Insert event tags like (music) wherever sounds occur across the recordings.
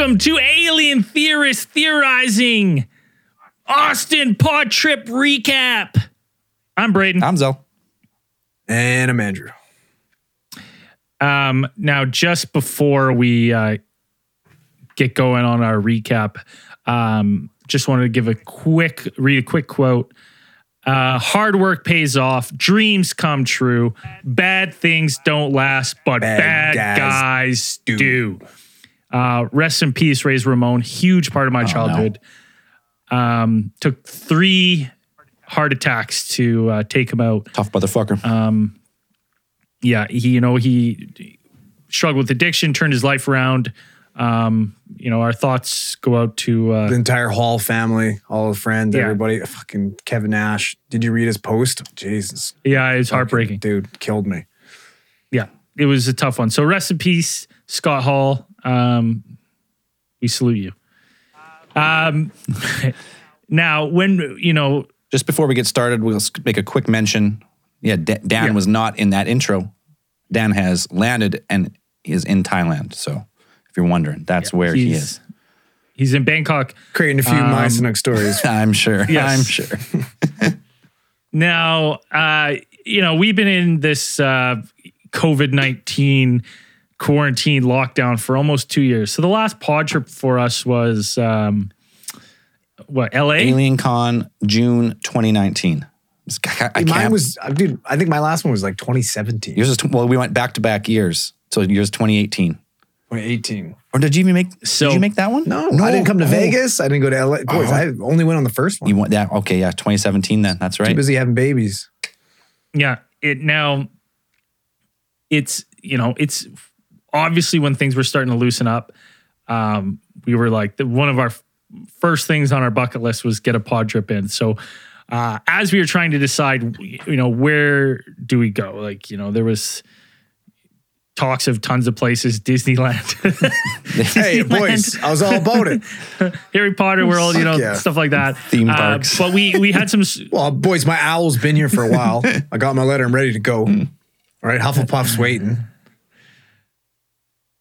Welcome to Alien Theorist Theorizing Austin Pod Trip Recap. I'm Braden. I'm Zell. And I'm Andrew. Um, now, just before we uh, get going on our recap, um, just wanted to give a quick, read a quick quote. Uh, hard work pays off, dreams come true, bad things don't last, but bad, Bad guys, guys do. do. Uh, rest in peace, Razor Ramon. Huge part of my childhood. Um, took three heart attacks to uh, take him out Tough motherfucker. yeah, he you know he struggled with addiction, turned his life around. Um, you know, our thoughts go out to uh, The entire Hall family, all his friends, Yeah. everybody. Fucking Kevin Nash. Did you read his post? Jesus. yeah, it's Fucking heartbreaking. Dude, killed me. Yeah, it was a tough one. So rest in peace, Scott Hall. Um, we salute you. Um, (laughs) now when you know, Just before we get started, we'll make a quick mention. Yeah, Da- Dan Yeah. was not in that intro. Dan has landed and is in Thailand. So if you're wondering, that's where he is. he's in Bangkok Creating a few Um, My stories. (laughs) I'm sure. Yes. I'm sure. (laughs) Now, uh, you know, we've been in this uh, COVID 19 quarantine lockdown for almost two years. So the last pod trip for us was um, what, LA? Alien Con, June 2019. I, I Mine was, dude, I think my last one was like 2017. yours is, tw- well, we went back to back years. So yours 2018. 2018. Or did you even make, So- did you make that one? No, no I didn't come to Oh. Vegas. I didn't go to LA. Boys, Oh. I only went on the first one. You went that? Okay, yeah, 2017 then. That's right. Too right. busy having babies. Yeah. It now, it's, you know, it's obviously when things were starting to loosen up, um, we were like, the, one of our f- first things on our bucket list was get a pod trip in. So, uh, as we were trying to decide, you know, where do we go? Like, you know, there was talks of tons of places, Disneyland, (laughs) Hey, boys, I was all about it. (laughs) Harry Potter World, you know, yeah. stuff like that. Theme Uh, parks. but we we had some. (laughs) Well, boys, my owl's been here for a while. I got my letter. I'm ready to go. Hmm. All right, Hufflepuff's waiting.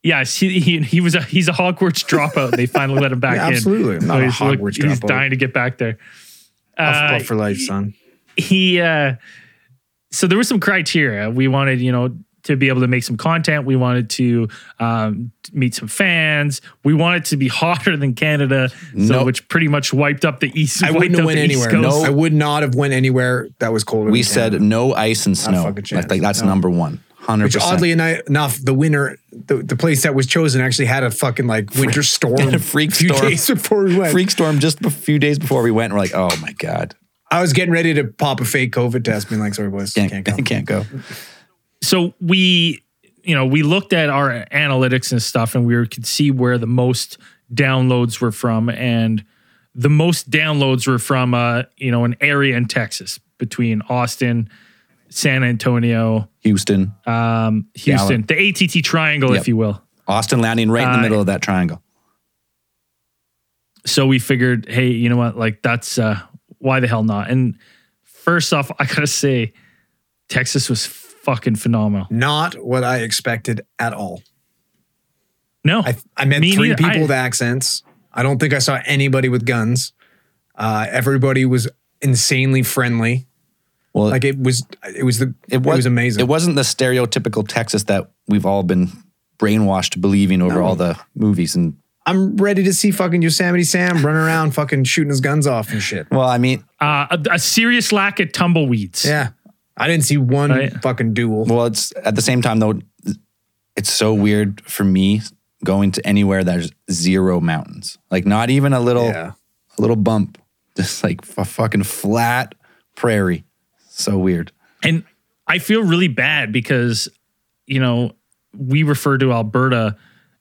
Yes, he, he he was a he's a Hogwarts (laughs) dropout. They finally let him back Yeah, in. absolutely. I'm not a he's, look- Hogwarts he's dying to get back there. Uh, Hufflepuff for life, son. he uh so there was some criteria we wanted you know to be able to make some content we wanted to um, meet some fans we wanted to be (laughs) hotter than canada so Nope. which pretty much wiped up the east I wouldn't up have went anywhere. Coast. No, I would not have went anywhere that was colder. we than said Canada. no ice and snow. fucking chance. Like, like that's No. number one. 100%. Which oddly enough, the winner, the, the place that was chosen actually had a fucking like winter (laughs) storm. a freak a few storm. days before we went. freak storm just a few days before we went. We're like, oh my god, I was getting ready to pop a fake COVID test, being like, "Sorry, boys, can't, can't, (laughs) can't, go. so we you know we looked at our analytics and stuff and we could see where the most downloads were from and the most downloads were from uh you know an area in texas between austin san antonio Houston, um houston the att triangle Yep. if you will Austin landing right in the Uh, middle of that triangle. so we figured hey you know what like that's uh why the hell not and first off (laughs) i gotta say texas was fucking phenomenal Not what I expected at all. no I, I met Me three neither. people I- with accents. I don't think I saw anybody with guns. Uh, everybody was insanely friendly. Well, Like it was, it was the, it was, amazing. It wasn't the stereotypical Texas that we've all been brainwashed believing over No. all the movies and. I'm ready to see fucking Yosemite Sam running around, fucking shooting his guns off and shit. Well, I mean, uh, a, a serious lack of tumbleweeds Yeah, I didn't see one Right. fucking duel. well, it's at the same time though. It's so weird for me going to anywhere there's zero mountains, like not even a little, yeah, a little bump, (laughs) just like a fucking flat prairie. So weird. And I feel really bad because, you know, we refer to Alberta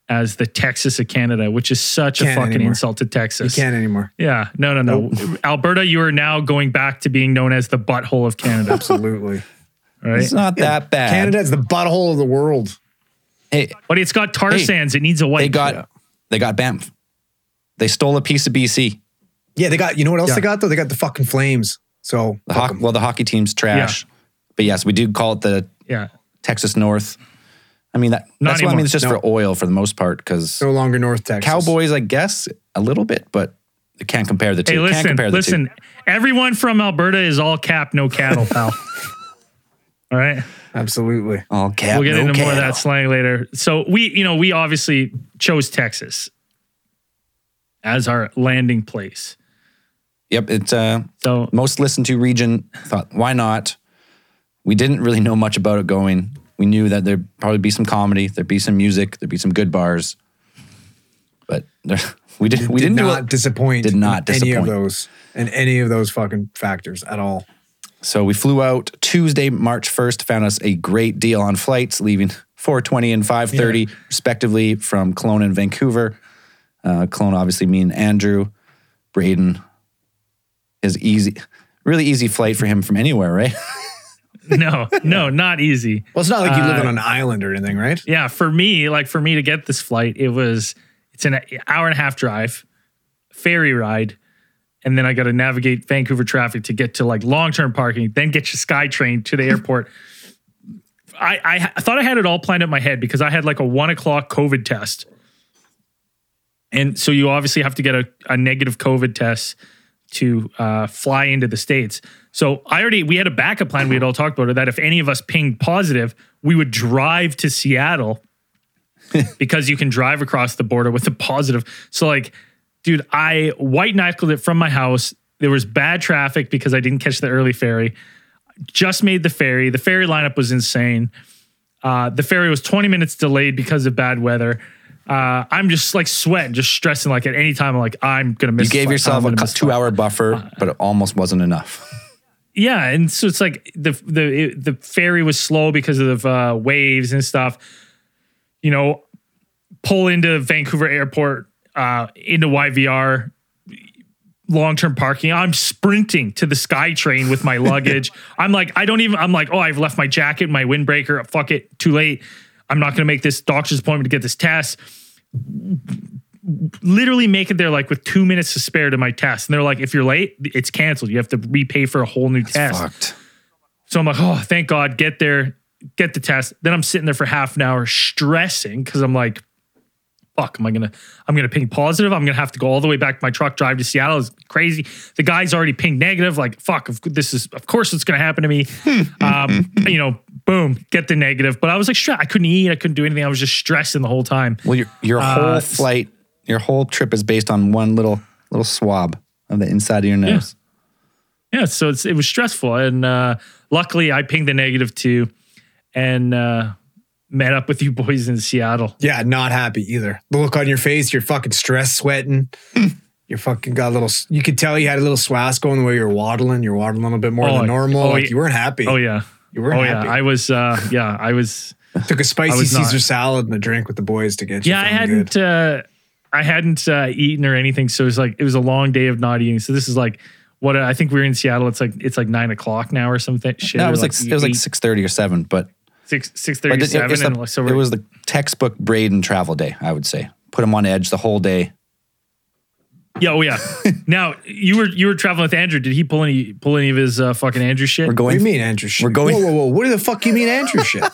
as the Texas of Canada, which is such a Can't fucking anymore. insult to you Texas. can't anymore. Yeah, no, no, no. Alberta, you are now going back to being known as the butthole of Canada, Absolutely. right? It's not that bad. Canada is the butthole of the world. Hey, But it's got tar Hey, sands. It needs a wipe. they got Yeah. they got Banff. They stole a piece of BC. Yeah, they got. You know what else Yeah. they got though? They got the fucking Flames. So The fuck hoc- 'em. well, the hockey team's trash. But yes, we do call it the yeah. Texas North. I mean that Not that's what I mean. It's just No. for oil for the most part because No longer North Texas. Cowboys, I guess, a little bit, but it can't compare the two. Hey, can't listen, compare the listen. Everyone from Alberta is all cap, no cattle, pal. (laughs) all right. Absolutely. two. All cap, We'll get no into more of that slang later. So we, you know, we obviously chose Texas as our landing place. Yep, it's uh, So most listened to region. Thought why not? We didn't really know much about it going. We knew that there'd probably be some comedy, there'd be some music, there'd be some good bars, but there, (laughs) we didn't. We did didn't do not it. disappoint. Did not in any of those and any of those fucking factors at all. So we flew out Tuesday, March 1st, found us a great deal on flights, leaving 420 and 530 respectively from Kelowna and Vancouver. Uh, Kelowna, obviously, me and Andrew, Braden, is easy, really easy flight for him from anywhere, right? (laughs) no, no, not easy. Well, it's not like you live Uh, on an island or anything, right? Yeah, for me, like for me to get this flight, it was it's an hour and a half drive, ferry ride, and then I got to navigate Vancouver traffic to get to like long term parking, then get your SkyTrain to the (laughs) airport. I, I I thought I had it all planned in my head because I had like a one o'clock COVID test, and so you obviously have to get a, a negative COVID test to uh, fly into the states. So I already we had a backup plan. We had all talked about it that if any of us pinged positive, we would drive to Seattle (laughs) because you can drive across the border with a positive. So like, dude, I white knuckled it from my house. There was bad traffic because I didn't catch the early ferry. Just made the ferry. The ferry lineup was insane. Uh, the ferry was 20 minutes delayed because of bad weather. Uh, I'm just like sweating, just stressing. Like at any time, I'm like, I'm gonna miss. You gave yourself a gonna cou- miss the two hour buffer, but it almost wasn't enough. Yeah, and so it's like the the it- the ferry was slow because of uh, waves and stuff. You know, pull into Vancouver Airport, uh, into YVR, long term parking. I'm sprinting to the SkyTrain with my luggage. (laughs) I'm like, I don't even. I'm like, oh, I've left my jacket, my windbreaker. Fuck it, too late. I'm not going to make this doctor's appointment to get this test. Literally make it there like with two minutes to spare to my test, and they're like, if you're late, it's canceled. You have to repay for a whole new test. Fucked. So I'm like, oh, thank God, get there, get the test. Then I'm sitting there for half an hour stressing because I'm like, fuck, am I gonna, I'm gonna ping positive. I'm gonna have to go all the way back to my truck, drive to Seattle. It's crazy. The guy's already pinged negative. Like, fuck, this is, of course it's gonna happen to me. (laughs) um, you know, boom, get the negative. But I was like, sure, I couldn't eat, I couldn't do anything. I was just stressing the whole time. Well, your your Uh, whole s- flight, your whole trip is based on one little little swab of the inside of your nose. Yeah, so it's, it was stressful. And uh, luckily I pinged the negative too and uh, met up with you (laughs) boys in Seattle. Yeah, not happy either. The look on your face, you're fucking stress sweating. (clears throat) You're fucking got a little. You could tell you had a little swass going the way you're waddling. You're waddling a little bit more Oh, than normal. oh, like you weren't happy. Oh yeah. You weren't oh happy. yeah. I was uh yeah, I was (laughs) Took a spicy was not. Caesar salad and a drink with the boys to get you. Yeah, I hadn't uh I hadn't uh eaten or anything. So it was like it was a long day of not eating. So this is like what I think we were in Seattle. It's like it's like nine o'clock now or something. Shit. No, it was like, it was like six thirty or seven, but, six six but thirty it, seven and the- so it was the textbook Braden travel day. I would say put him on edge the whole day. Yeah, oh yeah. (laughs) now you were you were traveling with Andrew. Did he pull any pull any of his uh, fucking Andrew shit? We're going. What going. do you mean, Andrew shit? We're going- Whoa, whoa, whoa! What the fuck you mean, Andrew shit? (laughs)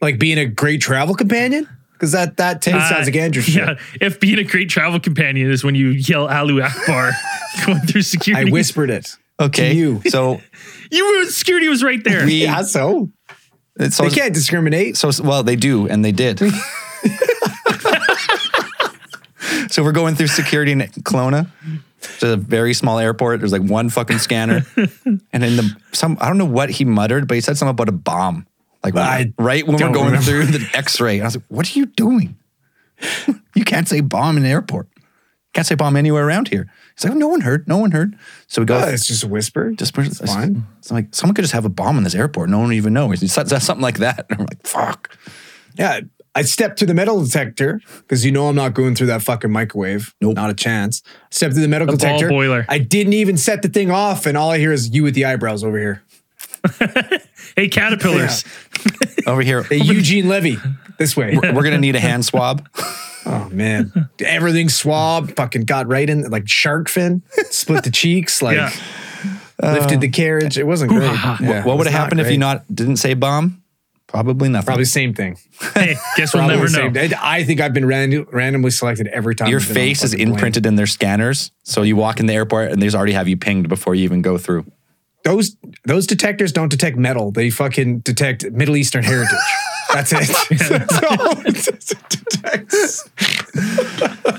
Like being a great travel companion? Because that that taste Uh, sounds like Andrew shit. Yeah, if being a great travel companion is when you yell Alu Akbar (laughs) going through security, I whispered it. Okay, to you. so you were security was right there. we Yeah, so so they can't discriminate. So well, they do, and they did. So we're going through security in Kelowna. It's a very small airport. There's like one fucking scanner, (laughs) and in the some I don't know what he muttered, but he said something about a bomb. Like I right when we're going remember. through the X-ray, and I was like, "What are you doing? you can't say bomb in an airport. You can't say bomb anywhere around here." He's like, "No one heard. No one heard." So we go. Oh, it's just a whisper. just it's fine. It's like someone could just have a bomb in this airport. No one would even know. He said something like that. (laughs) And I'm like, "Fuck." Yeah, I stepped to the metal detector because you know I'm not going through that fucking microwave. Nope. Not a chance. Stepped to the metal The ball detector. boiler. I didn't even set the thing off, and all I hear is you with the eyebrows over here. (laughs) Hey, caterpillars. (laughs) Over here, Hey, Eugene Levy, this way. we're gonna need a hand swab. (laughs) Oh man, everything swab, fucking got right in like shark fin, split the cheeks, like Yeah. lifted the carriage. It wasn't great. Yeah, what would have not happened if you not didn't say bomb? Probably nothing. Probably same thing. (laughs) Hey, guess we'll Probably never the know. same. I think I've been random, randomly selected every time. Your I've been on a face is fucking plane. imprinted in their scanners. So you walk in the airport and they just already have you pinged before you even go through. Those those detectors don't detect metal. They fucking detect Middle Eastern heritage. (laughs) That's it. That's all it detects.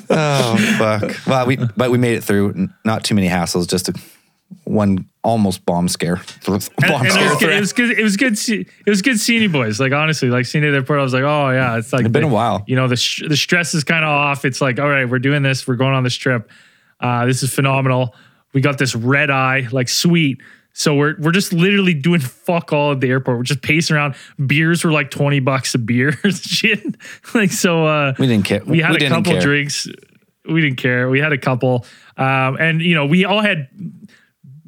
Oh fuck! well, we but we made it through. N- Not too many hassles. Just a, one almost bomb scare. (laughs) Bomb And, and it, was good, it was good. It was good. see- It was good seeing you boys. Like honestly, like seeing you at the airport, I was like, oh yeah, it's like It's been the- a while. You know, the sh- the stress is kind of off. It's like, all right, we're doing this. We're going on this trip. Uh, this is phenomenal. We got this red eye, like sweet. So we're we're just literally doing (laughs) fuck all at the airport. We're just pacing around. Beers were like twenty bucks a beer, (laughs) shit. like so. uh We didn't care. we had a couple care. drinks. We didn't care. We had a couple, um, and you know, we all had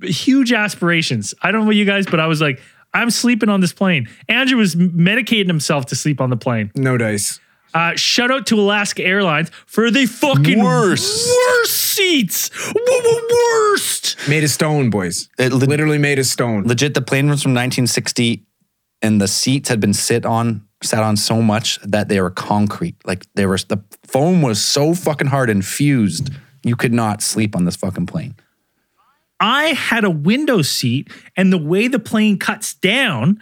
huge aspirations. I don't know about you guys, but I was like, I'm sleeping on this plane. Andrew was medicating himself to sleep on the plane. No dice. Uh, shout out to Alaska Airlines for the fucking Worst. worst seats. W- worst. Made of stone, boys. It le- Literally made of stone. legit the plane was from 1960 and the seats had been sit on sat on so much that they were concrete like they were the foam was so fucking hard and fused you could not sleep on this fucking plane I had a window seat, and the way the plane cuts down,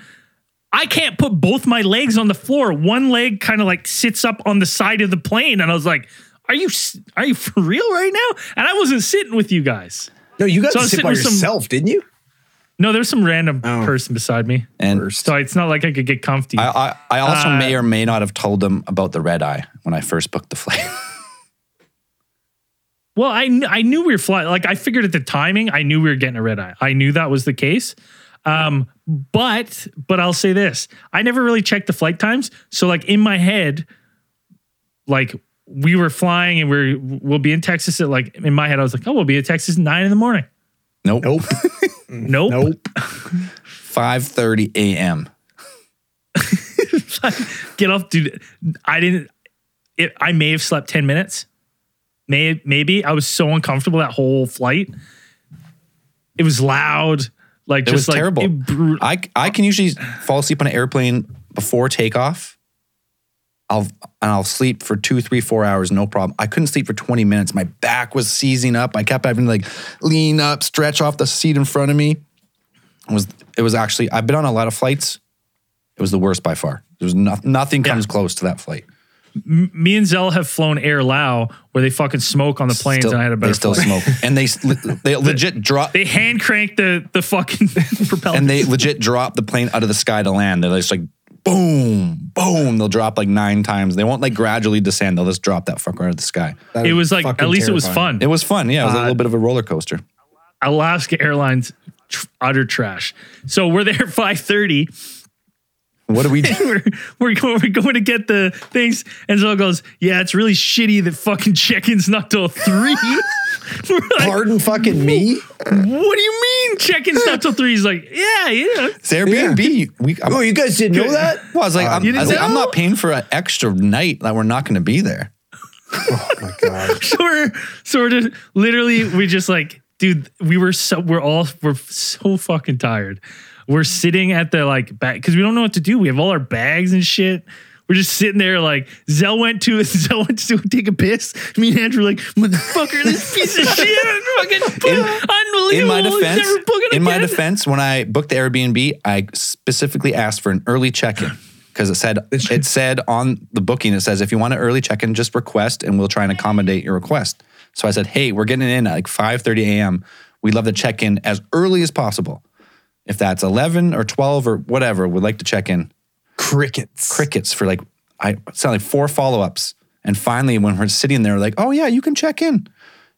I can't put both my legs on the floor. One leg kind of like sits up on the side of the plane, and I was like, "Are you are you for real right now?" And I wasn't sitting with you guys. no, you got So to sit sitting by with some- yourself, didn't you? No, there's some random Oh. person beside me, and so it's not like I could get comfy. I, I, I also Uh, may or may not have told them about the red eye when I first booked the flight. (laughs) well, I kn- I knew we were flying. Like I figured at the timing, I knew we were getting a red eye. I knew that was the case. Um, but but I'll say this: I never really checked the flight times. So like in my head, like we were flying and we're we'll be in Texas at like in my head, I was like, oh, we'll be in Texas at nine in the morning. nope. Nope. (laughs) Nope. nope. 5:30 a.m. (laughs) Get off, dude. I didn't. It, I may have slept ten minutes. May maybe I was so uncomfortable that whole flight. It was loud. Like It just was like terrible. bru- I I can usually fall asleep on an airplane before takeoff. I'll and I'll sleep for two, three, four hours, no problem. I couldn't sleep for 20 minutes. My back was seizing up. I kept having to like lean up, stretch off the seat in front of me. It was it was actually I've been on a lot of flights. It was the worst by far. There's no, nothing comes close to that flight. Me and Zell have flown Air Lao where they fucking smoke on the planes Still- and I had a better they still flight. smoke, and they they (laughs) legit drop They hand crank the the fucking (laughs) propeller. and they legit drop the plane out of the sky to land. They're just like boom, boom. They'll drop like nine times. They won't like gradually descend. They'll just drop that fucker out of the sky. That it is was like at least it was fun. It was fun. Yeah, it was a Uh, little bit of a roller coaster. Alaska Airlines utter trash. So we're there five thirty. What do we (laughs) do? we're we're going, we're going to get the things, and Zell goes, "Yeah, it's really shitty that fucking check-in's not till three. (laughs) like, Pardon fucking me? what do you mean check-in's not till three? He's like, "Yeah, yeah." It's Airbnb. We, I'm, Oh, you guys didn't know that? (laughs) well, I was like, I'm, I didn't was like, I'm not paying for an extra night that we're not going to be there. Oh my god. so we're so we're just literally we just like dude we were so we're all we're so fucking tired we're sitting at the like back because we don't know what to do we have all our bags and shit we're just sitting there like Zell went to (laughs) Zell went to take a piss. Me and Andrew were like motherfucker, this piece of shit, (laughs) fucking unbelievable. In my defense, in my defense, when I booked the Airbnb, I specifically asked for an early check-in because it said (laughs) it said on the booking it says if you want an early check-in, just request and we'll try and accommodate your request. So I said, hey, we're getting in at like 5:30 a.m. We'd love to check in as early as possible. If that's 11 or 12 or whatever, we'd like to check in. Crickets. crickets for like I sound like four follow-ups. And finally, when we're sitting there, like, oh yeah, you can check in.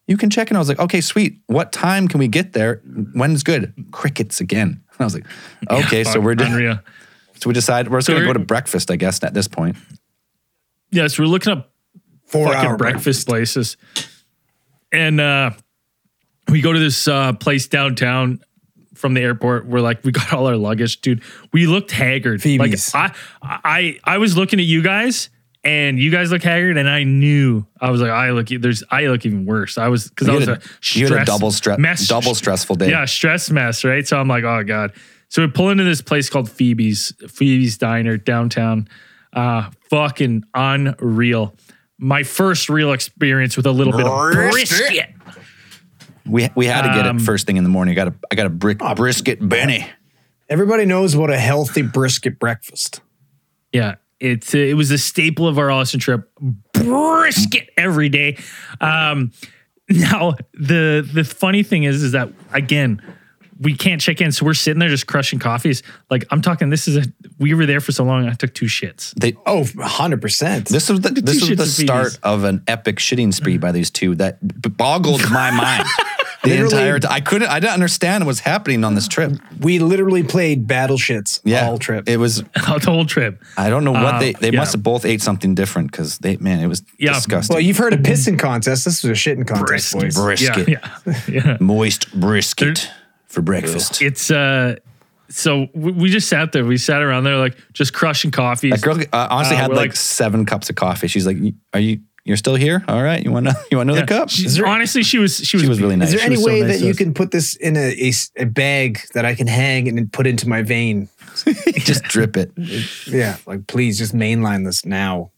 You can check in. I was like, okay, sweet. What time can we get there? When's good? Crickets again. And (laughs) I was like, okay, so we're doing, unreal. so we decide we're just So gonna go to breakfast, I guess, at this point. Yeah, so we're looking up Four fucking hour breakfast places. And uh we go to this uh place downtown from the airport. We're like, we got all our luggage, dude. We looked haggard. Phoebe's. Like I I I was looking at you guys and you guys look haggard, and I knew I was like, I look, there's, I look even worse. I was because I was had a, a, you had a double stress, mess, double stressful day. yeah, stress mess, right? So I'm like, oh god. So we pull into this place called Phoebe's, Phoebe's Diner downtown. Uh, fucking unreal. My first real experience with a little bit of brisket. We we had to get Um, it first thing in the morning. I got a I got a brick brisket Benny. Everybody knows what a healthy brisket breakfast. Yeah, it's it was a staple of our Austin trip. Brisket every day. Um, (laughs) now the the funny thing is, is that again, we can't check in, so we're sitting there just crushing coffees. Like I'm talking, this is a we were there for so long. I took two shits. They Oh, 100%. this was the this was the start Phoebe's. of an epic shitting spree by these two that boggled my (laughs) mind. The Literally- entire time. I couldn't I didn't understand what's happening on this trip. we literally played battle shits Yeah. all trip. It was (laughs) the whole trip. I don't know what Uh, they they yeah. must have both ate something different because they man, it was Yeah. disgusting. well, you've heard of pissing contest. This was a shitting contest, boys. Brisket. Yeah, yeah, (laughs) yeah. Moist brisket for breakfast. It's uh, so we, we just sat there. We sat around there like just crushing coffee. That girl uh, honestly Uh, had we're like, like- seven cups of coffee. She's like, "Are you? You're still here? All right. You want to? (laughs) You want another Yeah. cup?" She- there- honestly, she was she was, was really nice. Is there She any was so way nice that to you us. can put this in a, a s- a bag that I can hang and then put into my vein? (laughs) Just drip it. Yeah, like please just mainline this now.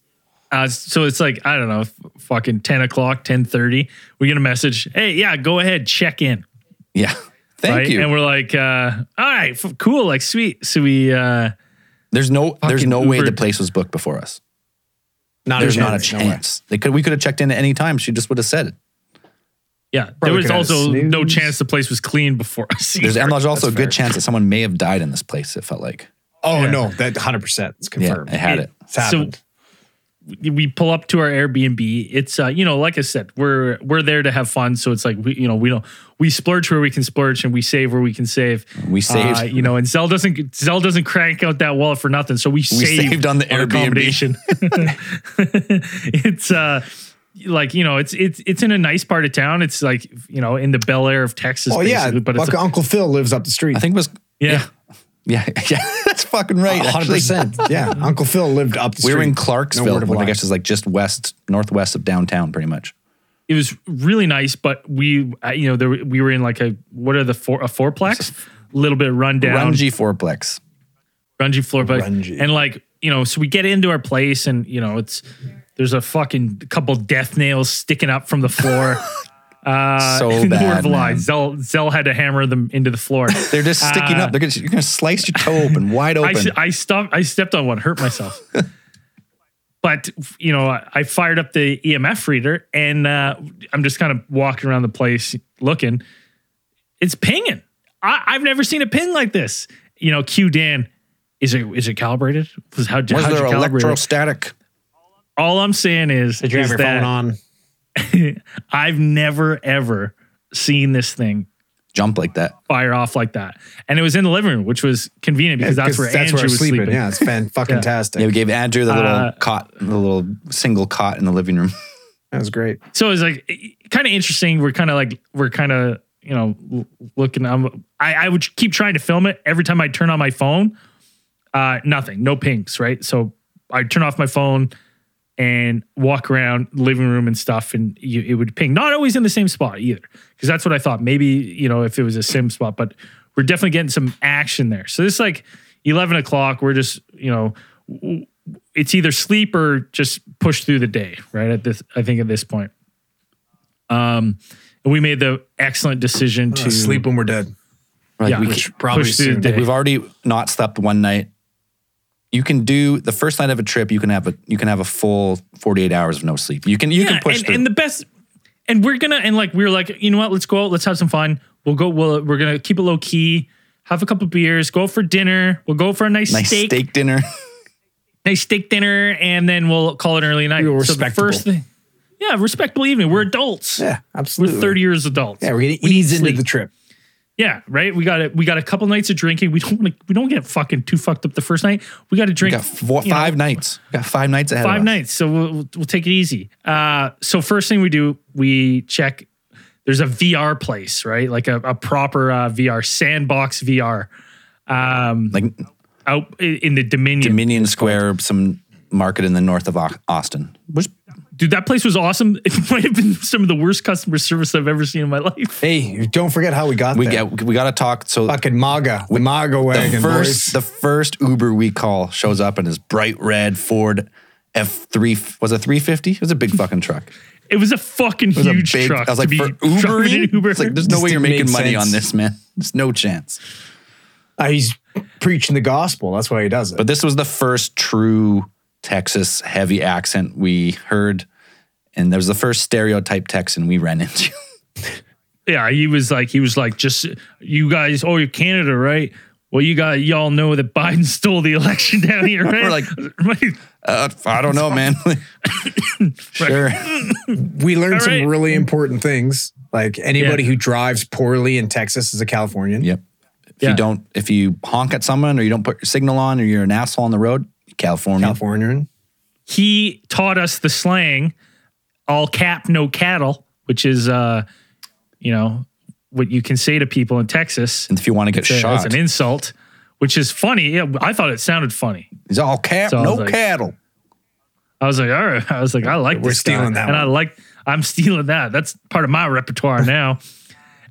Uh, so it's like I don't know, f- fucking ten o'clock, ten thirty. We get a message. Hey, yeah, go ahead, check in. Yeah. Thank right? you. And we're like, uh, all right, f- cool, like sweet. So we, uh, there's no. There's fucking no way the place was booked before us. Not There's a not a chance. no They could. We could have checked in at any time. She just would have said it. yeah, there was also no chance the place was clean before us. There's and there's also a That's good fair. chance that someone may have died in this place. It felt like. Oh Yeah. no, that 100 percent it's Yeah, confirmed. it had it. It's happened. We pull up to our Airbnb. It's uh, you know, like I said, we're we're there to have fun. So it's like we, you know, we don't we splurge where we can splurge and we save where we can save. We saved. Uh, you know, and Zell doesn't Zell doesn't crank out that wallet for nothing. So we, saved, saved on the Airbnb. accommodation. (laughs) (laughs) it's uh like you know, it's it's it's in a nice part of town. It's like you know, in the Bel Air of Texas. oh yeah, but it's fucking Uncle Phil lives up the street. I think it was. yeah. Yeah. Yeah. (laughs) yeah, That's fucking right. 100 actually. percent. (laughs) Yeah, Uncle Phil lived up the We were in Clarksville, word of which I guess is like just west, northwest of downtown, pretty much. it was really nice, but we, uh, you know, there, we were in like a what are the four a fourplex, a little bit rundown, Rungy fourplex. grungy floor plate, Grungy. and like you know, so we get into our place, and you know, it's there's a fucking couple death nails sticking up from the floor. (laughs) Uh, So (laughs) no word bad, of a lie. man. Zell Zell had to hammer them into the floor. (laughs) They're just sticking Uh, up. They're gonna, you're gonna slice your toe open, (laughs) wide I, open. I stopped. I stepped on one, hurt myself. but you know, I, I fired up the EMF reader, and uh, I'm just kind of walking around the place looking. It's pinging. I, I've never seen a ping like this. You know, Q Dan. Is it is it calibrated? Was how Was how'd you there it? electrostatic? All I'm saying is, Did you is have your that phone on? (laughs) I've never ever seen this thing Jump like that. fire off like that, and it was in the living room, which was convenient because that's where Andrew I'm was sleeping. Yeah, it's fan (laughs) fucking tastic. Yeah, we gave Andrew the little Uh, cot, the little single cot in the living room. (laughs) That was great. so it was like kind of interesting. We're kind of like we're kind of you know l- looking. I'm, I I would keep trying to film it every time I turn on my phone. Uh, nothing, no pings, right? So I turn off my phone and walk around living room and stuff, and you, it would ping. Not always in the same spot either, because that's what I thought. Maybe you know if it was a sim spot, but we're definitely getting some action there. So this is like eleven o'clock. We're just you know. It's either sleep or just push through the day, right? At this, I think at this point. Um, and we made the excellent decision to Uh, sleep when we're dead. Like, Yeah, we which probably push through soon. the like we've already not slept one night. You can do the first night of a trip. You can have a you can have a full forty eight hours of no sleep. You can you can push and, through. and the best and we're gonna and like we were like you know what let's go out let's have some fun we'll go we'll, we're gonna keep it low key have a couple beers go out for dinner we'll go for a nice, nice steak, steak, dinner. (laughs) nice steak dinner and then we'll call it an early night We were so the first thing yeah respectable evening we're adults Yeah, absolutely. we're 30 years adults Yeah, we're gonna We need ease into sleep. the trip. Yeah right we got it we got a couple nights of drinking we don't want to we don't get fucking too fucked up the first night we got to We drink got four, you know, five nights. We got five nights ahead. five of us. nights so we'll, we'll, we'll take it easy uh so first thing we do we check there's a vr place right like a, a proper uh, vr sandbox vr um Like out in the dominion Dominion Square, some market in the north of Austin. Which Dude, that place was awesome. (laughs) It might have been some of the worst customer service I've ever seen in my life. Hey, don't forget how we got we there. get we got to talk. So fucking MAGA, the MAGA the wagon. first boys. the first Uber we call shows up in his bright red Ford F three was a three fifty. It was a big fucking truck. It was a fucking It was huge a big. truck. I was like, to for be (laughs) driving Ubering, Uber. it's like there's no Just way you're making make money on this, man. There's no chance. Uh, he's preaching the gospel. That's why he does it. But this was the first true Texas heavy accent we heard, and there was the first stereotype Texan we ran (laughs) into. yeah, he was like, he was like, just you guys. Oh, you're Canada, right? Well, you got y'all know that Biden (laughs) stole the election down here, right? We're like- (laughs) Uh, I don't know, man. sure. we learned All some really important things. Like anybody Yeah. who drives poorly in Texas is a Californian. Yep. If Yeah. you don't, if you honk at someone or you don't put your signal on or you're an asshole on the road, California. Californian. he taught us the slang all cap no cattle which is uh you know what you can say to people in texas And if you want to get as shot, it's an insult which is funny yeah, i thought it sounded funny he's all cap, So no was like- cattle. i was like all right (laughs) i was like i like We're this guy. stealing that and i like i'm stealing that that's part of my repertoire (laughs) now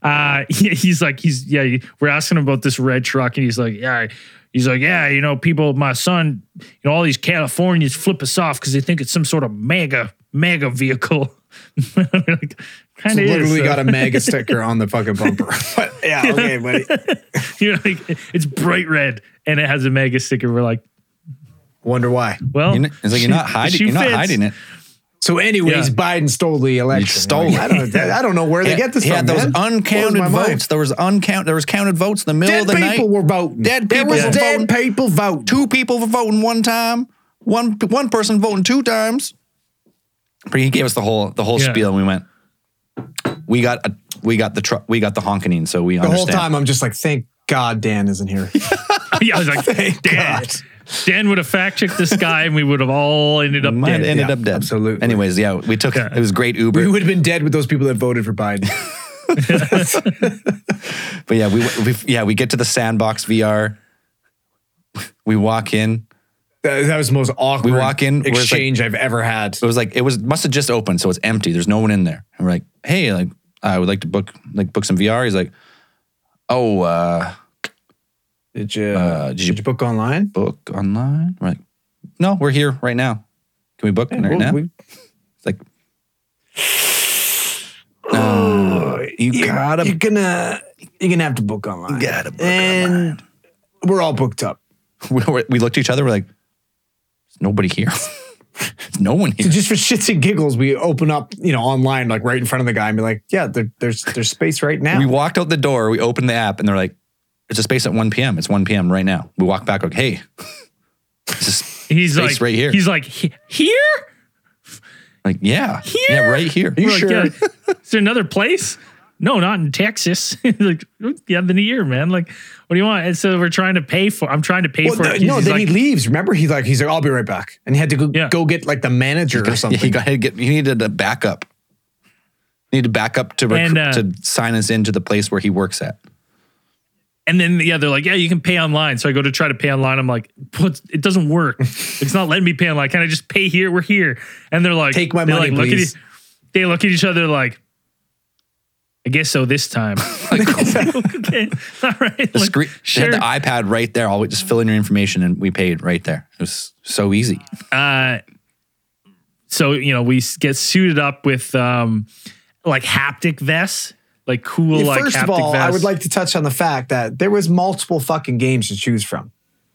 uh (laughs) he- he's like he's yeah we're asking him about this red truck and he's like yeah he's like yeah you know people my son you know all these californians flip us off because they think it's some sort of MAGA MAGA vehicle (laughs) like, kind of Literally is, got uh, a MAGA (laughs) sticker on the fucking bumper. (laughs) but yeah, okay, buddy. you know, like, it's bright red and it has a MAGA sticker we're like Wonder why. well You're not- It's like you're not hiding. You're not hiding it. So, anyways, Yeah. Biden stole the election. stole Like, it. I don't. I don't know where they get this He from. had those man. uncounted Blows mind. votes. There was uncount. There was counted votes in the middle Dead of the night. Dead people were voting. Dead There people was were dead voting. people voting. Two people were voting one time. One one person voting two times. But he gave us the whole the whole Yeah. spiel, and we went. We got a we got the truck. We got the honking. So we The whole time, I'm just like, thank God Dan isn't here. (laughs) yeah i was like (laughs) Thank dan, God. Dan would have fact checked this guy and we would have all ended up Might dead ended Yeah, up dead. absolutely. Anyways, yeah, we took Yeah. it was great Uber. we would have been dead with those people that voted for Biden. (laughs) (laughs) But yeah, we, we yeah we get to the sandbox VR. We walk in. That, that was the most awkward We walk in, where it's like- exchange I've ever had. It was like it was must have just opened, so it's empty. There's no one in there. And we're like, hey, like I would like to book like book some VR. He's like, oh, uh, Did you, Uh, did did, you- you, book online? book online. We're no, we're here right now. Can we book right Well, now? we- It's like, (sighs) no, you gotta you're gonna you're gonna have to book online. You gotta book and we're all booked up. (laughs) we, we looked at each other. We're like, there's nobody here. (laughs) There's no one here. So just for shits and giggles, we open up, you know, online, like right in front of the guy, and be like, "Yeah, there, there's there's space right now." We walked out the door. We opened the app, and they're like, "It's a space at 1 p.m. It's 1 p.m. right now." We walk back. Like, hey, it's he's space like right here. he's like "He- here like, yeah, Here? yeah, right here. You We're like, sure? yeah, is there another place? No, not in Texas. (laughs) like, yeah, the year, man. Like, what do you want? And so we're trying to pay for. I'm trying to pay Well, for no, it. no, He's then like, he leaves. Remember, he's like, he's like, I'll be right back, and he had to go, Yeah. go get like the manager or Yeah, something. he got to get. He needed a backup. He needed a backup to rec- And, uh, to sign us into the place where he works at. And then yeah, they're like, yeah, you can pay online. So I go to try to pay online. I'm like, what? It doesn't work. it's not letting me pay online. Can I just pay here? We're here. And they're like, Take my money, like, look at please. they look at each other like, I guess so this time. (laughs) (laughs) like, okay, (laughs) all right. The like, screen, sure. they had the iPad right there. All we just fill in your information and we paid right there. It was so easy. uh, so you know we get suited up with um, like haptic vests, like cool Yeah, like First haptic of all, vests. I would like to touch on the fact that there was multiple fucking games to choose from.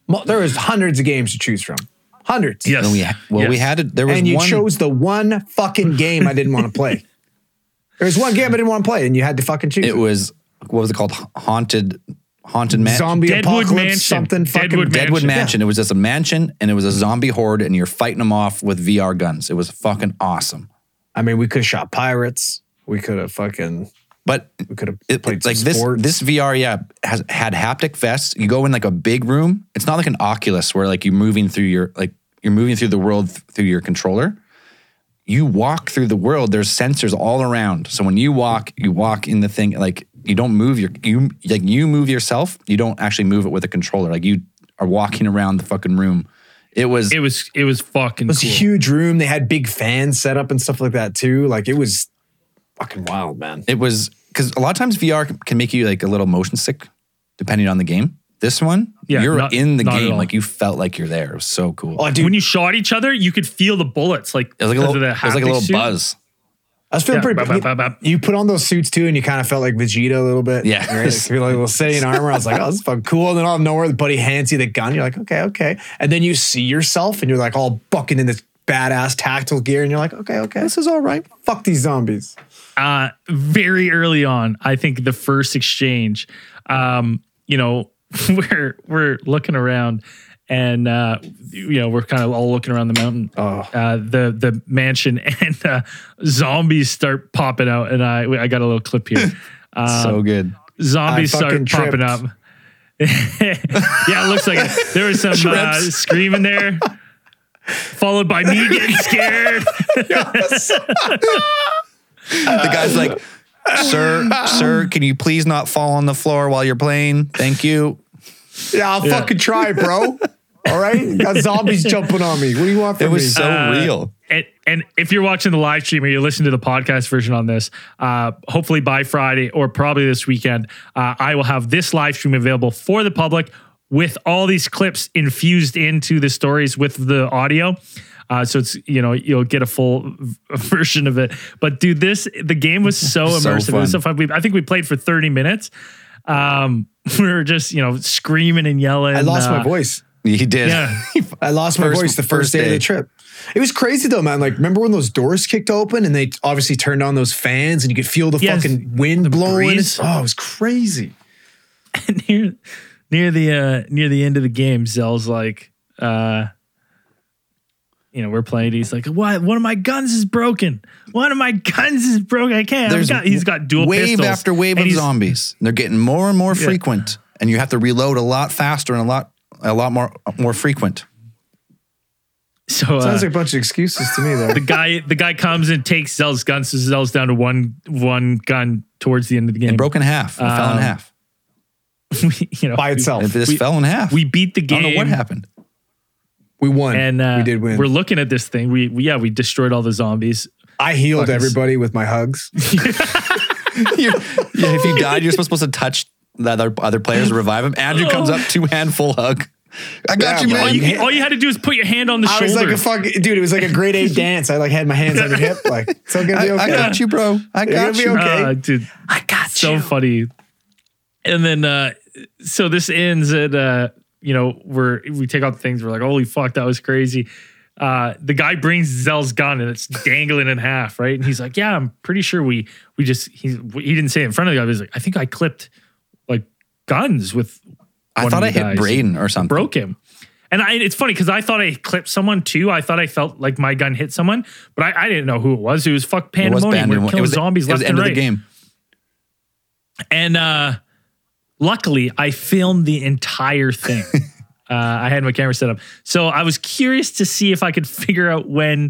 Mul- There was hundreds of games to choose from. Hundreds. yes, And we ha- well, we had it. There was and you one. chose the one fucking game I didn't want to play. (laughs) There was one game I didn't want to play, and you had to fucking choose. it was what was it called? Haunted, haunted mansion. Zombie Deadwood apocalypse, Mansion. something fucking Deadwood Deadwood Mansion. Mansion. It was just a mansion, and it was a zombie horde, and you're fighting them off with VR guns. It was fucking awesome. I mean, we could have shot pirates. We could have fucking. But We could have it, played it's like some this sports. this VR yeah has had haptic vests. You go in like a big room. It's not like an Oculus where like you're moving through your like you're moving through the world th- through your controller. You walk through the world. There's sensors all around. So when you walk, you walk in the thing like you don't move your you like you move yourself. You don't actually move it with a controller. Like you are walking around the fucking room It was It was it was fucking It was cool. a huge room. They had big fans set up and stuff like that too. Like it was fucking wild, man. it was because a lot of times VR can make you like a little motion sick depending on the game. This one, Yeah, you're not- in the game, like you felt like you're there. It was so cool. Oh, dude, when you shot each other, you could feel the bullets like it was like a little, it was like a little suit. buzz. I was feeling Yeah, pretty. bap, bap, bap, bap. You put on those suits too, and you kind of felt like Vegeta a little bit. Yeah. right. Like, you feel like a little Saiyan armor. I was like, oh, this is fucking cool. And then out of nowhere, the buddy hands you the gun. You're like, okay, okay. And then you see yourself, and you're like all bucking in this badass tactical gear, and you're like, okay, okay, this is all right. Fuck these zombies. Uh, very early on, I think the first exchange, um, you know, (laughs) we're we're looking around and uh, you know we're kind of all looking around the mountain, Oh. uh, the the mansion, (laughs) and uh, zombies start popping out, and I I got a little clip here. (laughs) Um, so good. zombies I start popping up. yeah, it looks like it. there was some uh, screaming there, followed by me getting scared. The guy's like, "Sir, sir, can you please not fall on the floor while you're playing? Thank you." Yeah, I'll fucking try, bro. (laughs) all right, got zombies jumping on me. What do you want from It was me? so Uh, real. And, and if you're watching the live stream or you're listening to the podcast version on this, uh, hopefully by Friday or probably this weekend, uh, I will have this live stream available for the public with all these clips infused into the stories with the audio. Uh, so it's you know you'll get a full (laughs) version of it. But dude, this the game was so (laughs) So immersive. It was so fun. fun. We, I think we played for 30 minutes. Um, (laughs) we were just you know screaming and yelling. I lost uh, my voice. He did. Yeah. I lost my First- voice the first, first day, of the trip. It was crazy though, man. Like, remember when those doors kicked open and they obviously turned on those fans and you could feel the Yes. fucking wind blowing? breeze. Oh, it was crazy. near near the uh near the end of the game, Zell's like, uh, you know, we're playing. He's like, "What? One of my guns is broken. One of my guns is broken. I can't. I've There's got, he's got dual wave pistols after wave of he's- zombies. They're getting more and more frequent, and you have to reload a lot faster and a lot a lot more more frequent. So uh, Sounds like a bunch of excuses to me though. the guy the guy comes and takes Zell's gun. So Zell's down to one one gun towards the end of the game. It broke in half. It fell in Um, half. (laughs) We- you know, By itself. If this we- fell in half, we beat the game. I game. don't know what happened. We won. And uh, we did win. We're looking at this thing. We, we yeah, we destroyed all the zombies. I healed Fucking- everybody with my hugs. (laughs) You're- yeah, if you died, you're supposed to touch the other other players to revive him. Andrew comes up, two handful hug. I got Yeah, you, man. All you, all you had to do is put your hand on the I shoulder. was like a fucking dude. It was like a grade eight (laughs) dance. I like had my hands on your hip. Like it's all gonna I, be okay. I got you, bro. I got gonna be you. okay. Uh, dude, I got so you. So funny. And then uh so this ends at uh you know we're we take out the things we're like holy fuck that was crazy. Uh the guy brings Zell's gun and it's dangling in half, right? And he's like, "Yeah, I'm pretty sure we we just he he didn't say it in front of the guy. But he's like, "I think I clipped like guns with I thought of I hit Braden or something. broke him." And I, it's funny because I thought I clipped someone too. I thought I felt like my gun hit someone, but I, I didn't know who it was. It was fuck It was pandemonium. We're It killing was, zombies it was left the end and of right. the game. And uh, luckily, I filmed the entire thing. (laughs) uh, I had my camera set up. So I was curious to see if I could figure out when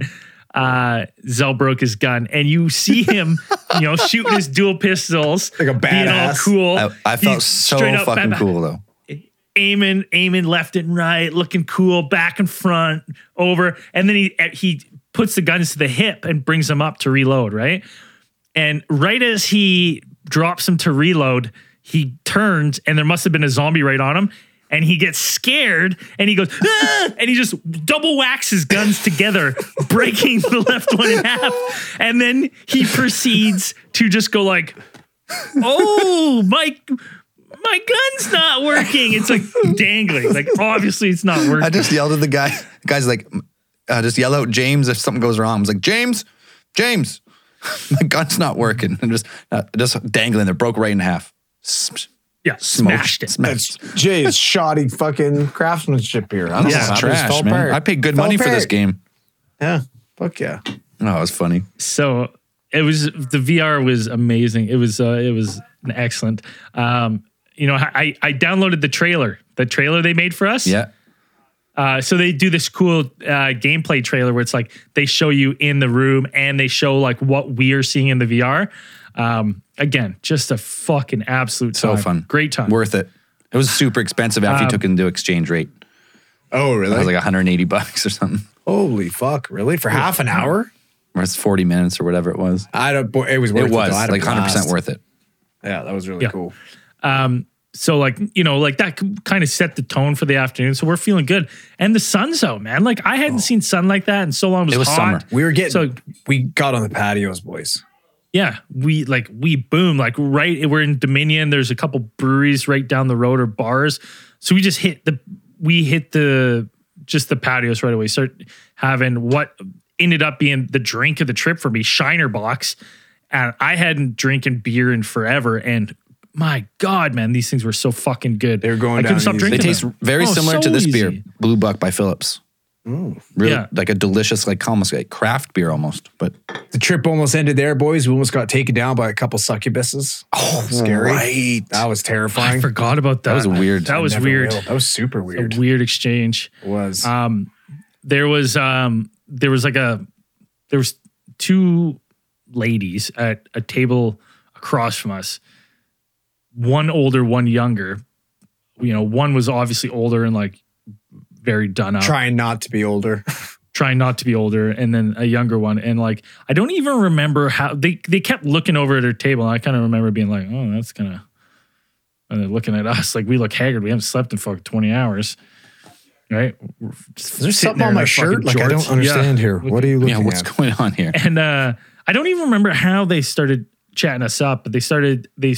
uh, Zell broke his gun. And you see him, you know, (laughs) shooting his dual pistols. Like a Being all badass. cool. I, I felt He's so fucking ba- cool though. Aiming, aiming left and right, looking cool, back and front, over. And then he he puts the guns to the hip and brings them up to reload, right? And right as he drops him to reload, he turns and there must have been a zombie right on him. And he gets scared and he goes, "Ah!" and he just double whacks his guns together, (laughs) breaking the left one in half. And then he proceeds to just go like, oh, my, my gun's not working. It's like dangling. Like, obviously, it's not working. I just yelled at the guy. The guy's like, uh, just yell out James if something goes wrong. I was like, James, James, (laughs) my gun's not working. (laughs) And just uh, just dangling it broke right in half. S- yeah, smashed it. Smashed. That's Jay's shoddy fucking craftsmanship here. I don't Yeah, know. It's what happened. It trash, man. apart. I paid good Fell money for this apart. game. Yeah. Fuck yeah. Oh, it was funny. so it was the VR was amazing. It was uh, it was excellent. Um, you know, I I downloaded the trailer, the trailer they made for us. Yeah. Uh, so they do this cool uh, gameplay trailer where it's like they show you in the room and they show like what we are seeing in the VR. Um, again, just a fucking absolute So time. fun. great time. Worth it. It was super expensive after you Um, took into exchange rate. Oh, really? It was like 180 bucks or something. Holy fuck! Really? For half an hour? Or it's 40 minutes or whatever it was. I don't. boy, It was worth It it. was though. I had a like 100% worth it. Yeah, that was really Yeah. cool. So like, you know, like that kind of set the tone for the afternoon. So we're feeling good. And the sun's out, man. Like I hadn't seen sun like that in so long. It was, It was hot. summer. We were getting. So we got on the patios, boys. Yeah, we like we boom like right. We're in Dominion. There's a couple breweries right down the road or bars. So we just hit the we hit the just the patios right away. Start having what ended up being the drink of the trip for me, Shiner Bock. And I hadn't drinking beer in forever. And my God, man, these things were so fucking good. They were going I couldn't down stop easy. drinking. They taste them. very Oh, similar so to this easy. beer, Blue Buck by Phillips. Really, Yeah. like a delicious, like almost like craft beer almost. But The trip almost ended there, boys. We almost got taken down by a couple succubuses. Oh, scary! right. That was terrifying. I forgot about that. was weird. That was Never weird. will. That was super weird. A weird. weird exchange. It was. Um, there was um, there was like a there was two ladies at a table across from us. One older, one younger. You know, one was obviously older and like very done up, Trying not to be older. (laughs) trying not to be older, and then a younger one. And like, I don't even remember how they they kept looking over at her table. And I kind of remember being like, oh, that's kind of. And they're looking at us (laughs) like we look haggard. We haven't slept in fucking twenty hours, right? Is There's something on my shirt. Like I don't understand here. What are you looking yeah, what's at? going on here? and uh, I don't even remember how they started chatting us up, but they started they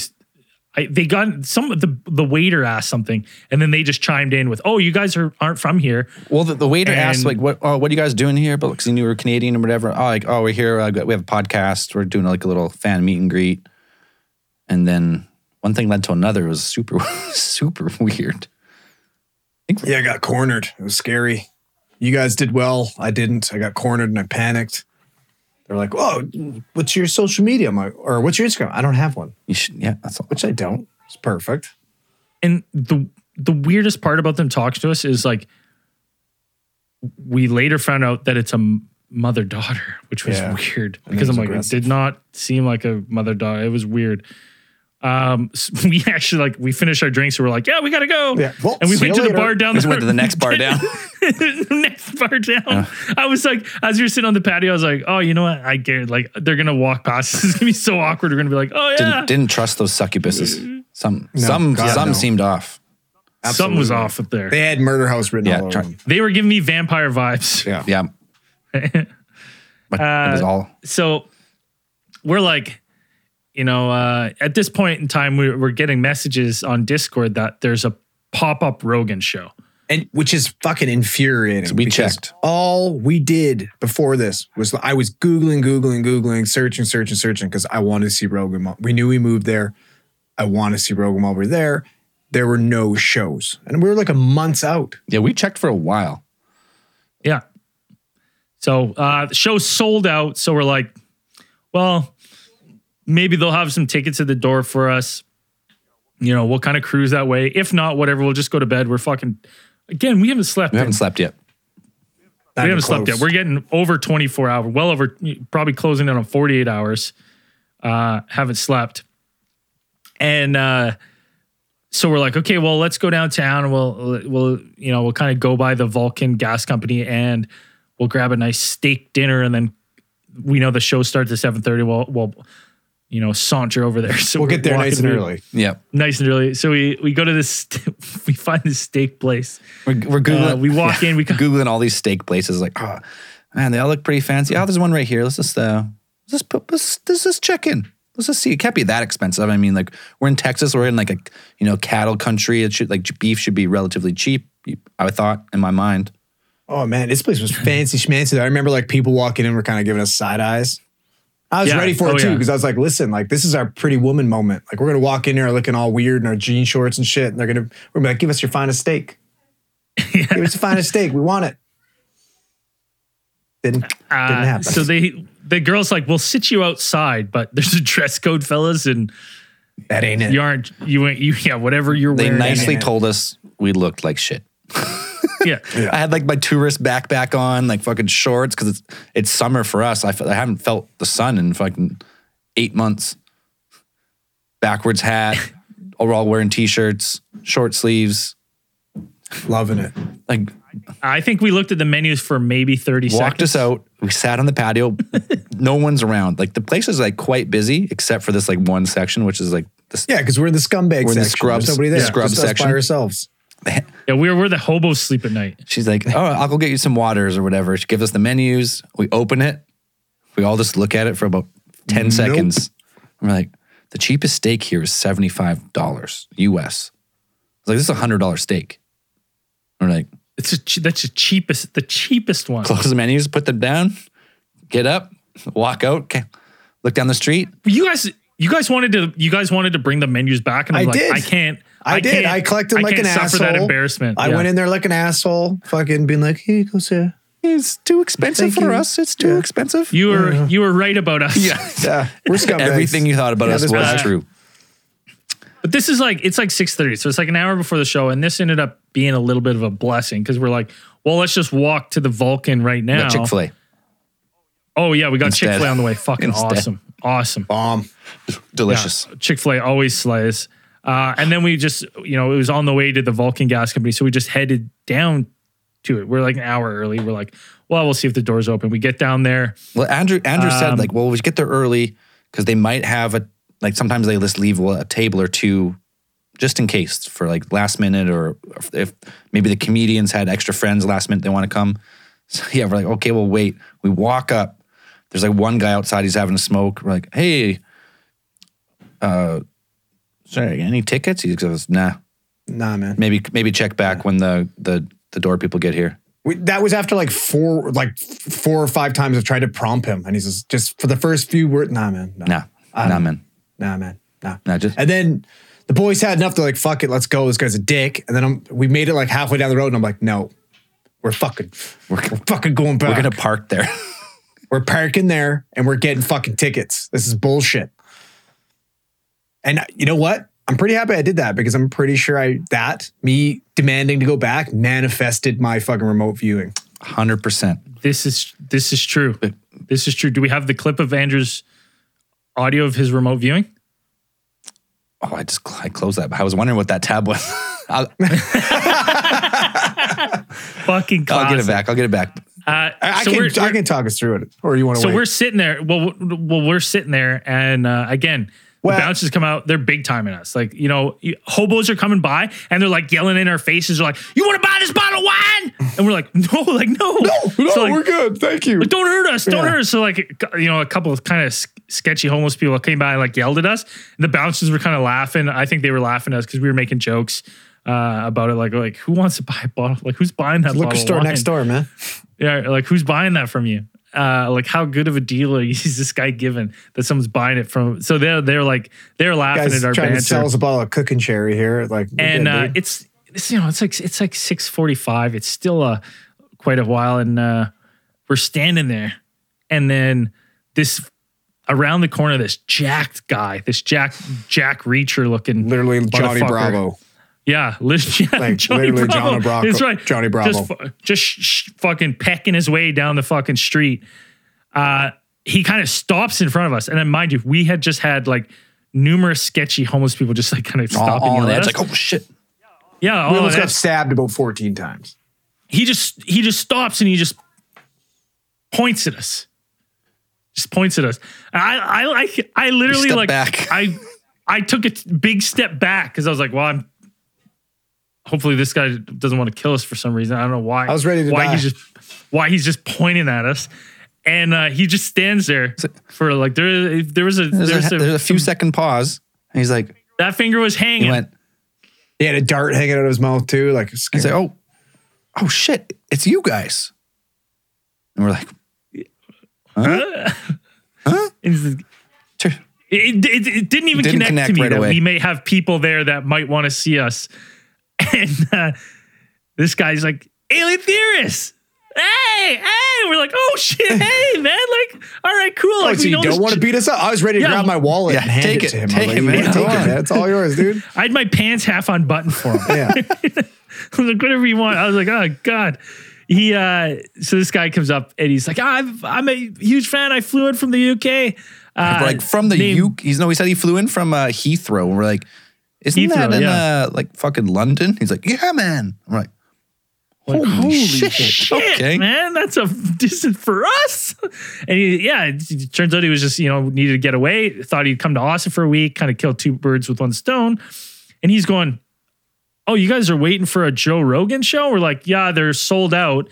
I, they got some of the the waiter asked something, and then they just chimed in with, "Oh, you guys are aren't from here." Well, the, the waiter asked like, "What? Oh, what are you guys doing here?" But because he knew we were Canadian or whatever. Oh, like, oh, we're here. Uh, we have a podcast. We're doing like a little fan meet and greet. And then one thing led to another. It was super, (laughs) super weird. Yeah, I got cornered. It was scary. You guys did well. I didn't. I got cornered and I panicked. They're like, "Oh, what's your social media?" I'm like, "Or what's your Instagram?" I don't have one, You should, yeah, that's all. which I don't. It's perfect. And the the weirdest part about them talking to us is like, we later found out that it's a mother daughter, which was Yeah. weird because it I'm like, aggressive. it did not seem like a mother daughter. It was weird. Um, s- (laughs) we actually like we finished our drinks and we're like, yeah, we gotta go. Yeah, well, and we went you to the bar down. We just went to the next bar down. (laughs) next bar down. I was like, as you're sitting on the patio, I was like, oh, you know what? I get it. Like they're gonna walk past. This (laughs) is gonna be so awkward. We're gonna be like, oh yeah. Didn't, didn't trust those succubuses. Some, some, God, some no. seeed off. Something was off up there. They had murder house written Yeah, all over them. They were giving me vampire vibes. Yeah. Yeah. But it was all. so we're like, you know, uh, at this point in time, we're, we're getting messages on Discord that there's a pop up Rogan show. and which is fucking infuriating. we checked. All we did before this was I was googling, googling, googling, searching, searching, searching because I wanted to see Rogan. while- We knew we moved there. I wanted to see Rogan while we we're there. There were no shows, and we were like a months out. Yeah, we checked for a while. Yeah. So uh, the show's sold out. So we're like, well, maybe they'll have some tickets at the door for us. You know, we'll kind of cruise that way. If not, whatever, we'll just go to bed. We're fucking, again, we haven't slept. We haven't slept yet. Not we haven't slept yet. We're getting over 24 hours, well over, probably closing in on 48 hours. Uh, haven't slept. And uh, so we're like, okay, well, let's go downtown and we'll, we'll, you know, we'll kind of go by the Vulcan Gas Company and we'll grab a nice steak dinner. And then we know the show starts at 7.30. We'll, we'll, you know, saunter over there. (laughs) So We'll get there nice and through- early. Yeah. Nice and early. So we, we go to this, (laughs) we find this steak place. We're, we're Googling. Uh, we (laughs) walk in, we co- Googling all these steak places. Like, oh, man, they all look pretty fancy. Oh, there's one right here. Let's just, uh, let's just put, let's, let's just check in. Let's just see. It can't be that expensive. I mean, like, we're in Texas. We're in like a, you know, cattle country. It should, like, beef should be relatively cheap. I thought in my mind. Oh man, this place was fancy schmancy. I remember like people walking in were kind of giving us side eyes. I was Yeah. ready for Oh, it too yeah. because I was like, listen, like this is our pretty woman moment. Like we're gonna walk in there looking all weird in our jean shorts and shit, and they're gonna we're gonna be like, give us your finest steak. (laughs) Give us your finest steak. We want it. Didn't didn't Uh, happen. So they the girl's like, "We'll sit you outside, but there's a dress code, fellas, and that ain't it. you aren't you ain't you yeah whatever you're They wearing." They nicely man. told us we looked like shit. (laughs) yeah. I had like my tourist backpack on, like fucking shorts, because it's it's summer for us. I, I haven't felt the sun in fucking eight months. Backwards hat, (laughs) we're all wearing t-shirts, short sleeves. Loving it. Like I think we looked at the menus for maybe 30 walked seconds. us out. We sat on the patio. (laughs) no one's around. Like the place is like quite busy, except for this like one section, which is like this. Yeah, because we're in the scumbag We're in the section. scrubs- There's nobody there. scrub Just us section. by ourselves. (laughs) Yeah, we're, we're the hobos sleep at night. She's like, "Oh, I'll go get you some waters or whatever." She gives us the menus. We open it. We all just look at it for about ten Nope. seconds. And we're like, "The cheapest steak here is seventy five dollars US." It's like this is a hundred dollar steak. We're like, It's a, ch- that's the cheapest, the cheapest one. close the menus, put them down, get up, walk out. Okay, look down the street. You guys, you guys wanted to, you guys wanted to bring the menus back, and I'm I like, did. I can't. I, did. I collected I like can't an suffer asshole. that embarrassment. I Yeah. went in there like an asshole, fucking being like, "Here you go, sir." It's too expensive Thank for you. us. It's too Yeah. expensive. You were, uh-huh. you were right about us. yeah. (laughs) Yeah, we're scumbags. Everything you thought about Yeah, us this was was- true. But this is like it's like six thirty, so it's like an hour before the show, and this ended up being a little bit of a blessing because we're like, well, let's just walk to the Vulcan right now. Chick Fil A, Oh yeah, we got Chick Fil A on the way. Fucking Instead. awesome, awesome. bomb. delicious. Chick Fil A always slays. Uh, and then we just, you know, it was on the way to the Vulcan Gas Company, so we just headed down to it. We're like an hour early. We're like, well, we'll see if the doors open. We get down there. Well, Andrew Andrew said Um, like, well, we should get there early because they might have a like sometimes they just leave a table or two just in case for like last minute or if, if maybe the comedians had extra friends last minute they want to come. (laughs) So yeah, we're like, okay, we'll wait. We walk up. There's like one guy outside. He's having a smoke. We're like, hey, uh, sorry, any tickets? He goes, nah. Nah, man. Maybe maybe check back when the the the door people get here. We, that was after like four, like four or five times I've tried to prompt him, and he says just for the first few words, nah, man, nah, Nah, I nah, don't- man. nah, man, nah. Nah, just And then the boys had enough to like, fuck it, let's go. This guy's a dick. And then I'm, we made it like halfway down the road, and I'm like, no, we're fucking, we're, we're fucking going back. we're gonna park there. We're parking there and we're getting fucking tickets. This is bullshit. And you know what? I'm pretty happy I did that because I'm pretty sure I that me demanding to go back manifested my fucking remote viewing. Hundred percent. This is this is true. This is true. Do we have the clip of Andrew's audio of his remote viewing? Oh, I just I closed that. I was wondering what that tab was. (laughs) I'll, (laughs) Fucking I'll get it back. I'll get it back. Uh, I, I so can we're- I can talk us through it, or you want to So wait? we're sitting there. Well, w- well, we're sitting there, and uh, again, Well- the bouncers come out. They're big timing us. Like you know, hobos are coming by, and they're like yelling in our faces. They're like, "You want to buy this bottle of wine?" And we're like, (laughs) "No, like no, no, So, like, we're good. Thank you. like, don't hurt us, don't Yeah. hurt us. So like, you know, a couple of kind of sketchy homeless people came by and like yelled at us. And the bouncers were kind of laughing. I think they were laughing at us because we were making jokes uh, about it. Like, like who wants to buy a bottle? Like, who's buying that? Liquor store next door, man. (laughs) Yeah, like who's buying that from you? Uh, like how good of a deal (laughs) is this guy giving that someone's buying it from? So they're they're like they're laughing Guys at our trying to sell banter, us a bottle of cooking cherry here. Like, and uh, it's it's you know it's like it's like six forty five. It's still a quite a while, and uh, we're standing there, and then this around the corner, this jacked guy, this Jack Jack Reacher looking, literally Johnny. Bravo. Yeah, lit- (laughs) yeah Like, Johnny literally Bravo. Johnny Bravo- That's right. Johnny Bravo. Just, just sh- fucking pecking his way down the fucking street. Uh, he kind of stops in front of us, and then mind you, we had just had like numerous sketchy homeless people just like kind of All, stop and all yell on at edge, us. like, oh shit. yeah, all We almost got stabbed about 14 times. he just he just stops and he just points at us. Just points at us. I I like I literally like back. I I took a big step back because I was like, well, I'm hopefully this guy doesn't want to kill us for some reason. I don't know why. I was ready to why die. he's just why he's just pointing at us. And uh, he just stands there for like there there was a There's, there's a, a, there's a few second pause. And he's like, that finger was hanging. he went, He had a dart hanging out of his mouth too. Like, he's like, oh, oh shit, it's you guys. And we're like, he's like, It, it, it didn't even Didn't connect, connect to me right that away. we may have people there that might want to see us. (laughs) And uh, this guy's like, alien theorists. Hey, hey. We're like, oh shit, (laughs) hey, man. Like, all right, cool. oh, Like, so you don't want to ch- beat us up? I was ready to Yeah, grab my wallet yeah, and hand take it, it, to him. take I it, man. Take it, on." It's all yours, dude. (laughs) I had my pants half unbuttoned for him. Yeah. I was like, whatever you want. I was like, oh God. He uh so this guy comes up and he's like, I've, I'm a huge fan. I flew in from the UK. Uh, like from the named- U. He's no. He said he flew in from uh, Heathrow. And we're like, isn't Heathrow, that in yeah. uh, like fucking London? He's like, yeah, man. I'm like, Like, Holy shit, shit. Okay. man, that's a (laughs) distant for us. And he, yeah, it, it turns out he was just you know needed to get away. Thought he'd come to Austin for a week, kind of kill two birds with one stone. And he's going, "Oh, you guys are waiting for a Joe Rogan show?" We're like, "Yeah, they're sold out."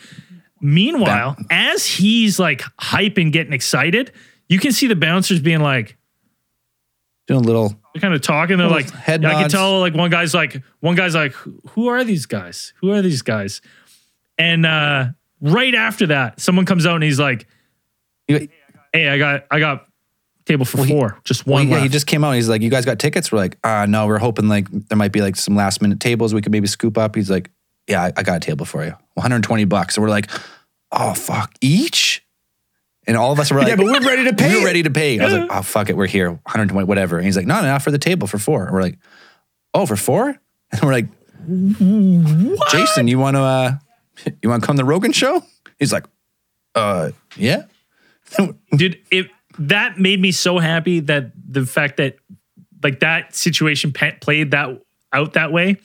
Meanwhile, as he's like hyping, getting excited, you can see the bouncers being like, Doing a little. They're kind of talking. They're like, head yeah, I can nods. tell. Like one guy's like, one guy's like, who are these guys? Who are these guys? And uh, right after that, someone comes out and he's like, He- hey, I got, I got table for four, just Well, one yeah, he left. just came out. And he's like, "You guys got tickets?" We're like, "Ah, no. We're hoping like there might be like some last minute tables we could maybe scoop up." He's like, "Yeah, I, I got a table for you, 120 bucks." So we're like, "Oh fuck, each?" And all of us were like, Yeah, but we're ready to pay We're ready to pay. I was like, "Oh fuck it, we're here, 120, whatever." And he's like, "No, no, not for the table for four. And we're like, "Oh, for four? (laughs) And we're like, what? "Jason, you want to uh, you want to come to the Rogan show?" He's like, "Uh, yeah." (laughs) dude it that made me so happy that the fact that like that situation played that out that way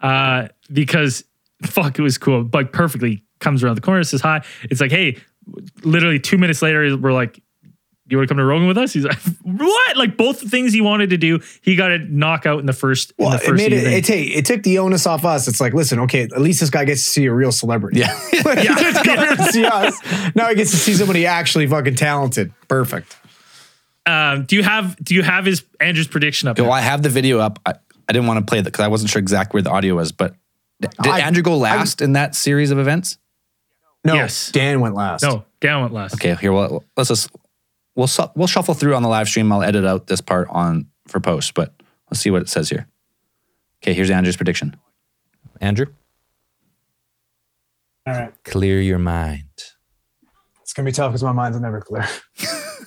uh because fuck it was cool like perfectly comes around the corner says hi it's like hey literally two minutes later we're like you want to come to Rogan with us? He's like, (laughs) what? Like both the things he wanted to do, he got a knockout in the first. in Well, the it made it, evening. it, take, it took the onus off us. It's like, listen, okay, at least this guy gets to see a real celebrity. Yeah. (laughs) Like, he just come here to see us. Now he gets to see somebody actually fucking talented. Perfect. um, do you have do you have his Andrew's prediction up? Well. I have the video up. I, I didn't want to play that because I wasn't sure exactly where the audio was. But did I- Andrew go last in that series of events? No, Yes. Dan went last. No, Dan went last. Okay, here. Well, let's just we'll we'll shuffle through on the live stream. I'll edit out this part on for post, but let's see what it says here. Okay, here's Andrew's prediction. Andrew, All right. clear your mind. It's going to be tough because my mind's never clear. (laughs)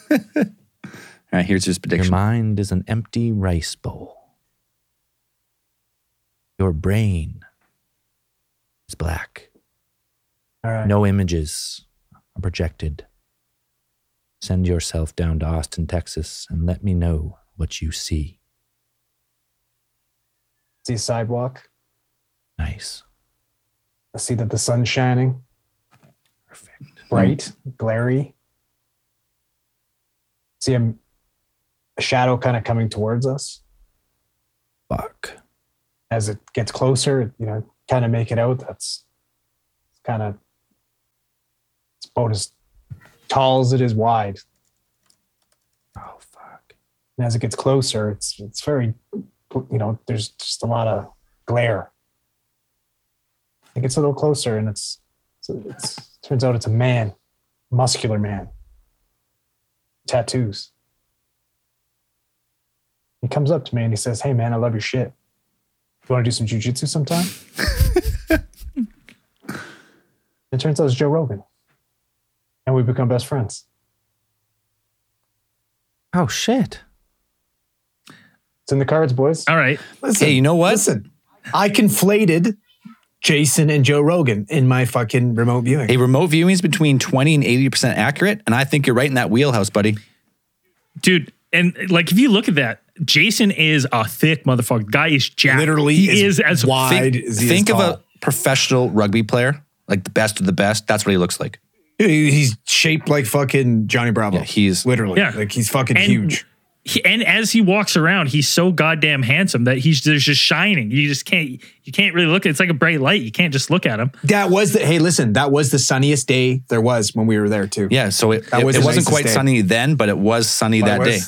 (laughs) All right, here's his prediction. Your mind is an empty rice bowl. Your brain is black. Right. No images are projected. Send yourself down to Austin, Texas, and let me know what you see. See a sidewalk. Nice. I see that the sun's shining, Perfect. bright, glary. See a, a shadow kind of coming towards us. Fuck. As it gets closer, you know, kind of make it out. That's kind of about as tall as it is wide. Oh, fuck. And as it gets closer, it's it's very, you know, there's just a lot of glare. It gets a little closer, and it's it's, it's turns out it's a man, muscular man, tattoos. He comes up to me and he says, "Hey, man, I love your shit. You want to do some jujitsu sometime?" (laughs) it turns out it's Joe Rogan, and we become best friends. Oh, shit. It's in the cards, boys. All right. Listen, Hey, you know what? Listen, I conflated Jason and Joe Rogan in my fucking remote viewing. Hey, remote viewing is between 20 and 80% accurate, and I think you're right in that wheelhouse, buddy. dude. And like, if you look at that, Jason is a thick motherfucker. Guy is jacked. Literally he is is, as wide. thick- as he is think of tall. a professional rugby player, like the best of the best. That's what he looks like. He- He's shaped like fucking Johnny Bravo. Yeah, he's literally Yeah. like he's fucking And- huge. he- and as he walks around, he's so goddamn handsome that he's there's just shining. You just can't you can't really look. at It's like a bright light. You can't just look at him. That was the hey, listen, that was the sunniest day there was when we were there too. yeah. So it, That it, was it wasn't quite day. sunny then, but it was sunny But it that day.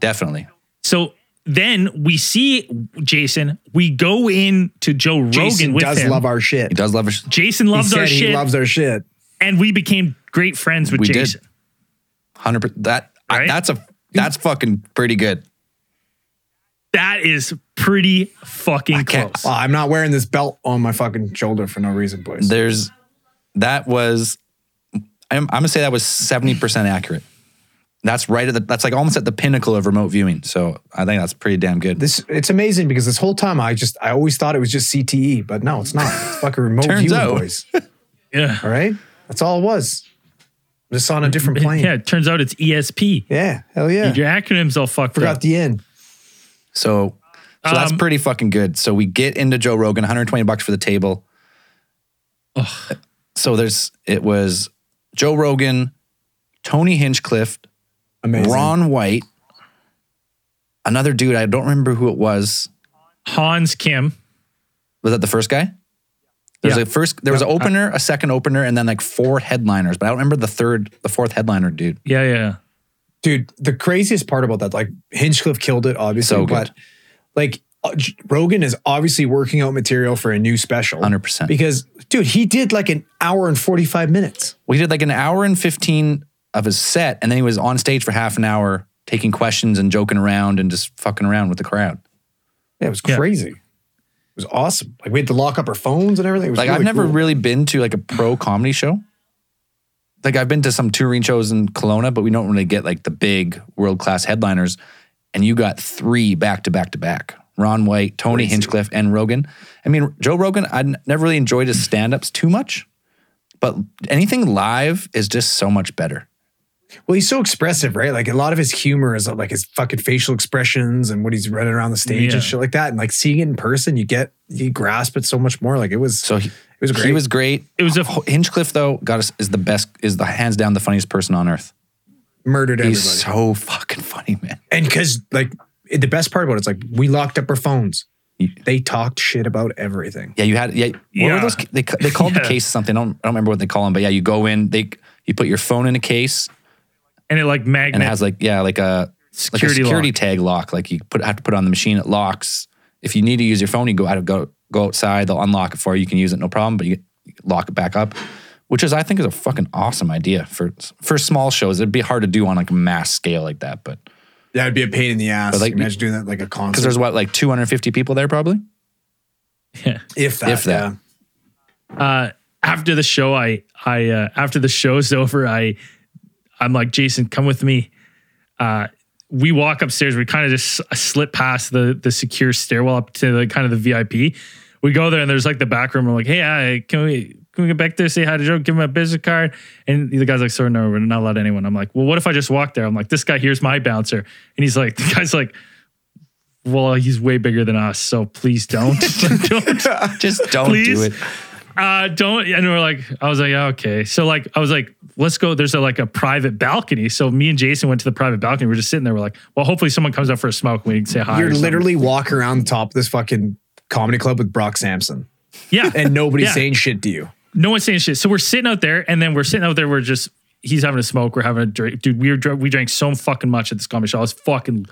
Definitely. So then we see Jason. We go in to Joe Rogan Jason with does him. love our shit. He does love us. Jason He loves said our he shit, loves our shit. And we became great friends with We did. Jason. Hundred percent. That I- that's a that's fucking pretty good. That is pretty fucking can't- close. Well, I'm not wearing this belt on my fucking shoulder for no reason, boys. There's that was. I'm, I'm gonna say that was seventy percent accurate. That's right at the. That's like almost at the pinnacle of remote viewing. So I think that's pretty damn good. This it's amazing because this whole time I just I always thought it was just CTE, but no, it's not. It's fucking remote Turns viewing, out. boys. (laughs) yeah. All right, that's all it was. Just on a different plane. Yeah, it turns out it's ESP. Yeah, hell yeah. Your acronyms all fucked Forgot up. the end. So, so that's Um, pretty fucking good. So we get into Joe Rogan, 120 bucks for the table. So there's it was Joe Rogan, Tony Hinchcliffe, Amazing. Ron White, another dude. I don't remember who it was. Hans Kim. Was that the first guy? There's Yeah. a first. There was an opener, a second opener, and then like four headliners. But I don't remember the third, the fourth headliner, dude. Yeah, yeah. Dude, the craziest part about that, like Hinchcliffe killed it, obviously, So good. but like uh, Rogan is obviously working out material for a new special. 100%. Because, dude, he did like an hour and 45 minutes. We did like an hour and fifteen of his set, and then he was on stage for half an hour taking questions and joking around and just fucking around with the crowd. Yeah, it was crazy. It was awesome. Like we had to lock up our phones and everything. It was Like really I've never cool. really been to like a pro comedy show. Like I've been to some touring shows in Kelowna, but we don't really get like the big world class headliners. And you got three back to back to back: Ron White, Tony. Hinchcliffe, and Rogan. I mean, Joe Rogan. I never really enjoyed his stand ups too much, but anything live is just so much better. Well, he's so expressive, right? Like a lot of his humor is like his fucking facial expressions and what he's running around the stage Yeah. and shit like that. And like seeing it in person, you get you grasp it so much more. Like it was So he, it was great. he was great. It was a Hinchcliffe though. Got us is the best. Is the hands down the funniest person on earth. murdered everybody. He's so fucking funny, man. and because like it- the best part about it is like we locked up our phones. You- They talked shit about everything. Yeah, you had yeah. What Yeah. were those? They they called (laughs) Yeah. the case something. I don't, I don't remember what they call them, but yeah, you go in. They you put your phone in a case, and it like magnet and it has like yeah, like a security, like a security lock. tag lock. Like you put have to put on the machine. It locks. If you need to use your phone, you go out go go outside. They'll unlock it for you. You can use it no problem. But you lock it back up, which is I think is a fucking awesome idea for for small shows. It'd be hard to do on like a mass scale like that, but Yeah, it'd be a pain in the ass. But, like, Like, Imagine doing that like a concert. because there's what like 250 people there probably. Yeah. if that, if that. yeah. uh, after the show, I, I, uh, after the show's (laughs) over, I, I'm like, Jason, come with me. Uh, we walk upstairs. We kind of just slip past the the secure stairwell up to the kind of the VIP. We go there and there's like the back room. We're like, hey, uh, can we can we get back there, say hi to Joe, give him a business card? And the guy's like, sorry, no, we're not allowed anyone. I'm like, well, what if I just walk there? I'm like, this guy here's my bouncer, and he's like, (laughs) the guy's like. Well, he's way bigger than us, so please don't. (laughs) don't (laughs) Just don't Please? do it. Uh don't and we're like i was like yeah, okay. So like i was like let's go there's a like a private balcony. So me and jason went to the private balcony. We're just sitting there. We're like well hopefully someone comes up for a smoke and we can say hi You're literally walking around the top of this fucking comedy club with Brock Sampson, yeah. And nobody's Yeah. saying shit to you. no one's saying shit. So we're sitting out there and then we're sitting out there. We're just he's having a smoke. We're having a drink. Dude we were we drank so fucking much at this comedy show. I was fucking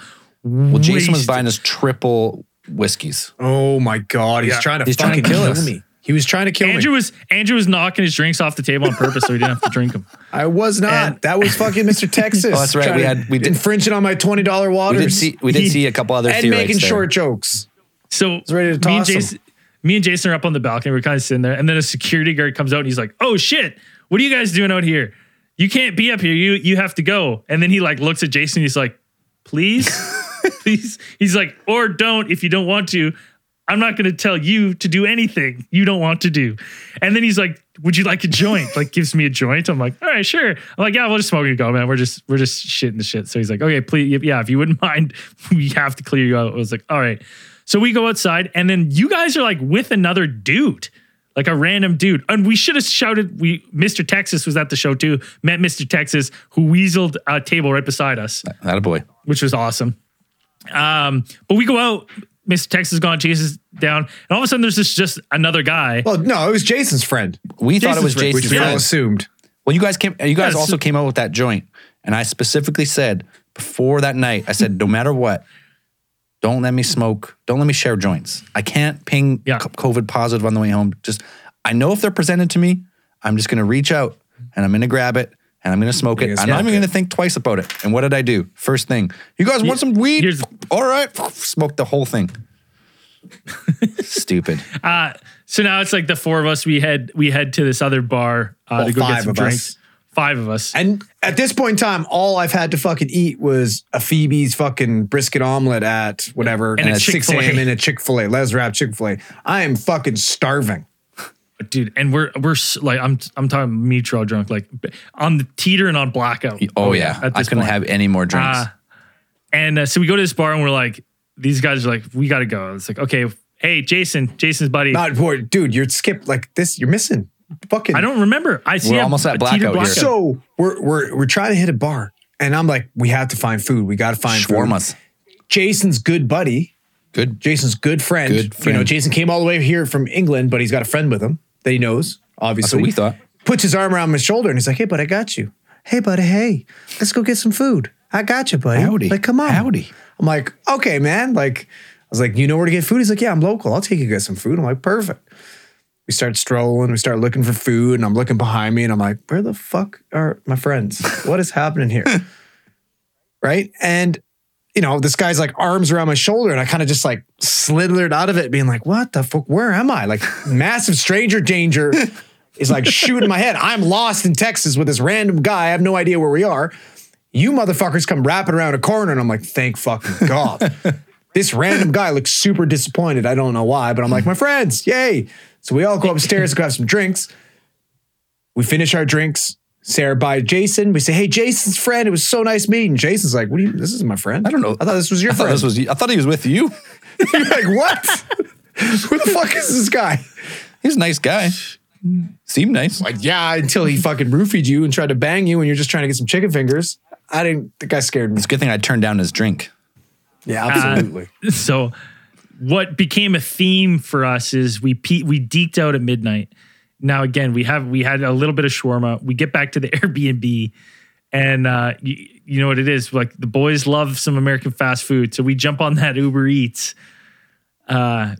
Well, Jason was buying us triple whiskeys. Oh my god, he's Yeah. trying to He's trying fucking to kill kill, us. me. He was trying to kill andrew me. was andrew was knocking his drinks off the table on purpose so he didn't have to drink them (laughs) I was not. And- that was fucking Mr. (laughs) Texas. Oh, that's right. We had- we did- infringing on my twenty dollar We did see we did see a couple other and making there. short jokes. So ready to me and toss 'em. Jason, me and Jason are up on the balcony. We're kind of sitting there, and then a security guard comes out and he's like, "Oh shit, what are you guys doing out here? You can't be up here. You you have to go." And then he like looks at Jason. He's like, "Please, (laughs) please." He's like, "Or don't if you don't want to." I'm not going to tell you to do anything you don't want to do. And then he's like, "Would you like a joint?" Like gives me a joint. I'm like, "All right, sure." I'm like, "Yeah, we'll just smoke and go, man. We're just we're just shitting the shit." So he's like, "Okay, please, yeah, if you wouldn't (laughs) mind, we have to clear you out." I was like, "All right." So we go outside, and then you guys are like with another dude, like a random dude. And we should have shouted. We Mr. Texas was at the show too. Met Mr. Texas, who weaseled a table right beside us That a boy. which was awesome. Um, but we go out, Mr. Texas gone, chases down, and all of a sudden there's this just another guy. Well, no, it was Jason's friend, We thought it was Jason's friend, which we all friend. assumed. Well, you guys came. You guys Yeah, also came out with that joint, and I specifically said before that night, I said, no matter what, don't let me smoke. Don't let me share joints. I can't ping Yeah. co- COVID positive on the way home. Just, I know if they're presented to me, I'm just gonna reach out and I'm gonna grab it and I'm gonna smoke it. I'm not even gonna think twice about it. And what did I do? First thing, you guys want some weed? here's- All right, smoke the whole thing. (laughs) Stupid. Uh, so now it's like the four of us. We head we head to this other bar uh, Well, to go five get some of drinks. us. Five of us. And at this point in time, all I've had to fucking eat was a Phoebe's fucking brisket omelet at whatever, And a at 6 a.m. Chick-fil-A. in a Chick fil A, Les Wrap Chick fil A. I am fucking starving. Dude, and we're we're like I'm I'm talking metro drunk, like on the teeter and on blackout. Oh yeah, at I this couldn't point. have any more drinks. Uh, and uh, so we go to this bar and we're like, these guys are like, we got to go. It's like, okay, hey, Jason, Jason's buddy. Not boy, dude, you're skipped like this. You're missing. fucking I don't remember. I see. We're almost at a teeter blackout here. So we're we're we're trying to hit a bar, and I'm like, we have to find food. We got to find food. Shawarmas. Jason's good buddy, Good. Jason's good friend. Good friend. You know. Jason came all the way here from England, but he's got a friend with him that he knows. Obviously, That's what we thought. Puts his arm around my shoulder and he's like, "Hey, bud, I got you. Hey, buddy, hey, let's go get some food. I got you, buddy. Howdy. Like, come on. Howdy. I'm like, okay, man. Like, I was like, you know where to get food? He's like, yeah, I'm local. I'll take you guys some food. I'm like, perfect. We start strolling. We start looking for food, and I'm looking behind me, and I'm like, where the fuck are my friends? What is happening here? (laughs) right? And you know, this guy's like arms around my shoulder, and I kind of just like slithered out of it, being like, what the fuck? Where am I? Like, (laughs) massive stranger danger is like shooting my head. I'm lost in Texas with this random guy. I have no idea where we are. You motherfuckers come wrapping around a corner, and I'm like, thank fucking God. (laughs) this random guy looks super disappointed. I don't know why, but I'm like, my friends, yay. So we all go upstairs, grab some drinks. We finish our drinks. Sarah by Jason. We say, hey, Jason's friend. It was so nice meeting. Jason's like, what do you, this isn't my friend. I don't know. I thought this was your I thought friend. this was. I thought he was with you. (laughs) You're like, what? Who the fuck is this guy? He's a nice guy. Seemed nice. Like, yeah, until he fucking roofied you and tried to bang you and you're just trying to get some chicken fingers. I didn't, the guy scared me. It's a good thing I turned down his drink. Yeah, uh, absolutely. so what became a theme for us is we pe- we deked out at midnight. Now again, we have we had a little bit of shawarma. We get back to the (laughs) Airbnb, and uh, you, you know what it is. Like the boys love some American fast food, so we jump on that Uber Eats. Uh,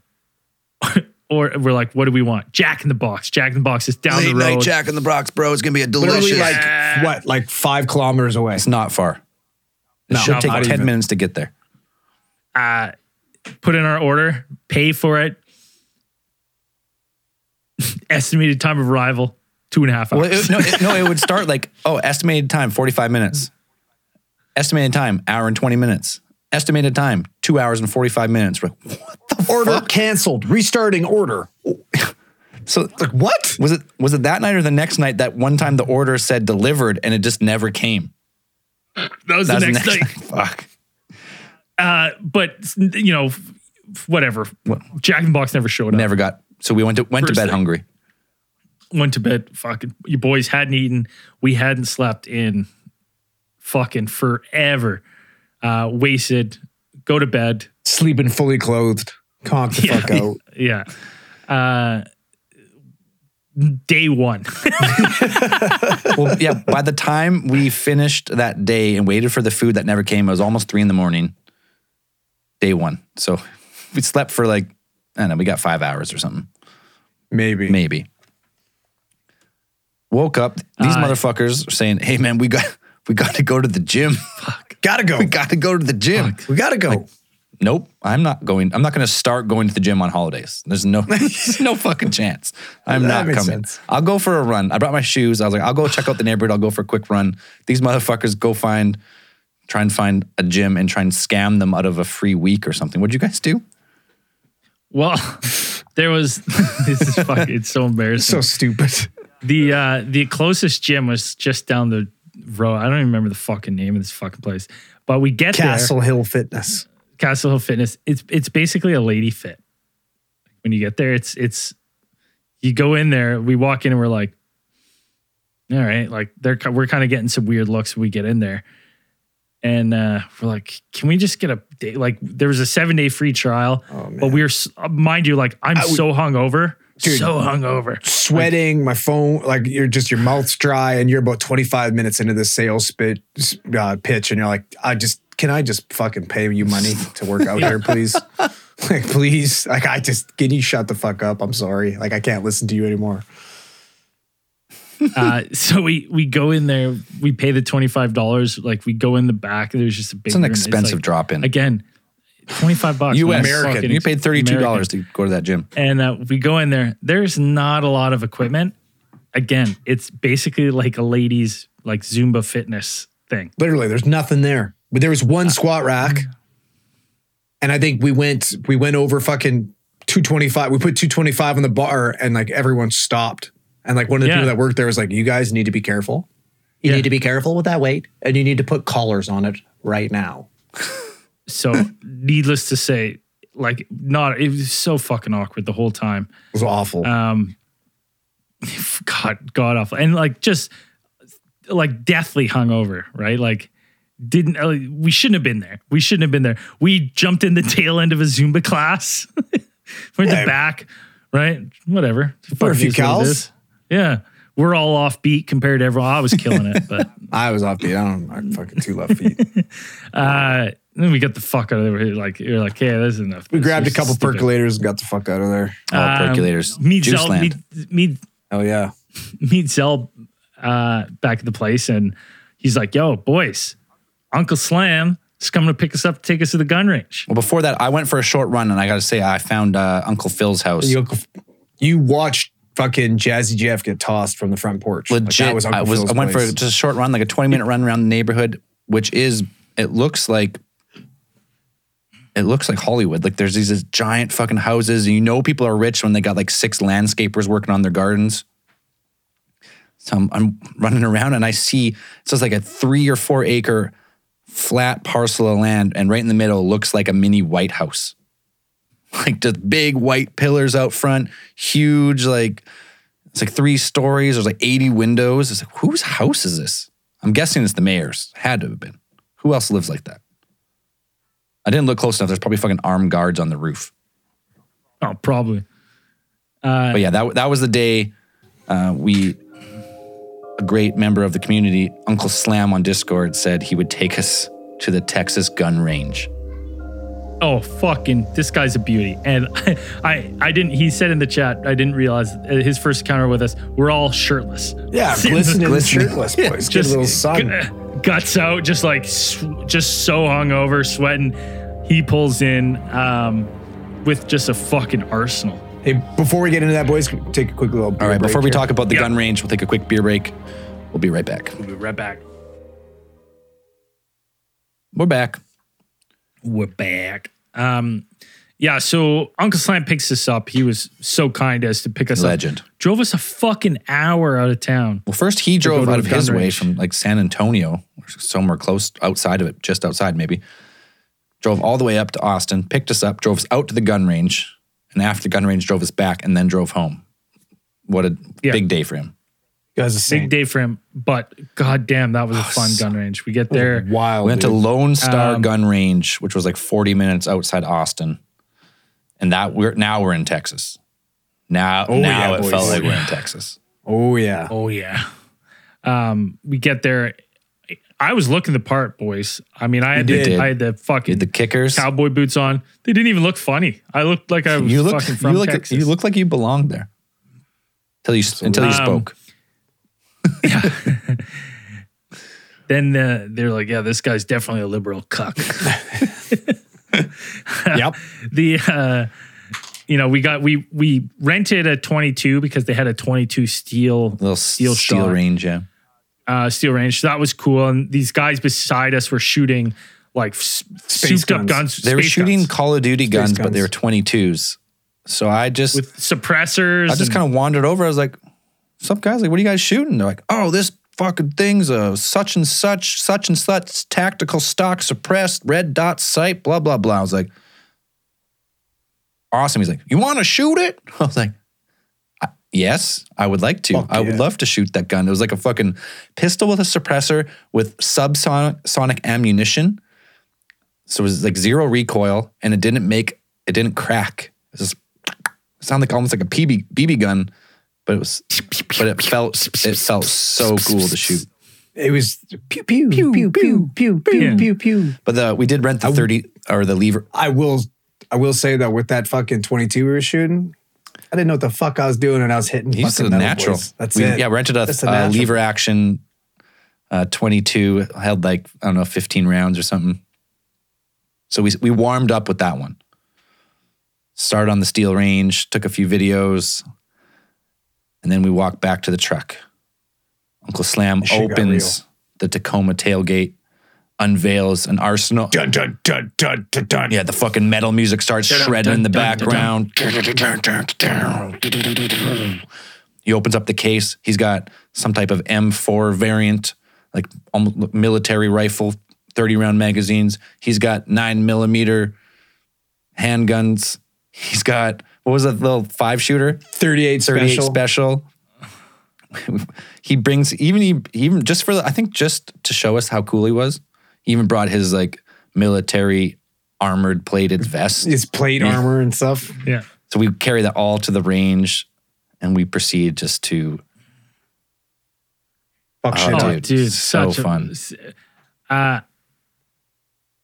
(laughs) or we're like, what do we want? Jack in the Box. Jack in the Box is down the road. Jack in the Box, bro. It's gonna be a Literally delicious. like, what, like five kilometers away? it's not far. It No, should take ten even. minutes to get there. uh, put in our order, pay for it. Estimated time of arrival, two and a half hours. Well, it, no, it, no, it would (laughs) start like oh, estimated time forty five minutes. Estimated time hour and twenty minutes. Estimated time two hours and forty five minutes. We're like, what the Order fuck? canceled, restarting order. So like what was it? Was it that night or the next night that one time the order said delivered and it just never came? that was That the was next night. (laughs) Fuck. Uh, but you know, f- whatever. Jack in the Box never showed up. Never got. So we went to went First to bed thing. hungry. Went to bed. Fucking, your boys hadn't eaten. We hadn't slept in fucking forever. Uh, wasted. Go to bed. Sleeping fully clothed. Conk the (laughs) fuck out. Yeah. Uh, day one. (laughs) Well, yeah. By the time we finished that day and waited for the food that never came, it was almost three in the morning. Day one. So we slept for like I don't know. We got five hours or something. Maybe. Maybe. Woke up. These Uh, motherfuckers are saying, "Hey man, we got (laughs) we got to (laughs) go to the gym. Fuck. Gotta go. we got to go to the gym." We gotta go. Nope, I'm not going. I'm not going to start going to the gym on holidays. There's no, (laughs) there's no fucking chance. I'm That not makes coming. sense. I'll go for a run. I brought my shoes. I was like, I'll go check out the neighborhood. I'll go for a quick run. These motherfuckers go find, try and find a gym and try and scam them out of a free week or something. What'd you guys do? Well, (laughs) there was (laughs) this is fucking it's so (laughs) embarrassing. So stupid. the uh the closest gym was just down the road. I don't even remember the fucking name of this fucking place. But we get Castle Hill Fitness. Castle Hill Fitness. It's it's basically a lady fit. When you get there, it's it's you go in there, we walk in and we're like, all right, like they're we're kind of getting some weird looks when we get in there. And uh, we're like, can we just get a day? Like, there was a seven day free trial, but we were, uh, mind you, like, I'm so hungover, Dude. so hungover. Sweating, my phone, like you're just your mouth's dry, and you're about 25 minutes into the sales spit, uh, pitch, and you're like, I just can I just fucking pay you money to work out (laughs) here, please? like, please. Like, I just can you shut the fuck up? I'm sorry. Like, I can't listen to you anymore. Uh, (laughs) so we we go in there, we pay the twenty five dollars. Like we go in the back. There's just a big. It's an room. expensive like- drop in. Again, twenty five bucks. U.S. man. Fucking You paid thirty two dollars to go to that gym. And uh, we go in there. There's not a lot of equipment. Again, it's basically like a ladies like Zumba fitness thing. Literally, there's nothing there. But there was one squat rack, and I think we went we went over fucking 225. We put 225 on the bar, and like everyone stopped. And like one of the Yeah. people that worked there was like, "You guys need to be careful. You Yeah. need to be careful with that weight, and you need to put collars on it right now." (laughs) So needless to say, like not it was so fucking awkward the whole time. It was awful. Um, (laughs) God, god awful, and like just like deathly hungover, right? Like didn't uh, we shouldn't have been there. We shouldn't have been there. We jumped in the (laughs) tail end of a Zumba class. We're in Yeah. the back, right? Whatever. For a few is what it cows? Is. Yeah. We're all offbeat compared to everyone. I was killing it, but (laughs) I was offbeat. I don't. I'm fucking two left feet. (laughs) uh, then we got the fuck out of there. Like you're like, yeah, this is enough. We This grabbed a couple stupid. percolators and got the fuck out of there. All Um, percolators. Meet Juice Zell, land. meet, meet Oh yeah. (laughs) meet Zell uh, back at the place, and he's like, "Yo, boys, Uncle Slam is coming to pick us up, to take us to the gun range." Well, before that, I went for a short run, and I got to say, I found uh, Uncle Phil's house. You, you watched fucking Jazzy Jeff get tossed from the front porch. Like, Legit, that was I was. Phil's I went place. for just a short run, like a twenty minute run around the neighborhood, which is. It looks like. It looks like Hollywood. Like there's these giant fucking houses, and you know people are rich when they got like six landscapers working on their gardens. So I'm, I'm running around and I see it says like a three or four acre flat parcel of land, and right in the middle looks like a mini White House. Like just big white pillars out front, huge, like it's like three stories. There's like 80 windows. It's like, whose house is this? I'm guessing it's the mayor's. Had to have been. Who else lives like that? I didn't look close enough. There's probably fucking armed guards on the roof. Oh, probably. Uh, But yeah, that, that was the day uh, we, a great member of the community, Uncle Slam on Discord, said he would take us to the Texas gun range. Oh, fucking, this guy's a beauty. And I, (laughs) I I didn't. He said in the chat, I didn't realize uh, his first encounter with us. We're all shirtless. yeah, (laughs) Sitting- glistening, glistening. shirtless boys. Get a little sun. gu- guts out, just like sw- just so hungover, sweating. He pulls in um, with just a fucking arsenal. Hey, before we get into that, boys, take a quick little. All right, before we talk about the Yeah. gun range, we'll take a quick beer break. We'll be right back. We'll be right back. We're back. We're back. Um, yeah, so Uncle Slam picks us up. He was so kind as to pick us Legend. up. Drove us a fucking hour out of town. Well, first he drove out of his gun way from like San Antonio, or somewhere close outside of it, just outside maybe. Drove all the way up to Austin, picked us up, drove us out to the gun range, and after the gun range, drove us back and then drove home. What a Yeah. big day for him. You guys, a Big day for him, but goddamn, that was a fun gun range. We get there. Wild. We went to. Lone Star Um, Gun Range, which was like 40 minutes outside Austin. And that we're now we're in Texas. Now, Oh, now yeah, it boys. felt like we're in Texas. Oh yeah. Oh yeah. Um, we get there. I was looking the part, boys. I mean, I had did. the, I had the fucking The kickers. cowboy boots on. They didn't even look funny. I looked like I was you look fucking from you look Texas. you look like you belonged there. Until you until you Um, spoke. (laughs) then uh, they're like, "Yeah, this guy's definitely a liberal cuck." (laughs) Yep. the uh, you know we got we we rented a 22 because they had a 22 steel little steel steel, shot. range, yeah. uh, steel range. So that was cool. And these guys beside us were shooting like s- Space souped up guns. guns. They were shooting guns Call of Duty guns, but they were guns. 22s. So I just with suppressors. I just kind of wandered over. I was like, "Some guys like, what are you guys shooting?" They're like, "Oh, this fucking thing's a such and such, such and such tactical stock suppressed red dot sight, blah blah blah." I was like, "Awesome." He's like, "You want to shoot it?" (laughs) I was like, "Yes, I would like to. Fuck I would love to shoot that gun." It was like a fucking pistol with a suppressor with subsonic sonic ammunition. So it was like zero recoil, and it didn't make it didn't crack. It it sounded like almost like a PB, BB gun, but it was but it felt it felt so cool to shoot. It was pew pew pew pew pew pew pew Yeah. pew pew. But the we did rent the thirty or the lever. I will I will say that with that fucking 22 we were shooting, I didn't know what the fuck I was doing and I was hitting He's a natural. boys. That's we, it. Yeah, rented a, That's the uh, lever action uh, twenty two held like I don't know fifteen rounds or something. So we we warmed up with that one. Started on the steel range, took a few videos, and then we walk back to the truck. Uncle Slam opens the Tacoma tailgate, unveils an arsenal. Dun dun dun dun dun dun. Yeah, the fucking metal music starts shredding in the background. He opens up the case. He's got some type of M4 variant, like military rifle, 30 round magazines. He's got nine millimeter handguns. He's got, what was that little five shooter? 38 38 special. special. (laughs) he brings even he even just for the, I think just to show us how cool he was. He even brought his like military armored plated vest. His plate armor and stuff. Yeah. So we carry that all to the range, and we proceed just to Fuck Oh, shit Oh, up. dude, so such a- fun. Uh,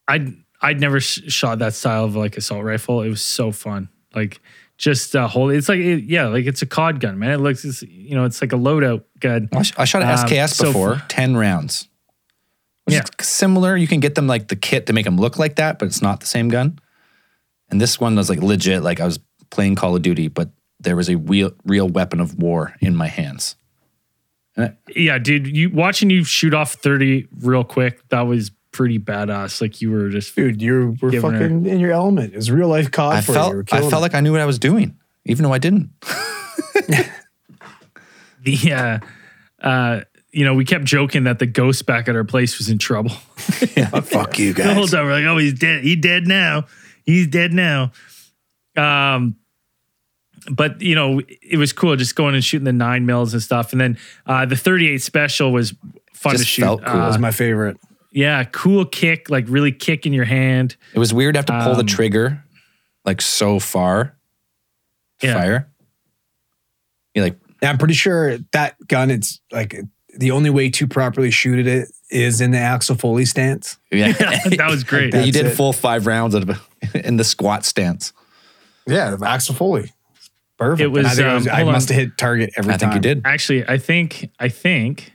I'd I'd never sh- shot that style of like assault rifle. It was so fun. Like just uh, hold. It's like it, yeah, like it's a COD gun, man. It looks it's, you know it's like a loadout gun. I sh- I shot an Um, SKS so before, 10 rounds. Which Yeah. is similar. You can get them like the kit to make them look like that, but it's not the same gun. And this one was like legit, like I was playing Call of Duty, but there was a real, real weapon of war in my hands. Yeah, dude, you watching you shoot off thirty real quick. That was pretty badass. Like you were just Dude, you were Giving her- fucking in your element. It was real life COD I for felt, you. You I felt it. like I knew what I was doing, even though I didn't. (laughs) the uh, uh, you know we kept joking that the ghost back at our place was in trouble. (laughs) Fuck you (laughs) the whole guys. time we're like, oh, he's dead. He's dead now. He's dead now. Um, but you know, it was cool just going and shooting the nine mils and stuff. And then uh, the 38 special was fun Just to shoot. felt cool. That Uh, was my favorite. Yeah, cool kick, like really kick in your hand. It was weird to have to pull the Um, trigger like so far. Yeah. Fire. You're like, I'm pretty sure that gun, it's like the only way to properly shoot it is in the Axel Foley stance. (laughs) yeah. (laughs) that was great. Yeah, you did it. full five rounds of (laughs) in the squat stance. Yeah, Axel Foley. Perfect. It And was, I, think um, was, I must have hit target every I think time. you did. Actually, I think, I think.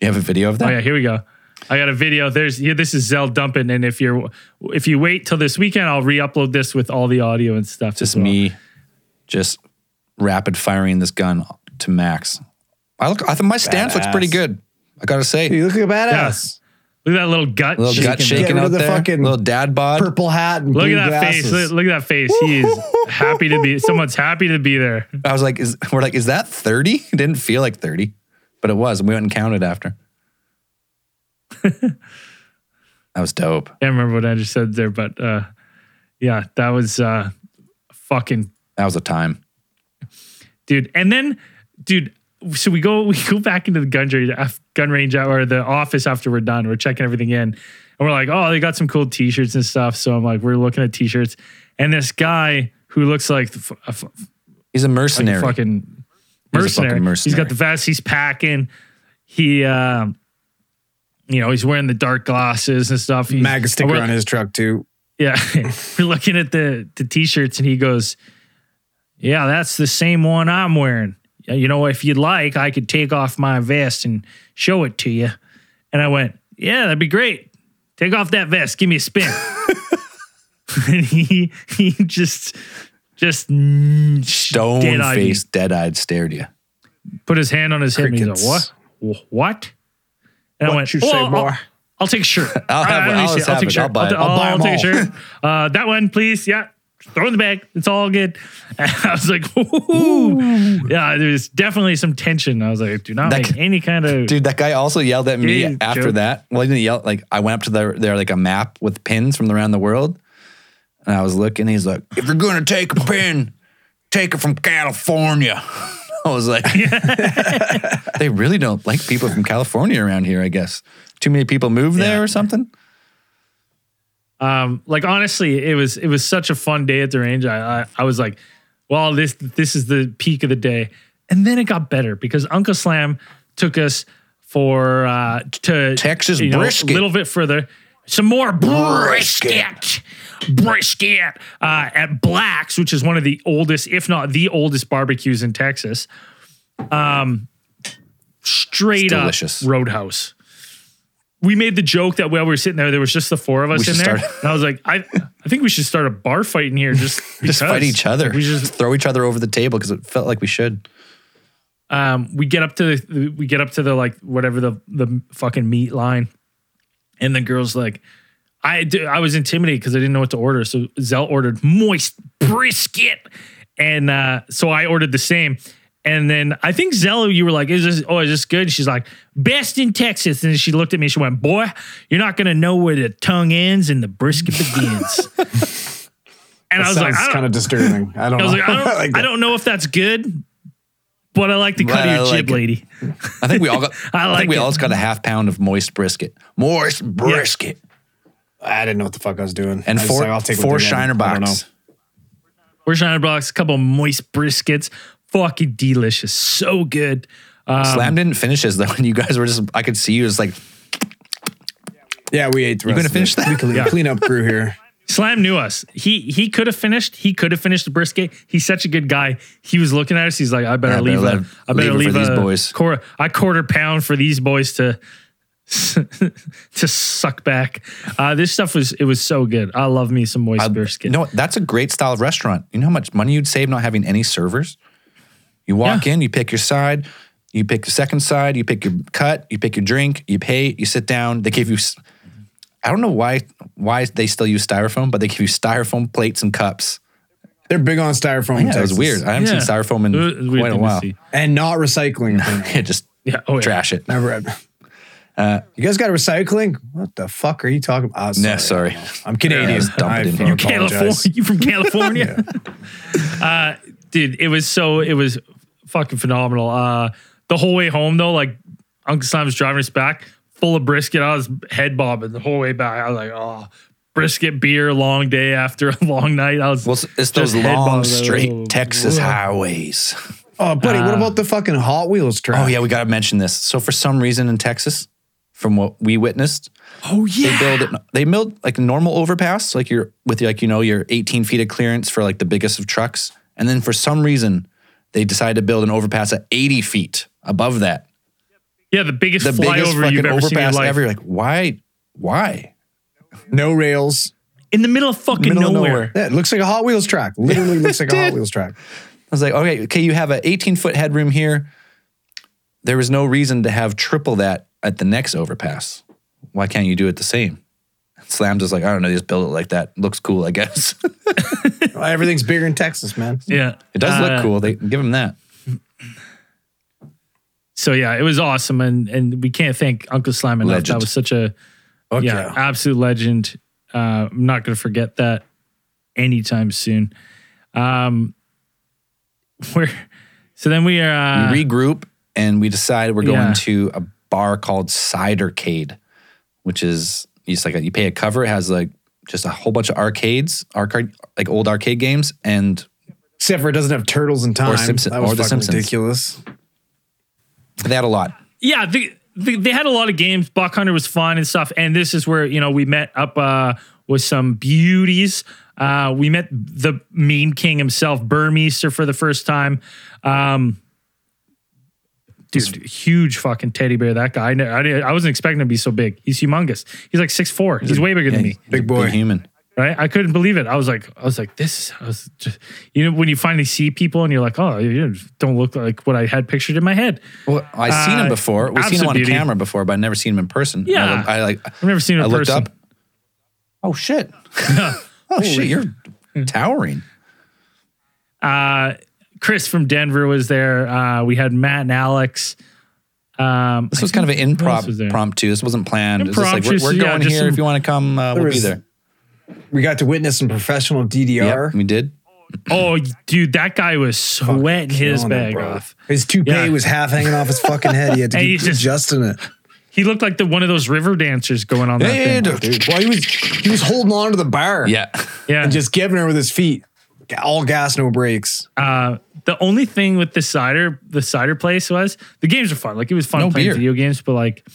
You have a video of that? Oh yeah, here we go. I got a video. There's here. This is Zell dumping, and if you're if you wait till this weekend, I'll re-upload this with all the audio and stuff. Just well. me, just rapid firing this gun to max. I look. I think my stance looks pretty good. I gotta say, You look like a badass. Look at that little gut. little gut shaking. shaking Get rid out the there. fucking little dad bod. Purple hat and Look at that glasses. face. Look, look at that face. He is (laughs) happy to be. Someone's happy to be there. I was like, is, we're like, is that thirty? (laughs) It didn't feel like thirty, but it was. We went and counted after. That was dope. Can't remember what I just said there, but uh, yeah, that was uh, fucking That was a time. dude. And then, dude, so we go (laughs) we go back into the gun range, gun range or the office after we're done. We're checking everything in, and we're like, oh, they got some cool T-shirts and stuff. So I'm like, we're looking at T-shirts, and this guy who looks like a f- He's a like mercenary. a fucking He's a fucking mercenary. he's got the vest. He's packing. He, um, you know, he's wearing the dark glasses and stuff. He's, MAGA sticker on his truck too. Yeah, (laughs) we're looking at the the t-shirts, and he goes, "Yeah, that's the same one I'm wearing. You know, if you'd like, I could take off my vest and show it to you." And I went, "Yeah, that'd be great. Take off that vest. Give me a spin." (laughs) (laughs) and he he just just Stone dead-eyed faced, dead eyed stared at you. put his hand on his hip and he's like, Crickets. "What? Wh- What?" I What went, you "Oh, say, I'll- boy?" I'll, I'll take a shirt. (laughs) I'll have I- one. I- I'll I'll take a shirt. I'll buy I'll. I'll, I'll buy I'll 'em take a shirt. Uh, that one, please. Yeah. Throw in the bag. It's all good. (laughs) And I was like, Ooh. yeah, there's definitely some tension. I was like, do not That make c- any kind of. Dude, that guy also yelled at me after joke. that. Well, he didn't yell. Like I went up to their, their like a map with pins from around the world, and I was looking. He's like, "If you're gonna take a pin, take it from California." (laughs) I was like, (laughs) "They really don't like people from California around here." I guess too many people move there Yeah. or something. um, like honestly, it was it was such a fun day at the range. I I, I was like, well, this this is the peak of the day, and then it got better because Uncle Slam took us for uh, to Texas you know, brisket. a little bit further. Some more brisket, brisket uh, at Blacks, which is one of the oldest, if not the oldest, barbecues in Texas. Um, straight up roadhouse. We made the joke that while we were sitting there, there was just the four of us We in there. start- And I was like, I, I think we should start a bar fight in here. Just (laughs) Just fight each other. We just just throw each other over the table because it felt like we should. um, we get up to the, we get up to the like whatever the the fucking meat line, and the girl's like, I I was intimidated because I didn't know what to order, so Zell ordered moist brisket, and uh, so I ordered the same. And then I think Zell, you were like, "Is this? Oh, is this good?" She's like, "Best in Texas." And she looked at me. She went, "Boy, you're not gonna know where the tongue ends and the brisket begins." (laughs) and I was like, kind of disturbing. I don't I was know. like, I (laughs) don't, Like I don't know if that's good, but I like the cut But of your like jib, it. lady. I think we all got. (laughs) I I, think we it. all just got a half pound of moist brisket. Moist brisket I didn't know what the fuck I was doing. and I was four like, I'll take four. Shiner I don't box. We're Shiner Bocks, a couple of moist briskets. Fucking delicious. So good. Um, Slam didn't finish his though, (laughs) and you guys were just. I could see you just like. Yeah, we ate the You gonna finish it. that? We clean, Yeah. clean up crew here. Slam knew us. He he could have finished. He could have finished the brisket. He's such a good guy. He was looking at us. He's like, I better I leave. better a, let- I better leave leave, for a these boys. Quarter, I quarter pound for these boys to (laughs) to suck back. Uh, this stuff was it was so good. I love me some moist I, brisket. you know? That's a great style of restaurant. You know how much money you'd save not having any servers? You walk Yeah. in, you pick your side, you pick the second side, you pick your cut, you pick your drink, you pay, you sit down. They give you. S- I don't know why why they still use styrofoam, but they give you styrofoam plates and cups. They're big on styrofoam. in Yeah, it was weird. I haven't Yeah. seen styrofoam in a quite a while. and not recycling. apparently. (laughs) Yeah, just Yeah, oh, yeah. trash it. Never. Uh, (laughs) you guys got recycling? What the fuck are you talking about? Oh, Yeah, sorry. I'm Canadian. Yeah, just dump I it in fucking here. California. apologize. You from California? (laughs) uh, dude, it was so it was fucking phenomenal. Uh, the whole way home though, like Uncle Sam was driving us back, full of brisket. I was head bobbing the whole way back. I was like, oh, brisket beer, long day after a (laughs) long night. I was Well, it's, it's those long, bobbing. straight Oh, Texas ugh. highways. Oh, buddy, what uh, about the fucking Hot Wheels track? Oh yeah, we got to mention this. So for some reason in Texas, from what we witnessed, Oh yeah, they build it. They build like a normal overpass, like you're with like you know your 18 feet of clearance for like the biggest of trucks, and then for some reason they decided to build an overpass at 80 feet above that. Yeah, the biggest The biggest flyover fucking you've ever seen in your overpass life. ever. You're like, why? Why? No rails. in the middle of fucking Middle of nowhere. nowhere. Yeah, it looks like a Hot Wheels track. (laughs) Literally looks like a Hot. Wheels track. I was like, okay, okay, you have an 18 foot headroom here. There was no reason to have triple that at the next overpass. Why can't you do it the same? Slams is like, I don't know, just build it like that. Looks cool, I guess. Well, (laughs) everything's bigger in Texas, man. Yeah. it does Uh, look cool. They give him that. So yeah, it was awesome, and and we can't thank Uncle Slam enough. Legend. That was such a Okay. yeah, absolute legend. Uh, I'm not going to forget that anytime soon. Um, (laughs) we're so then we are uh, we regroup and we decide we're going yeah. to a bar called Cidercade, which is you just like you pay a cover. It has like just a whole bunch of arcades, arcade like old arcade games, and Except for it doesn't have turtles in time. Simpson- or the fucking Simpsons. ridiculous. They had a lot. yeah, the, the, they had a lot of games. Buck Hunter was fun and stuff. And this is where you know we met up uh, with some beauties. Uh, we met the meme king himself, Burmeister, for the first time. Um, dude, huge fucking teddy bear. That guy. I, I, didn't- I wasn't expecting him to be so big. He's humongous. He's like six four. He's way bigger Yeah, than me. he's a Big boy. human. Right? I couldn't believe it. I was like, I was like, this. I was just, you know, when you finally see people and you're like, oh, you don't look like what I had pictured in my head. Well, I've seen him Uh, before. We've seen him on beauty. camera before, but I've never seen him in person. And I Yeah. look- I, like. I've never seen him I in looked person. up. Oh shit! (laughs) (laughs) oh shit! You're towering. Uh, Chris from Denver was there. Uh, we had Matt and Alex. Um, This was kind of an Who else was impromptu. This wasn't planned. It was just like Impromptu, we're, we're yeah, going just here. some- if you want to come, uh, we'll be there. We got to witness some professional DDR. Yep, we did. oh, dude, that guy was sweating his bag bro. off. His toupee Yeah. was half hanging off his fucking head. He had to (laughs) And keep he's just- adjusting it. He looked like the one of those river dancers going on that Hey, thing. dude. Dude, well, he was he was holding on to the bar. Yeah. Yeah. And just giving her with his feet. All gas, no brakes. uh, the only thing with the cider, the cider place was the games were fun. Like it was fun No playing beer. video games, but like uh,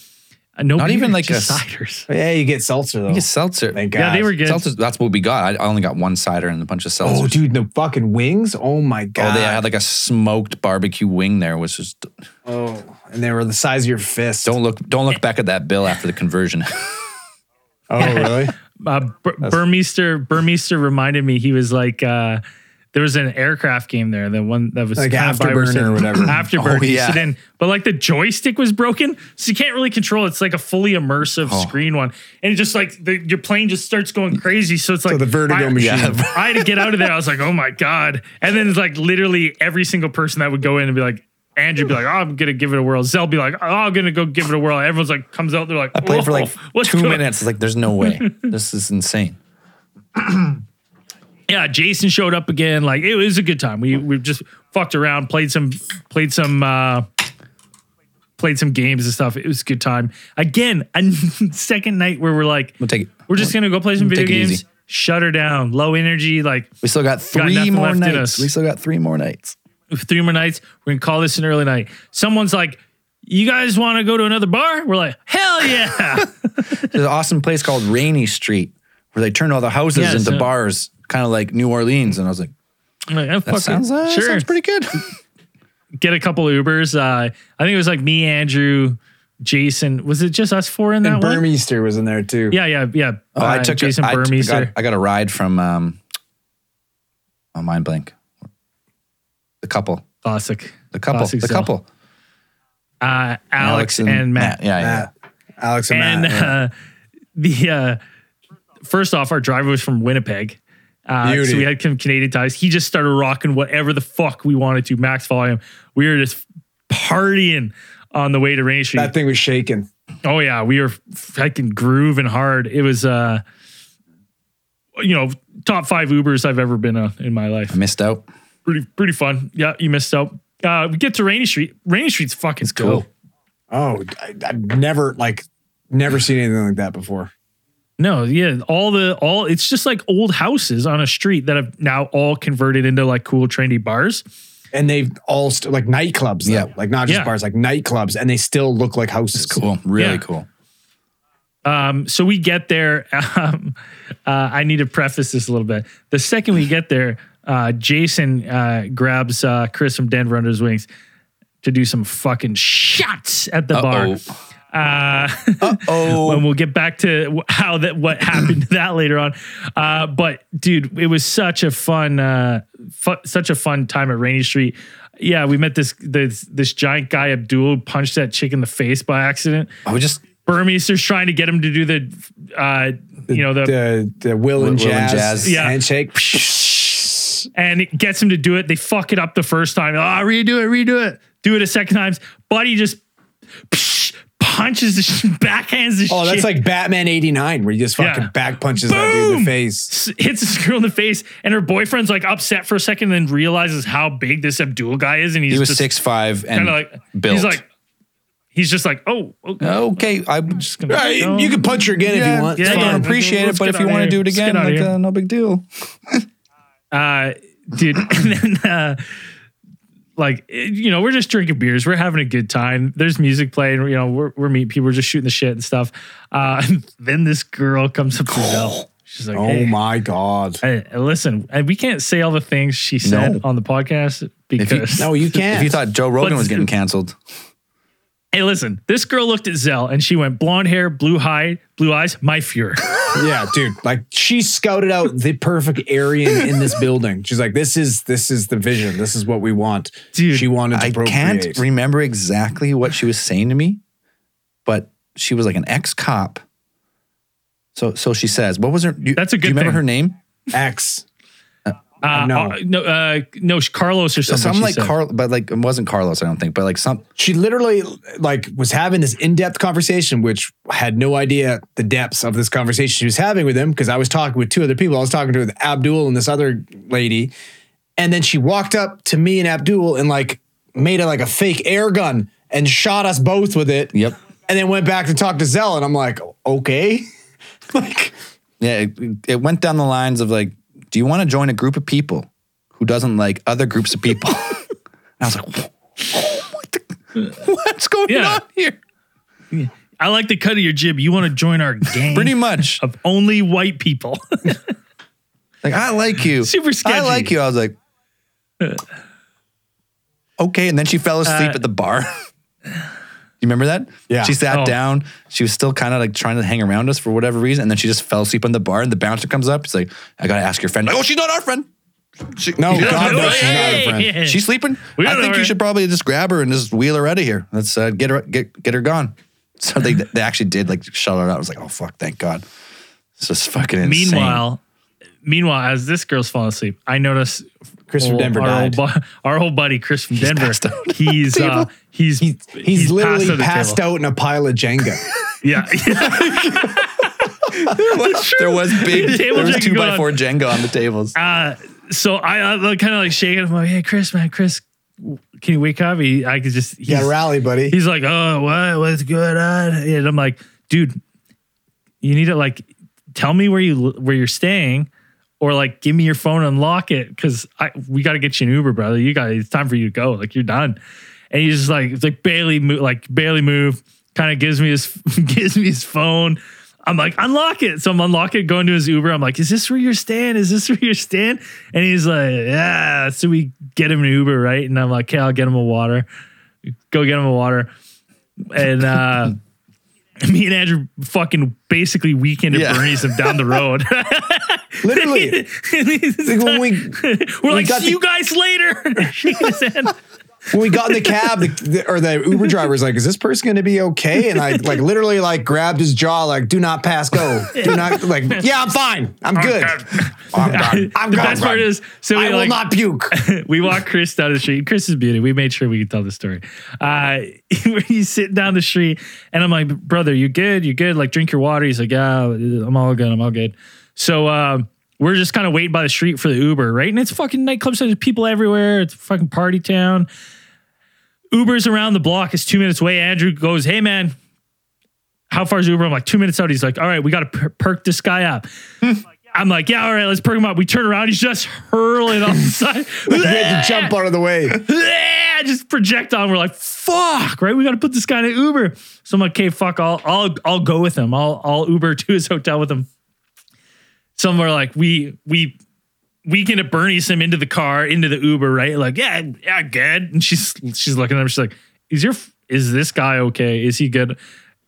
no Not beer, even like just a- ciders. Yeah, you get seltzer though. You get seltzer. Thank God. Yeah, they were good. Seltzer, that's what we got. I I only got one cider and a bunch of seltzers. Oh, dude, the fucking wings. Oh my god. Oh, they had like a smoked barbecue wing there, which is oh, and they were the size of your fist. don't look don't look back at that bill after the conversion. (laughs) Oh, really? (laughs) uh, Bur- Burmeister Burmeister reminded me he was like uh, there was an aircraft game there, the one that was Like kinda Afterburner or whatever. (laughs) Afterburner, Oh, you yeah. in, but like the joystick was broken, so you can't really control. it. It's like a fully immersive Oh. screen one, and it just like the, your plane just starts going crazy. So it's like the vertigo I, machine. Yeah. (laughs) I had to get out of there. I was like, oh my god! And then it's like literally every single person that would go in and be like. Andrew be like, oh, I'm gonna give it a whirl. Zell be like, oh, I'm gonna go give it a whirl. Everyone's like, comes out, they're like, I played for like what's two going-" minutes. It's like there's no way. (laughs) this is insane. (clears throat) yeah, Jason showed up again. Like it was a good time. We we just fucked around, played some, played some, uh, played some games and stuff. It was a good time. Again, (laughs) a second night where we're like, We'll take it. we're just gonna go play some video Take it games. easy. Shut her down. Low energy. Like We still got three nothing more nights. We still got three more nights. three more nights. We're gonna call this an early night. Someone's like, "You guys want to go to another bar?" We're like, "Hell yeah!" (laughs) There's an awesome place called Rainey Street where they turned all the houses Yeah, into so- bars, kind of like New Orleans. And I was like, like, oh, that it. sounds, uh, sure. sounds pretty good. (laughs) Get a couple of Ubers. Uh, I think it was like me, Andrew, Jason. Was it just us four in that And one? Burmeister was in there too. Yeah, yeah, yeah. Oh, I Uh, took Jason a, I, Burmeister. got, I got a ride from um, oh, mind blank. The couple, Classic. the couple, Classic the Zell. couple. Uh, Alex, and, Matt. Yeah, yeah. Matt. Alex and, And Matt. yeah. uh, (laughs) the uh, first off, our driver was from Winnipeg. Uh, so we had some Canadian ties. He just started rocking whatever the fuck we wanted to, max volume. We were just partying on the way to Rainey Street. that thing was shaking. Oh yeah, we were fucking grooving hard. It was uh you know, top 5 Ubers I've ever been on in my life. I missed out. Pretty pretty fun. Yeah, you missed out. Uh we get to Rainey Street. Rainey Street's fucking cool. cool. Oh, I, I've never like never seen anything like that before. No, yeah, all the all it's just like old houses on a street that have now all converted into like cool trendy bars. And they've all st- like nightclubs, though. Yeah. like not just Yeah. bars, like nightclubs, and they still look like houses. Cool. Really Yeah. cool. Um, so we get there. (laughs) Um, uh, I need to preface this a little bit. The second we get there, uh, Jason uh, grabs uh, Chris from Denver under his wings to do some fucking shots at the bar. Uh, (laughs) Oh, and we'll get back to how that what happened to that later on. Uh, but dude, it was such a fun, uh, fu- such a fun time at Rainey Street. Yeah, we met this this this giant guy Abdul punched that chick in the face by accident. I was just Burmeister's trying to get him to do the, uh, you know, the, The the Will and Will and Jazz, Jazz. Yeah. handshake. (laughs) and it gets him to do it. They fuck it up the first time. Ah, redo it, redo it. Do it a second time. Buddy just punches the sh- (laughs) backhands the Oh, that's like Batman '89, where he just fucking Yeah. back punches that dude in Boom! the face. s- hits this girl in the face, and her boyfriend's like upset for a second, and then realizes how big this Abdul guy is, and he's he was just six five and kind of like built. he's like he's just like oh okay, okay, I'm just gonna Right, you- can punch her again if you want. Yeah, I It's yeah. don't fine. appreciate Let's it, but get if you outta want to here. do it Let's get again, outta like here. uh, no big deal. uh, dude, (laughs) and then uh, like you know we're just drinking beers, we're having a good time. There's music playing, you know we're we're meeting people, we're just shooting the shit and stuff. Uh, (laughs) and then this girl comes up to Belle. She's like, Oh hey, my god! Hey, listen, we can't say all the things she said No. on the podcast If you, because No, you (laughs) can't. If you thought Joe Rogan But- was getting canceled, hey, listen, this girl looked at Zell and she went blonde hair, blue eye, blue eyes, my Fuhrer. (laughs) yeah, dude, like she scouted out the perfect Aryan in this building. She's like, this is this is the vision. This is what we want. Dude, she wanted to I procreate. can't remember exactly what she was saying to me, but she was like an ex cop. So, so she says, "What was her? You, That's a good Do you remember thing. her name? X. Uh, No. uh, no, uh, no, Carlos or something. Something she like said. Carl, but like it wasn't Carlos. I don't think, but like some. She literally like was having this in-depth conversation, which had no idea the depths of this conversation she was having with him because I was talking with two other people. I was talking to Abdul and this other lady, and then she walked up to me and Abdul and like made it like a fake air gun and shot us both with it. Yep. And then went back to talk to Zell, and I'm like, okay, (laughs) like Yeah, it, it went down the lines of like, do you want to join a group of people who doesn't like other groups of people? (laughs) and I was like, what the, (laughs) (laughs) what's going Yeah. on here? I like the cut of your jib. You want to join our gang Pretty much. of only white people. Like, I like you. Super sketchy. I like you. I was like, okay. And then she fell asleep Uh, at the bar. You remember that? Yeah. She sat Oh. down. She was still kind of like trying to hang around us for whatever reason. And then she just fell asleep on the bar. And the bouncer comes up. He's like, I got to ask your friend. Like, oh, she's not our friend. She, no, (laughs) God, no, she's not a friend. hey, hey. She's sleeping. We I think you should probably just grab her and just wheel her out of here. Let's uh, get her get get her gone. (laughs) So they they actually did like shut her out. I was like, oh fuck, thank God. It's just fucking insane. Meanwhile, meanwhile, as this girl's falling asleep, I notice Chris from old- Denver our died. Old, bu- our old buddy Chris from Denver. passed out He's uh, table. he's He's, he's, literally the passed out in a pile of Jenga. (laughs) Yeah, there was, there was big. (laughs) Table there was Jenga two by going. four Jenga on the tables. uh, so I, I kind of like shaking him like, hey, Chris, man, Chris, can you wake up? He, I could just, You got he's- to rally, buddy. He's like, oh, what? What's going on? And I'm like, dude, you need to like tell me where you where you're staying, or like give me your phone and lock it because I we got to get you an Uber, brother. You got it's time for you to go. Like you're done. And he's just like, it's like barely move, like barely move. Kind of gives me his (laughs) gives me his phone. I'm like, unlock it. So I'm unlock it, going to his Uber. I'm like, is this where you're staying? Is this (laughs) where you're staying? And he's like, yeah. So we get him an Uber, right? And I'm like, okay, I'll get him a water. Go get him a water. And uh (laughs) (laughs) me and Andrew fucking basically weekend at Yeah. Bernie's him down the road. (laughs) (laughs) Literally. Like when we We're like, see the- you guys later. Shaking his hand. when we got in the cab, the, the, or the Uber driver driver's like, "Is this person going to be okay?" And I like literally like grabbed his jaw, like, "Do not pass go. Do not like, yeah, I'm fine. I'm good. (laughs) I'm done. (laughs) I'm the best part is, so we I will not puke." (laughs) we walk Chris down the street. Chris is beauty. We made sure we could tell the story. Uh, he's sitting down the street, and I'm like, brother, you good? You good? Like, drink your water. He's like, yeah, I'm all good. I'm all good. So um, we're just kind of waiting by the street for the Uber, right? And it's fucking nightclub, so there's people everywhere. It's a fucking party town. Uber's around the block. It's two minutes away. Andrew goes, hey man, how far's Uber? I'm like two minutes out. He's like, all right, we got to per- perk this guy up. Hmm. I'm like, yeah, all right, let's perk him up. We turn around. He's just hurling on the (laughs) side. we had to jump out of the way. (laughs) Yeah, just projectile. We're like, fuck, right? We got to put this guy in an Uber. So I'm like, okay, fuck, I'll I'll I'll go with him. I'll I'll Uber (laughs) to his hotel with him. Somewhere like we we weekend at Bernie's him into the car, into the Uber, right? Like, yeah, yeah, good. And she's she's looking at him. She's like, is your is this guy okay? Is he good?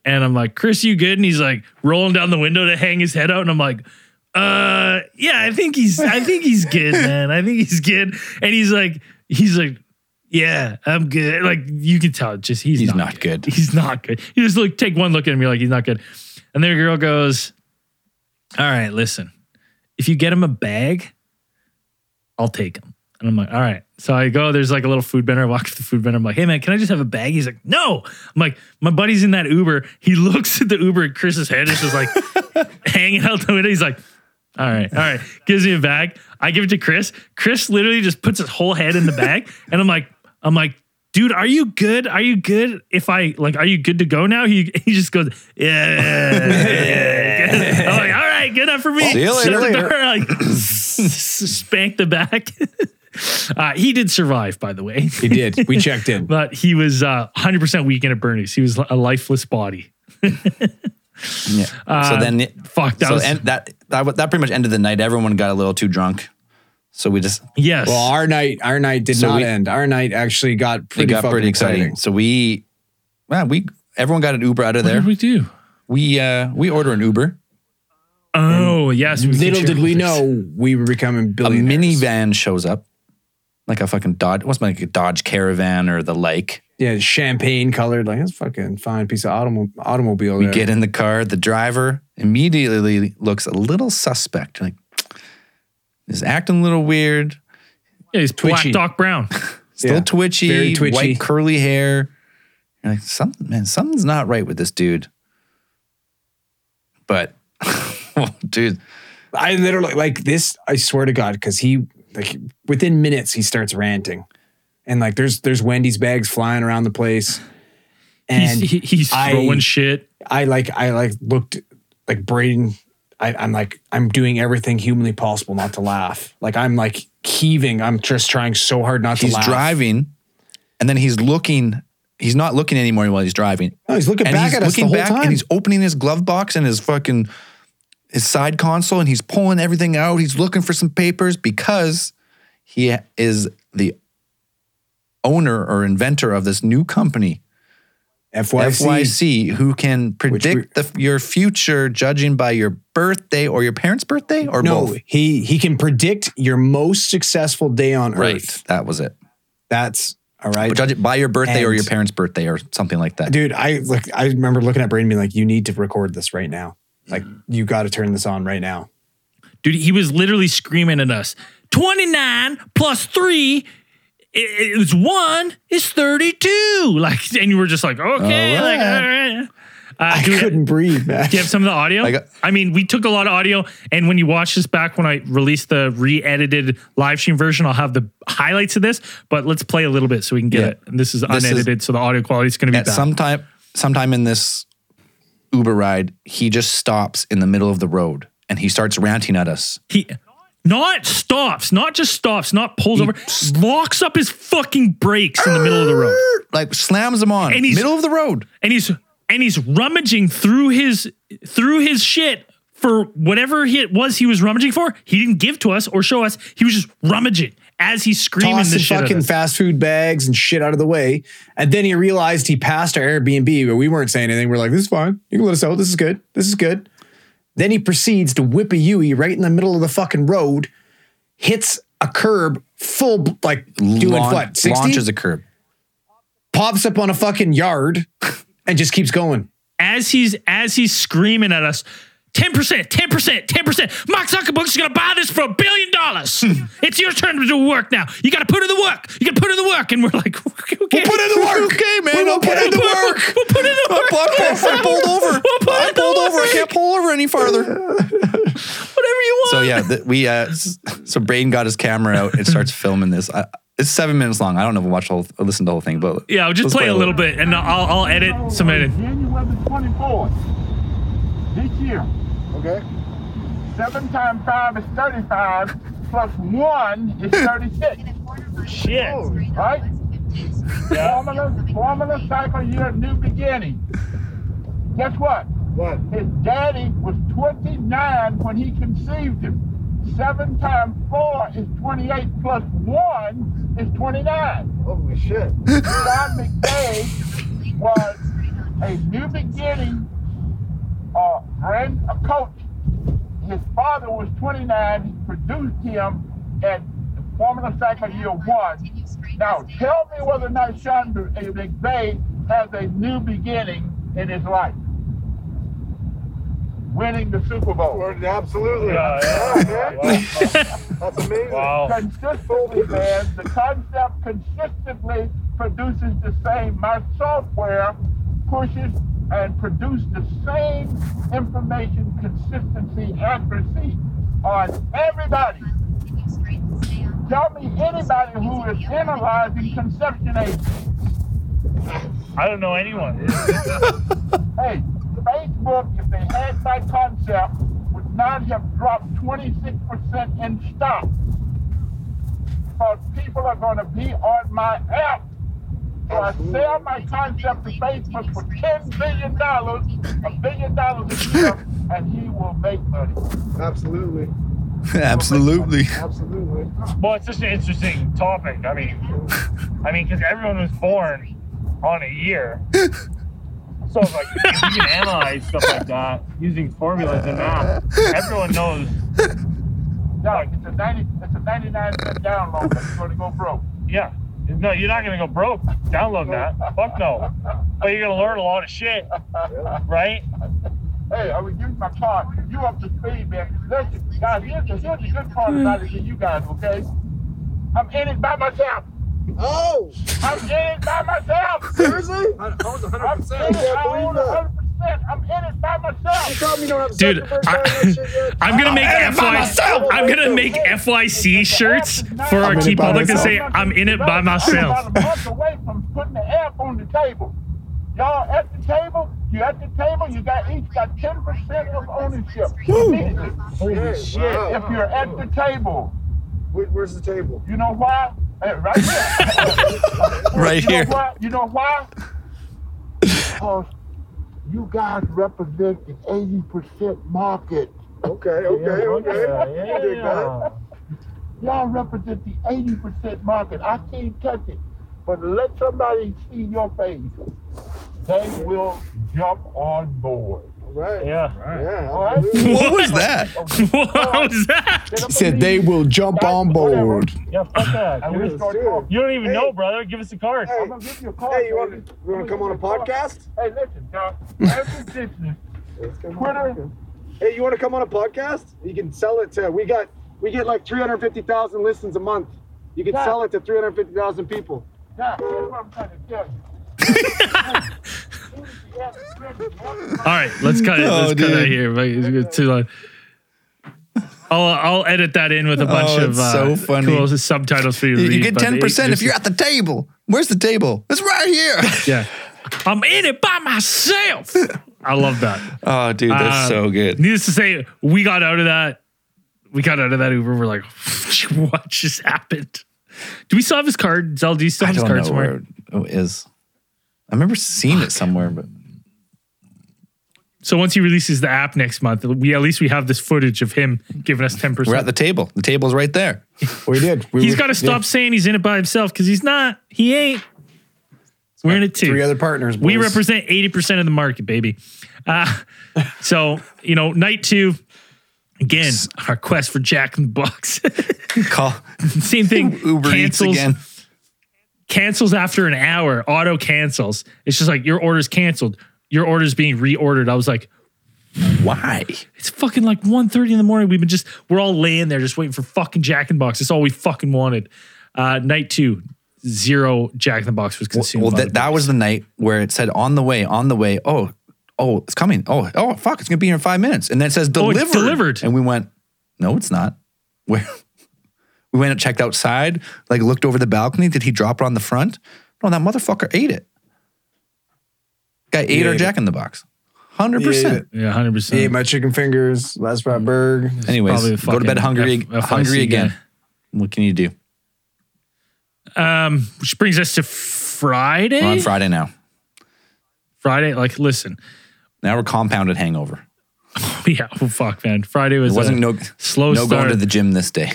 And I'm like, Chris, you good? And he's like rolling down the window to hang his head out. And I'm like, uh, yeah, I think he's, I think he's good, man. I think he's good. And he's like, he's like, yeah, I'm good. Like you can tell, just he's, He's not, not good. He's not good. You just look, take one look at him, you're like, he's not good. And then the girl goes, all right, listen, if you get him a bag, I'll take him. And I'm like, all right. So I go, there's like a little food vendor. I walk to the food vendor. I'm like, hey man, can I just have a bag? He's like, no. I'm like, my buddy's in that Uber. He (laughs) looks at the Uber and Chris's head is just like (laughs) hanging out the window. He's like, all right, all right. Gives me a bag. I give it to Chris. Chris literally just puts his whole head in the bag. and I'm like, I'm like, dude, are you good? Are you good? If I like, are you good to go now? He he just goes, yeah. yeah. (laughs) I'm like, all right, good enough for me. See you later. door, like, (clears throat) spank the back. (laughs) Uh, he did survive, by the way, He did. We checked in. (laughs) but he was uh, 100% weekend at Bernie's. He was a lifeless body. Yeah. so then, Fuck, that so was and that that that pretty much ended the night. Everyone got a little too drunk, so we just yes. Well, our night, our night did So not we- end. Our night actually got pretty got fucking pretty exciting. So we, well, we everyone got an Uber out of what there. did we do? We uh we order an Uber, Oh yes. Little can did we know we were becoming billionaires. a minivan shows up, like a fucking Dodge. What's like a Dodge Caravan or the like. Yeah, champagne colored. Like, that's a fucking fine piece of automo- automobile. We there. get in the car. The driver immediately looks a little suspect. Like, is acting a little weird. Yeah, he's Twitchy. Black Doc Brown. (laughs) Still Yeah, twitchy, very twitchy. white curly hair. You're like, something, man, something's not right with this dude. But, (laughs) oh, dude, I literally like this. I swear to God, because he like within minutes he starts ranting, and like there's there's Wendy's bags flying around the place, and he's, he- he's I- throwing shit. I like I like looked like Braden. I, I'm like I'm doing everything humanly possible not to laugh. Like I'm like heaving. I'm just trying so hard not he's to laugh. He's driving, and then he's looking. He's not looking anymore while he's driving. No, he's looking and back he's at us the whole back, time. and he's opening his glove box and his fucking his side console, and he's pulling everything out. He's looking for some papers because he is the owner or inventor of this new company, FYC. FYC, who can predict the, your future judging by your birthday or your parents' birthday or No, both. he he can predict your most successful day on Right, earth. that was it. That's all right. But judge it by your birthday or your parents' birthday or something like that. dude i like i remember looking at braden being like you need to record this right now mm. like you got to turn this on right now Dude, he was literally screaming at us 29 plus three i- it's one is 32. Like, and you were just like, okay, All like, all right. Uh, I do, we, couldn't breathe, man. Do you have some of the audio? I got- I mean, we took a lot of audio, and when you watch this back when I released the re-edited live stream version, I'll have the highlights of this. But let's play a little bit so we can get Yeah. it. And this is This is- unedited, so the audio quality is going to be At bad. sometime, sometime in this Uber ride, he just stops in the middle of the road and he starts ranting at us. he not stops, not just stops, not pulls over, locks up his fucking brakes in the middle of the road. Like slams them on And he's- middle of the road. and he's and he's rummaging through his through his shit for whatever he, it was he was rummaging for. He didn't give to us or show us. He was just rummaging as he's screaming Tossing this shit. at fucking us. fast food bags and shit out of the way. And then he realized he passed our Airbnb, but we weren't saying anything. We're like, this is fine. You can let us out. This is good. This is good. Then he proceeds to whip a Yui right in the middle of the fucking road, hits a curb full, like doing Laun- what, 60? Launches a curb. pops up on a fucking yard and just keeps going. as he's as he's screaming at us. 10%, 10%, 10%. Mark Zuckerberg's gonna buy this for a billion dollars. it's your turn to do work now. You gotta put in the work. You gotta put in the work. And we're like, (laughs) okay. We'll put in the work. (laughs) Okay, man. We'll, put in the work. We'll put in the work. I pulled over. We'll put I in the pulled over. I can't pull over any farther. (laughs) Whatever you want. So yeah, the, we uh, so Braden got his camera out and starts filming this. I, it's seven minutes long. I don't know if we'll watch whole, or listen to the whole thing, but Yeah, I'll just let's play a little bit and I'll, I'll edit some edit. January 24th, this year. Okay. Seven times five is 35, plus one is (laughs) 36. Shit. Right? Formula, formula cycle year, new beginning. Guess what? What? His daddy was 29 when he conceived him. Seven times four is 28, plus one is 29. Holy shit. John McVay (laughs) was a new beginning uh, brand, a coach. His father was 29. He produced him at Formula Cycle Year One. Now, tell me whether or not Sean McVay has a new beginning in his life. Winning the Super Bowl. Absolutely. Yeah, yeah. man. That's amazing. Wow. consistently, man, the concept consistently produces the same. My software pushes and produce the same information, consistency, accuracy on everybody. Tell me anybody who is analyzing conception age. I don't know anyone. (laughs) Hey, Facebook, if they had my concept, would not have dropped 26% in stock. Because people are going to be on my app. So I sell my concept to Facebook for $10 billion, a billion dollars a year, and he will make money. Absolutely. (laughs) absolutely. Absolutely. Well, it's just an interesting topic. I mean, I mean, because everyone was born on a year. (laughs) So, like, if you can analyze stuff like that using formulas and math, everyone knows. (laughs) No, it's a 90, it's a 99 cent download, but you're going to go broke. Yeah. No, you're not going to go broke downloading that. Fuck no. But you're going to learn a lot of shit, right? Hey, I was give you my car. You up to speed, man. Listen, guys, here's the, here's the good part about it to you guys, okay? I'm in it by myself. Oh! I'm in it by myself. Seriously? I, I was 100%. I'm in it. I own 100% myself. I. Dude, I, am gonna make FY. I'm gonna make FYC shirts for our key public to say I'm in it by myself. (laughs) Y'all at the table, you at the table, you got each got 10% of ownership. Holy shit. If you're at the table. Where's the table? You know why? Eh, right here. (laughs) right here. You know why? (laughs) Because you guys represent the 80% market. Okay, okay, okay. Yeah, dig yeah. Y'all represent the 80% market. I can't touch it. But let somebody see your face. They will jump on board. All right. Yeah. Right. Yeah, All right? (laughs) What was that? What was that? He said they will jump on board. Yeah, fuck that. (laughs) I wish us- God Dude. told me. You don't even Hey. know, brother. Give us a card. Hey. I'm gonna give you a call. Hey, you want baby. you want to come on a podcast? Hey, listen, John. (laughs) Every business, Let's come on. Twitter, Hey, you want to come on a podcast? You can sell it to. We got we get like 350,000 listens a month. You can Yeah. sell it to 350,000 people. Now, here's what I'm trying to tell you. As soon as you All right, let's cut it. Oh, let's cut dude. it here. It's- too long. I'll I'll edit that in with a bunch Oh, of it's uh, so funny. cool subtitles for you. To You, you read, get but ten percent if you're at the table. Where's the table? It's right here. (laughs) yeah. I'm in it by myself. I love that. oh, dude, that's Uh, so good. Needless to say, we got out of that. We got out of that Uber. We're like, (laughs) what just happened? Do we still have his card? Zell, do you still I have his don't card know somewhere? where it is. I remember seeing it somewhere, but So once he releases the app next month, we at least we have this footage of him giving us ten percent. we're at percent. the table. The table's right there. (laughs) We did. We He's were- got to stop saying he's in it by himself because he's not. He ain't. We're in it too. Three other partners. We represent 80% of the market, baby. Uh, (laughs) so, you know, night two, again, our quest for Jack in the Box. (laughs) Call Same thing. Uber Eats cancels, again. Cancels after an hour, auto cancels. It's just like your order's canceled. Your order's being reordered. I was like, Why? it's fucking like 1.30 in the morning. We've been just, we're all laying there just waiting for fucking Jack in the Box. That's all we fucking wanted. Uh, night two, zero Jack in the Box was consumed. Well, by that, that was the night where it said on the way, on the way. Oh, oh, it's coming. Oh, oh, fuck, it's gonna be here in five minutes. And then it says Oh, delivered. it's delivered. And we went, no, it's not. Where? We went and checked outside, like looked over the balcony. Did he drop it on the front? No, that motherfucker ate it. Guy ate He our ate Jack in the Box. Hundred He ate percent. Yeah, 100%. He ate my chicken fingers, last brat burg. Anyways, go to bed hungry, F- FIC hungry again. guy. What can you do? Um, which brings us to Friday. We're on Friday now. Friday, like, listen, Now we're compounded hangover. (laughs) yeah, oh fuck, man. Friday was It wasn't a no slow no start. going to the gym this day.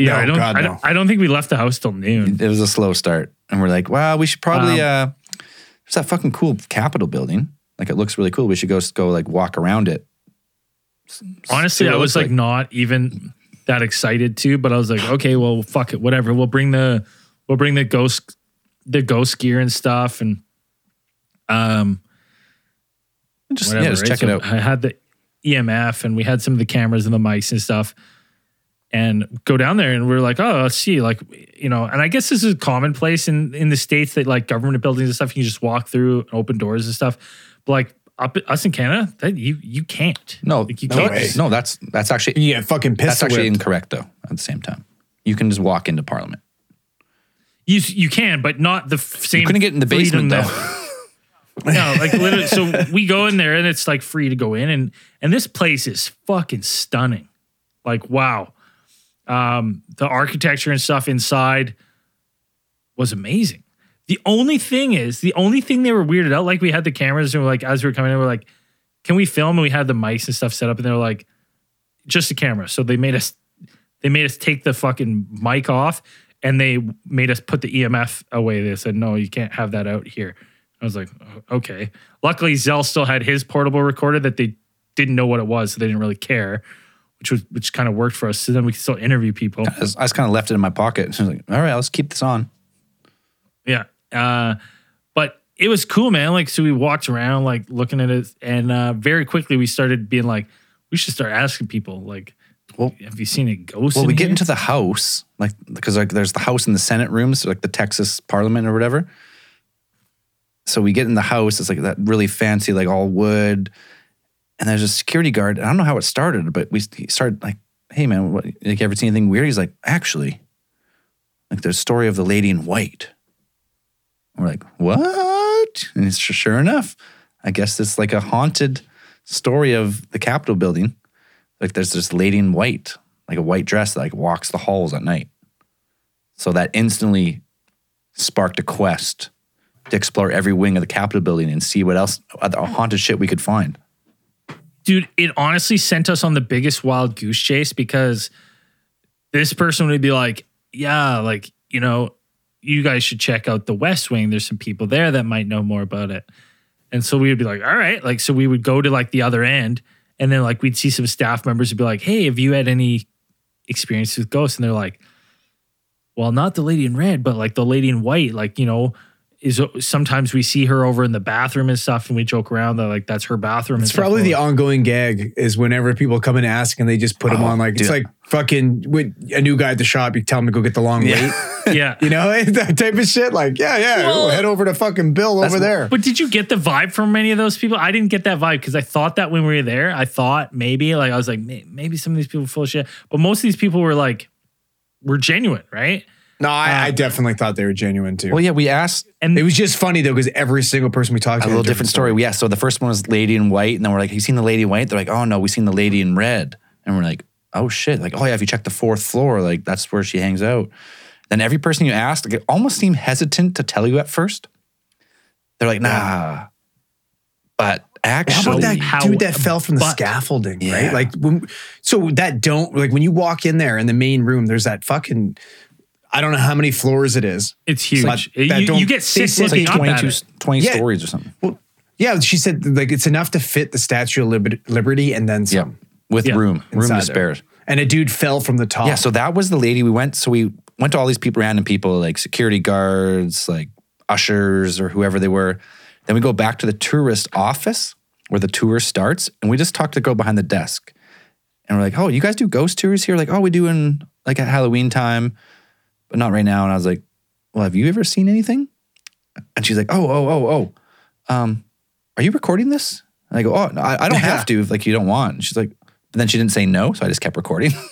Yeah, No, I don't, God, I don't, I don't think we left the house till noon. it was a slow start. And we're like, wow, we should probably Um, uh there's that fucking cool Capitol building. Like it looks really cool. We should go go like walk around it. Honestly, I was like, like. not even that excited to, but I was like, okay, well, fuck it, whatever. We'll bring the, we'll bring the ghost, the ghost gear and stuff, and um, Just whatever. yeah, just right? check So it out. I had the EMF and we had some of the cameras and the mics and stuff. And go down there and we are like, oh, let's see, like, you know, and I guess this is commonplace in in the states that like government buildings and stuff, you can just walk through and open doors and stuff. But like up us in Canada, that you you can't. No, Like, you no, can't. way. no, that's that's actually You get fucking that's actually whipped. incorrect though. At the same time, you can just walk into Parliament. You you can, but not the f- same. You couldn't get in the basement though. that- (laughs) no, like literally. So we go in there and it's like free to go in, and and this place is fucking stunning. Like wow, um, the architecture and stuff inside was amazing. The only thing is, the only thing they were weirded out, like we had the cameras and we're like, as we were coming in, we're like, can we film? And we had the mics and stuff set up, and they were like, just a camera. So they made us, they made us take the fucking mic off, and they made us put the EMF away. They said, no, you can't have that out here. I was like, "Oh, okay. Luckily, Zell still had his portable recorder that they didn't know what it was, so they didn't really care, which was which kind of worked for us. So then we could still interview people. I just, just kind of left it in my pocket. I was like, all right, let's keep this on. Yeah. Uh, but it was cool, man. Like, so we walked around, like, looking at it, and uh, very quickly we started being like, we should start asking people, like, Well- have you seen a ghost? Well, in we get into the house, like because like there's the house and the Senate rooms, like the Texas Parliament or whatever. So we get in the house. It's like that really fancy, like all wood, and there's a security guard. I don't know how it started, but we started like, "Hey man, what, like you ever seen anything weird?" He's like, "Actually, like the story of the lady in white." And we're like, "What?" And it's sure enough, I guess it's like a haunted story of the Capitol building. Like there's this lady in white, like a white dress that like walks the halls at night. So that instantly sparked a quest to explore every wing of the Capitol building and see what else other haunted shit we could find. Dude, it honestly sent us on the biggest wild goose chase because this person would be like, yeah, like, you know, you guys should check out the West Wing. There's some people there that might know more about it. And so we would be like, all right. Like, so we would go to like the other end and then like we'd see some staff members would be like, hey, have you had any experience with ghosts? And they're like, well, not the lady in red, but like the lady in white, like, you know, is uh, sometimes we see her over in the bathroom and stuff, and we joke around that like that's her bathroom. It's probably the ongoing gag is whenever people come and ask and they just put them Oh, on like it's like fucking with a new guy at the shop. You tell him to go get the long wait, (laughs) yeah. (laughs) you know (laughs) that type of shit. Like yeah, yeah, Well- oh, head over to fucking Bill over there. But did you get the vibe from any of those people? I didn't get that vibe because I thought that when we were there, I thought maybe like I was like maybe some of these people are full of shit, but most of these people were like were genuine, right? No, I, Um, I definitely thought they were genuine too. Well, yeah, we asked And it was just funny though because every single person we talked a to had little different story. Yeah, so the first one was lady in white, and then we're like, Have "You seen the lady in white?" They're like, "Oh no, we seen the lady in red," and we're like, "Oh shit!" Like, "Oh yeah, if you check the fourth floor, like that's where she hangs out." Then every person you asked, like, it almost seemed hesitant to tell you at first. They're like, "Nah," but actually, How actually, about that How- dude that fell from the but- scaffolding, Yeah. right? Like, when, so that don't like when you walk in there in the main room, there's that fucking. I don't know how many floors it is. It's huge. But that you, don't- you get they sick looking like up 22, at it. 20 Yeah. stories or something. Well, yeah, she said like it's enough to fit the Statue of Liberty and then Yeah, some. with Yeah. room, room to spare. And a dude fell from the top. Yeah, so that was the lady we went. So we went to all these people, random people, like security guards, like ushers or whoever they were. Then we go back to the tourist office where the tour starts, and we just talk to the girl behind the desk. And we're like, "Oh, you guys do ghost tours here?" Like, "Oh, we do in like at Halloween time, but not right now." And I was like, "Well, have you ever seen anything?" And she's like, "Oh, oh, oh, oh, um, are you recording this?" And I go, "Oh, no, I, I don't have to if like you don't want." And she's like, but then she didn't say no, so I just kept recording. (laughs)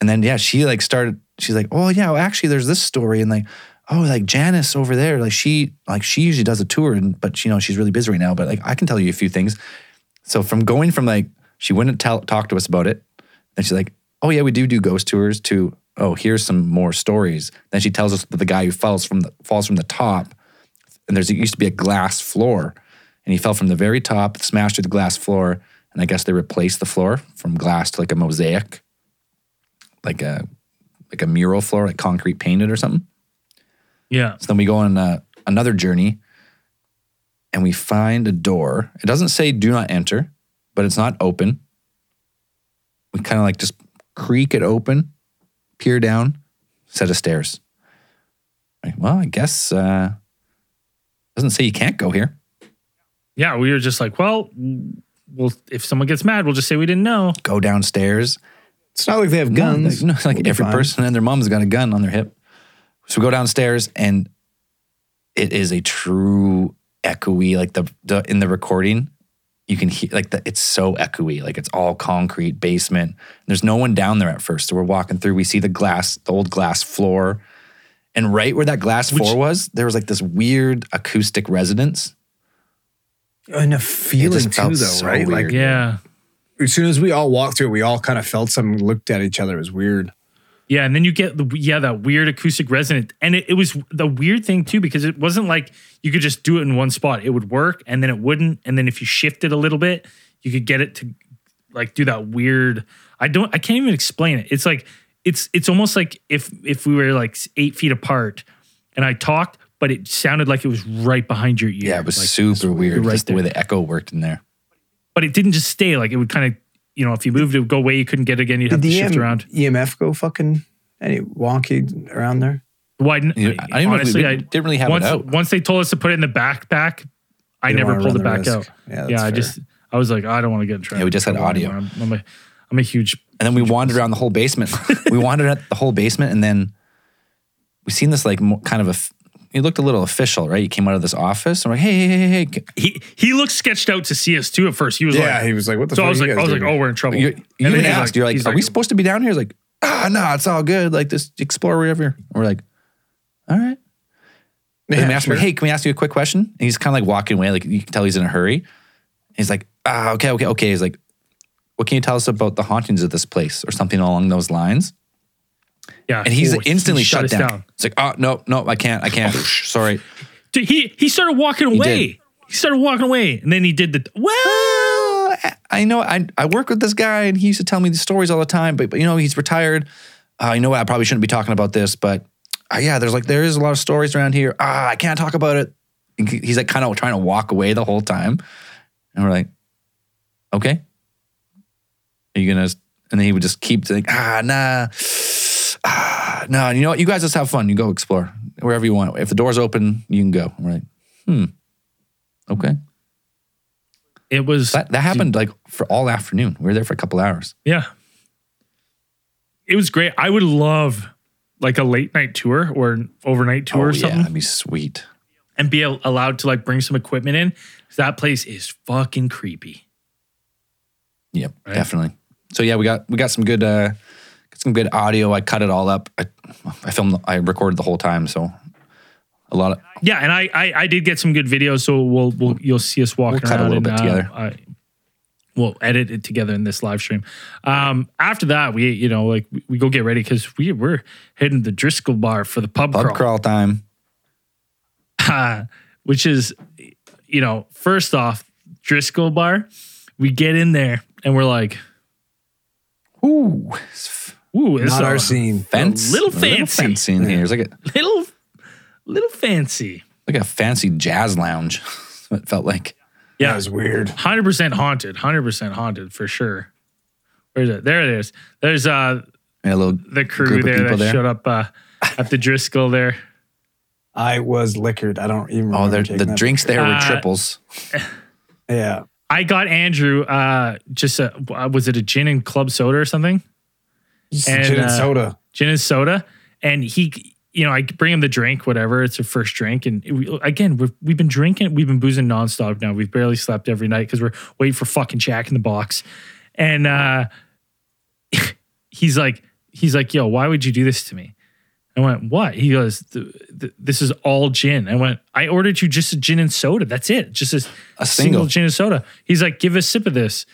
And then yeah, she like started. She's like, oh yeah, well, actually, there's this story, and like, oh, like Janice over there, like she like she usually does a tour, and but you know she's really busy right now. But like I can tell you a few things. So from going from like she wouldn't tell talk to us about it, And she's like, oh yeah, we do do ghost tours. To oh here's some more stories. Then she tells us that the guy who falls from the falls from the top, and there's it used to be a glass floor, and he fell from the very top, smashed through the glass floor, and I guess they replaced the floor from glass to like a mosaic like a like a mural floor, like concrete painted or something. Yeah. So then we go on uh, another journey, and we find a door. It doesn't say "Do not enter," but it's not open. We kind of like just creak it open, peer down, set of stairs. Like, well, I guess uh, doesn't say you can't go here. Yeah. We were just like, well, well, if someone gets mad, we'll just say we didn't know. Go downstairs. it's not like they have No, guns. like, no, like We'll every fine. person and their mom's got a gun on their hip. So we go downstairs and it is a true echoey, like the, the in the recording, you can hear like the, it's so echoey, like it's all concrete basement. There's no one down there at first. So we're walking through, we see the glass, the old glass floor. And right where that glass Which- floor was, there was like this weird acoustic resonance. and a feeling just too, though, so right? weird. Like Yeah. as soon as we all walked through, it, we all kind of felt something, looked at each other. It was weird. Yeah, and then you get the yeah that weird acoustic resonance, and it, it was the weird thing too because it wasn't like you could just do it in one spot. It would work, and then it wouldn't, and then if you shifted a little bit, you could get it to like do that weird. I don't. I can't even explain it. It's like it's it's almost like if if we were like eight feet apart, and I talked, but it sounded like it was right behind your ear. Yeah, it was Like, super weird. right just the way the echo worked in there. but it didn't just stay. Like it would kind of you know if you moved it would go away, you couldn't get it again. You'd have to Did the shift EM around. EMF go fucking any wonky around there? Why? didn't- You- I don't know we honestly, didn't- I didn't really have it once, out. Once they told us to put it in the backpack, I never pulled it back the out. Yeah, that's Yeah, I fair. just I was like, I don't want to get in trouble. Yeah, we just had audio. I'm, I'm a, I'm a huge. And then we wandered around the whole basement. (laughs) we wandered at the whole basement, and then we seen this like kind of a. f- He looked a little official, right? He came out of this office, and we're like, hey, hey, hey, hey, hey. He he looked sketched out to see us too at first. He was like, Yeah, like, he was like, "What the so fuck I was like, I guys was like, oh, we're in trouble. You, And you then even he's asked, you're like, he's are we supposed to be down here? He's like, ah, no, it's all good. Like, just explore wherever. And we're like, all right. And then we asked him, sure. hey, can we ask you a quick question? And he's kind of like walking away, like you can tell he's in a hurry. He's like, ah, okay, okay, okay. He's like, what can you tell us about the hauntings of this place or something along those lines? Yeah, And he's oh, he instantly shut shut, us down. It's like, oh, no, no, I can't, I can't. Sorry. Dude, he he started walking away. did. He, started walking away, and then he did the well. Well, I know I, I work with this guy and he used to tell me these stories all the time, but, but you know, he's retired. Uh, you know what? I probably shouldn't be talking about this, but uh, yeah, there's like, there is a lot of stories around here. Ah, I can't talk about it. And He's like kind of trying to walk away the whole time. And we're like, okay. Are you going to, and then he would just keep like, ah, nah, (sighs) no, you know what? You guys just have fun. You go explore wherever you want. If the door's open, you can go. I'm like, hmm. Okay. It was That, that happened like for all afternoon. We were there for a couple hours. Yeah. It was great. I would love like a late night tour or an overnight tour oh, or yeah, that'd be sweet. and be al- allowed to like bring some equipment in. That place is fucking creepy. Yep, Right. definitely. So yeah, we got we got some good uh some good audio. I cut it all up. I, I filmed I recorded the whole time, so a lot of Yeah, and I I, I did get some good videos, so we'll we'll you'll see us walking cut a little and, bit together. uh, I, we'll edit it together in this live stream. Um, after that, we you know like we, we go get ready because we we're heading to the Driskill Bar for the pub, pub crawl. crawl time. uh, (laughs) which is, you know, first off, Driskill Bar. We get in there and we're like, Ooh, "Ooh, this Not our a scene. fence. little fancy. fancy in here. It's like a little, little fancy." like a fancy jazz lounge. (laughs) it felt like. Yeah, That was weird. hundred percent haunted. Hundred percent haunted for sure. Where's it? There it is. There's uh Yeah, a little the crew Group of there that there. showed up uh, at the Driskill there. I was liquored. I don't even. Oh, remember the that drinks there were Uh, triples. picture. Yeah. I got Andrew uh just a was it a gin and club soda or something? And, gin and uh, soda. gin and soda, and he, you know, I bring him the drink, whatever. It's a first drink, and we, again, we've we've been drinking, we've been boozing nonstop now. We've barely slept every night because we're waiting for fucking Jack in the Box, and uh, (laughs) he's like, he's like, yo, why would you do this to me? I went, what? He goes, th- th- this is all gin. I went, I ordered you just a gin and soda. That's it. Just a, A single single. gin and soda. He's like, give a sip of this.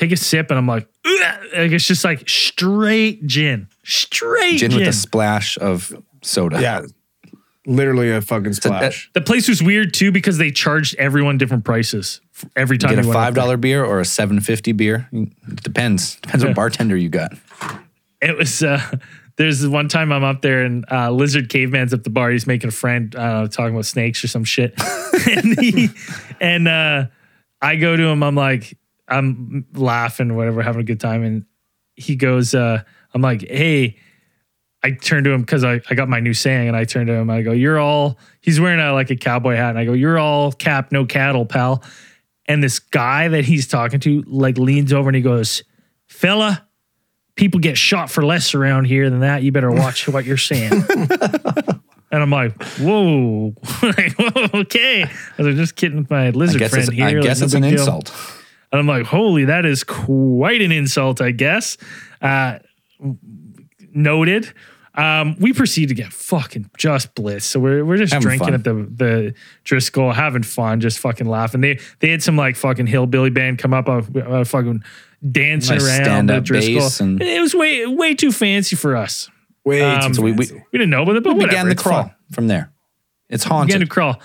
Take a sip, and I'm like, like it's just like straight gin, straight Gin gin. with a splash of soda. Yeah. Literally a fucking uh, splash. the place was weird too because they charged everyone different prices f- every You time. get a you went five dollar beer or a seven fifty beer. It depends. Depends what bartender you got. It was. uh (laughs) There's one time I'm up there and uh, Lizard Caveman's at the bar. He's making a friend, I talking about snakes or some shit. (laughs) and he, and uh, I go to him. I'm like, I'm laughing, whatever, having a good time. And he goes, uh, I'm like, hey, I turned to him because I, I got my new saying and I turned to him. I go, you're all, he's wearing a, like a cowboy hat. And I go, you're all cap, no cattle, pal. And this guy that he's talking to like leans over and he goes, fella, people get shot for less around here than that. You better watch what you're saying. (laughs) and I'm like, whoa, (laughs) Like, whoa, okay. I was like, just kidding with my I lizard guess friend here. I like, guess no it's an deal. insult. And I'm like, holy, that is quite an insult, I guess. Uh, noted. Um, we proceed to get fucking just bliss. So we're, we're just Having drinking fun. at the the Driskill, having fun, just fucking laughing. They they had some like fucking hillbilly band come up, uh, uh, fucking dancing Nice around the Driskill. and- it was way way too fancy for us. Way um, too So we- we- We didn't know, but, but We whatever. began the crawl from there. It's Began haunted. to crawl.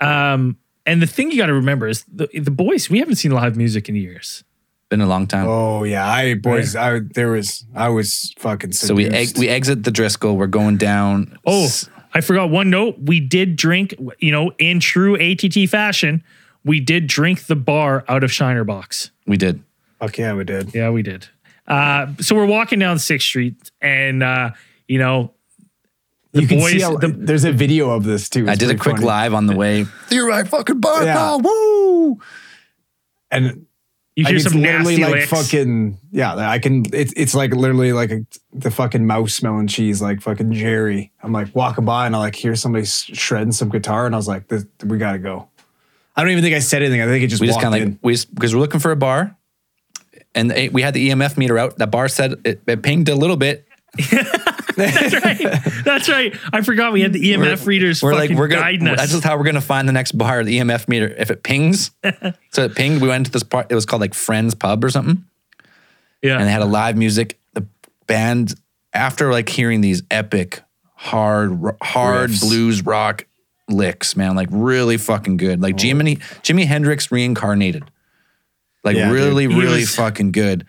Um, and the thing you got to remember is the the boys. We haven't seen live music in years. Been a long time. Oh yeah, I boys, I there was I was fucking. so we ex- we exit the Driskill. We're going down. Oh, S- I forgot one note. We did drink, you know, in true ATT fashion, we did drink the bar out of Shiner Bocks. we did. Fuck yeah, we did. Yeah, we did. Uh, so we're walking down Sixth Street, and uh, you know, the you can boys. see how, the, there's a video of this too. I did a quick funny. live on the way. You're right, fucking bar. Yeah. pal. Woo! and you like, hear it's some literally nasty like licks. fucking yeah. I can. It's it's like literally like a, the fucking mouse smelling cheese, like fucking Jerry. I'm like walking by and I like hear somebody shredding some guitar, and I was like, this, we gotta go. I don't even think I said anything. I think it just We just kind of like we just because we're looking for a bar, and eh, we had the EMF meter out. That bar said it, it pinged a little bit. (laughs) (laughs) That's right. That's right. I forgot we had the EMF readers We're like we're gonna. guiding us. That's just how we're gonna find the next bar. The EMF meter. If it pings, (laughs) so it pinged. We went to this part. It was called like Friends Pub or something, yeah. and they had a live music. The band after like hearing these epic hard hard Riffs. blues rock licks, man, like really fucking good. Like oh. Jimmy Jimi Hendrix reincarnated. Like Yeah, really, He really was- fucking good.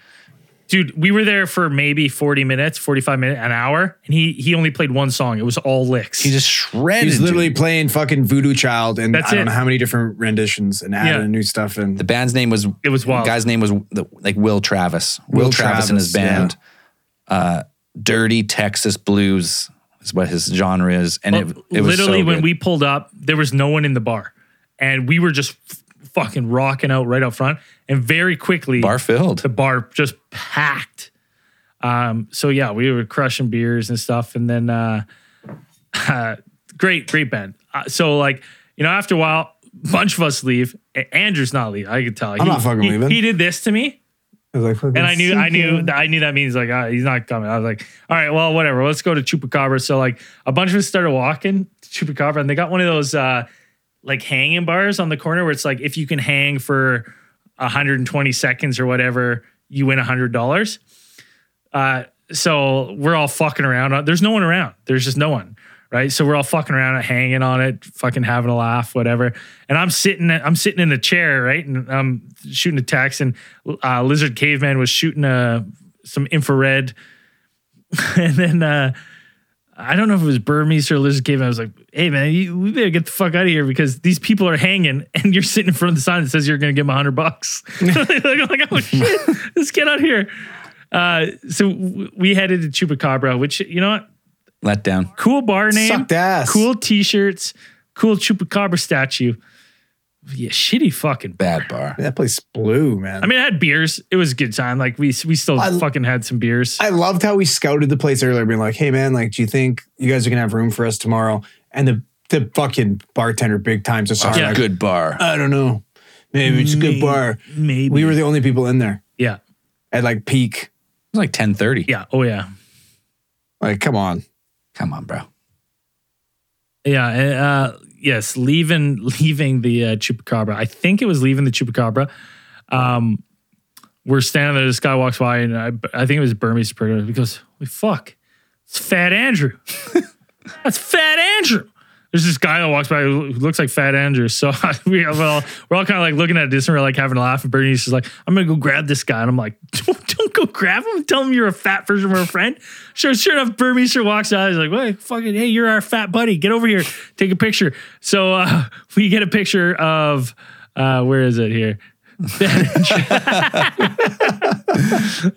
Dude, we were there for maybe 40 minutes, 45 minutes, an hour, and he he only played one song. It was all licks. He just shredded. He's literally dude. playing fucking Voodoo Child, and That's I don't it. know how many different renditions and adding Yeah. new stuff. And the band's name was. It was wild. The guy's name was the, like Will Travis. Will, Will Travis, and his Travis, band. Uh, dirty Texas blues is what his genre is, and it, Well, it was literally so when we pulled up, there was no one in the bar, and we were just f- fucking rocking out right out front, and very quickly bar filled. the bar just packed. Um, so yeah, we were crushing beers and stuff, and then uh, (laughs) great, great band. Uh, so like you know, after a while, a bunch of us leave. Andrew's not leaving. I could tell. I'm not fucking he, leaving. He did this to me. I was like, And I knew, I knew, sick, I knew that means like ah, he's not coming. I was like, all right, well, whatever. Let's go to Chupacabra. So like a bunch of us started walking to Chupacabra, and they got one of those uh, like hanging bars on the corner where it's like if you can hang for 120 seconds or whatever, you win hundred dollars. Uh, so we're all fucking around. There's no one around. There's just no one. Right. So we're all fucking around, hanging on it, fucking having a laugh, whatever. And I'm sitting, I'm sitting in a chair, right, and I'm shooting a text, and uh, Lizard Caveman was shooting a some infrared, (laughs) and then uh, I don't know if it was Burmese or Lizard Caveman. I was like, "Hey man, you, we better get the fuck out of here because these people are hanging, and you're sitting in front of the sign that says you're going to give them a hundred bucks." (laughs) (laughs) like, I'm like, "Oh shit, let's get out here." Uh, so w- we headed to Chupacabra, which you know what, Let down. cool bar name, Sucked ass. cool t-shirts, cool Chupacabra statue. Yeah, shitty fucking. Bad bar. That place blew, man. I mean, I had beers. It was a good time. Like we we still I- fucking had some beers. I loved how we scouted the place earlier, being like, "Hey, man, like, do you think you guys are gonna have room for us tomorrow?" And the the fucking bartender, big time, just Our Yeah. good bar. I don't know. Maybe it's a good bar. Maybe We were the only people in there yeah at like peak. It was like ten thirty. yeah oh yeah Like, come on. Come on, bro. yeah uh, yes leaving leaving the uh, chupacabra. I think it was leaving the chupacabra. Um, we're standing there. This guy walks by, and I, I think it was Burmese. He goes, "Holy fuck, it's Fat Andrew. (laughs) That's Fat Andrew." There's this guy that walks by who looks like Fat Andrew. So (laughs) we we're all, we're all kind of like looking at this and we're like having a laugh. And Bernie's just like, I'm to go grab this guy. And I'm like, (laughs) don't, don't go grab him. Tell him you're a fat version of our friend. Sure, sure enough, Burmeister walks out. He's like, wait, fucking, hey, you're our fat buddy. Get over here. Take a picture. So uh, (laughs) we get a picture of, uh, where is it here?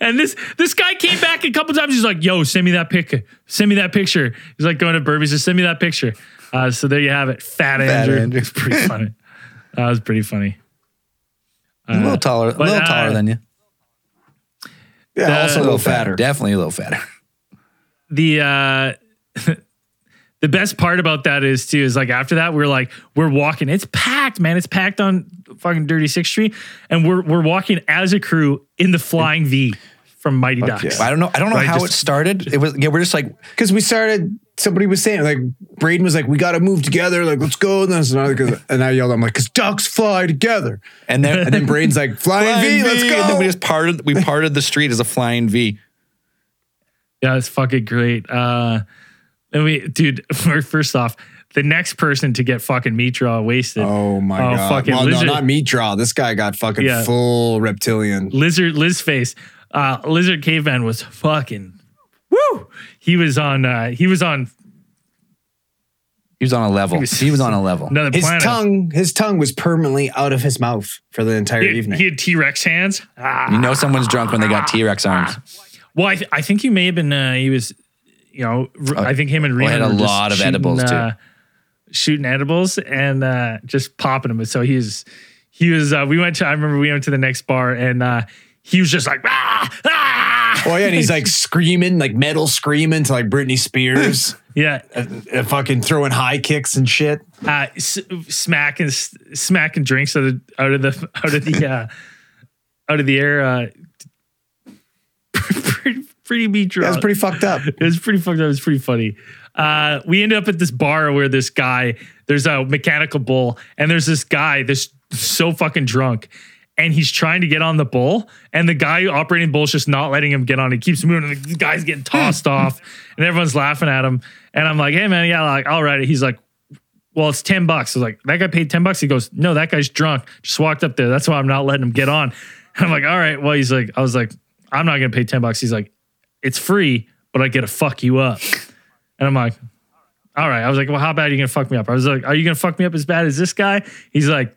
and this this guy came back a couple times. He's like, "Yo, send me that picture. Send me that picture." He's like going to Burmese, just send me that picture. Uh, so there you have it, Fat, Andrew. Andrew. It's pretty (laughs) funny. That was pretty funny. a little taller, a little uh, taller than you. Yeah, also a little fatter. Definitely a little fatter. The uh, (laughs) the best part about that is too is like after that we're like we're walking. It's packed, man. It's packed on fucking Dirty Sixth Street, and we're we're walking as a crew in the Flying V from Mighty Ducks. yeah. I don't know. I don't know Right, how just- it started. It was. Yeah, we're just like Because we started, somebody was saying, like, Braden was like, we got to move together. Like, let's go. And, this and, another, 'cause- and I yelled, I'm like, because ducks fly together. and then And then Braden's like, flying, (laughs) flying V, let's go. And then we just parted. We parted the street as a flying V. Yeah, it's fucking great. Uh, and we, dude, (laughs) first off, the next person to get fucking meat draw wasted, Oh my Oh, god! fucking well, lizard. no, not meat draw. This guy got fucking Yeah. full reptilian. lizard, Liz face, uh, lizard caveman was fucking, woo. He was on, uh, he was on He was on a level. was- He was on a level. another His planet. tongue, his tongue was permanently out of his mouth for the entire He, evening. he had T Rex hands. Ah. You know someone's drunk when they got T Rex arms. Well, I, th- I think he may have been. Uh, he was, you know, r- I think him and well, had a were just lot of shooting, edibles, too. uh, shooting edibles and uh, just popping them. So he was, he was. Uh, we went to. I remember we went to the next bar and uh, he was just like ah ah. Oh yeah, and he's like screaming, like metal screaming to like Britney Spears, (laughs) yeah, uh, fucking throwing high kicks and shit. uh, s- smacking s- smacking drinks out of out of the out of the uh, out of the air. Uh, (laughs) pretty pretty beat That was pretty fucked up. It was pretty fucked up. It was pretty funny. Uh, we ended up at this bar where this guy, there's a mechanical bull, and there's this guy this so fucking drunk, and he's trying to get on the bull, and the guy operating the bull's just not letting him get on. He keeps moving, and the guy's getting tossed hmm. off, and everyone's laughing at him. And I'm like, hey man, yeah, like I'll ride it. He's like, well, it's 10 bucks. I was like, that guy paid 10 bucks. He goes, no, that guy's drunk. Just walked up there. That's why I'm not letting him get on. (laughs) I'm like, all right. Well, he's like, I was like, I'm not going to pay 10 bucks. He's like, it's free, but I get to fuck you up. And I'm like, all right. I was like, well, how bad are you going to fuck me up? I was like, are you going to fuck me up as bad as this guy? He's like,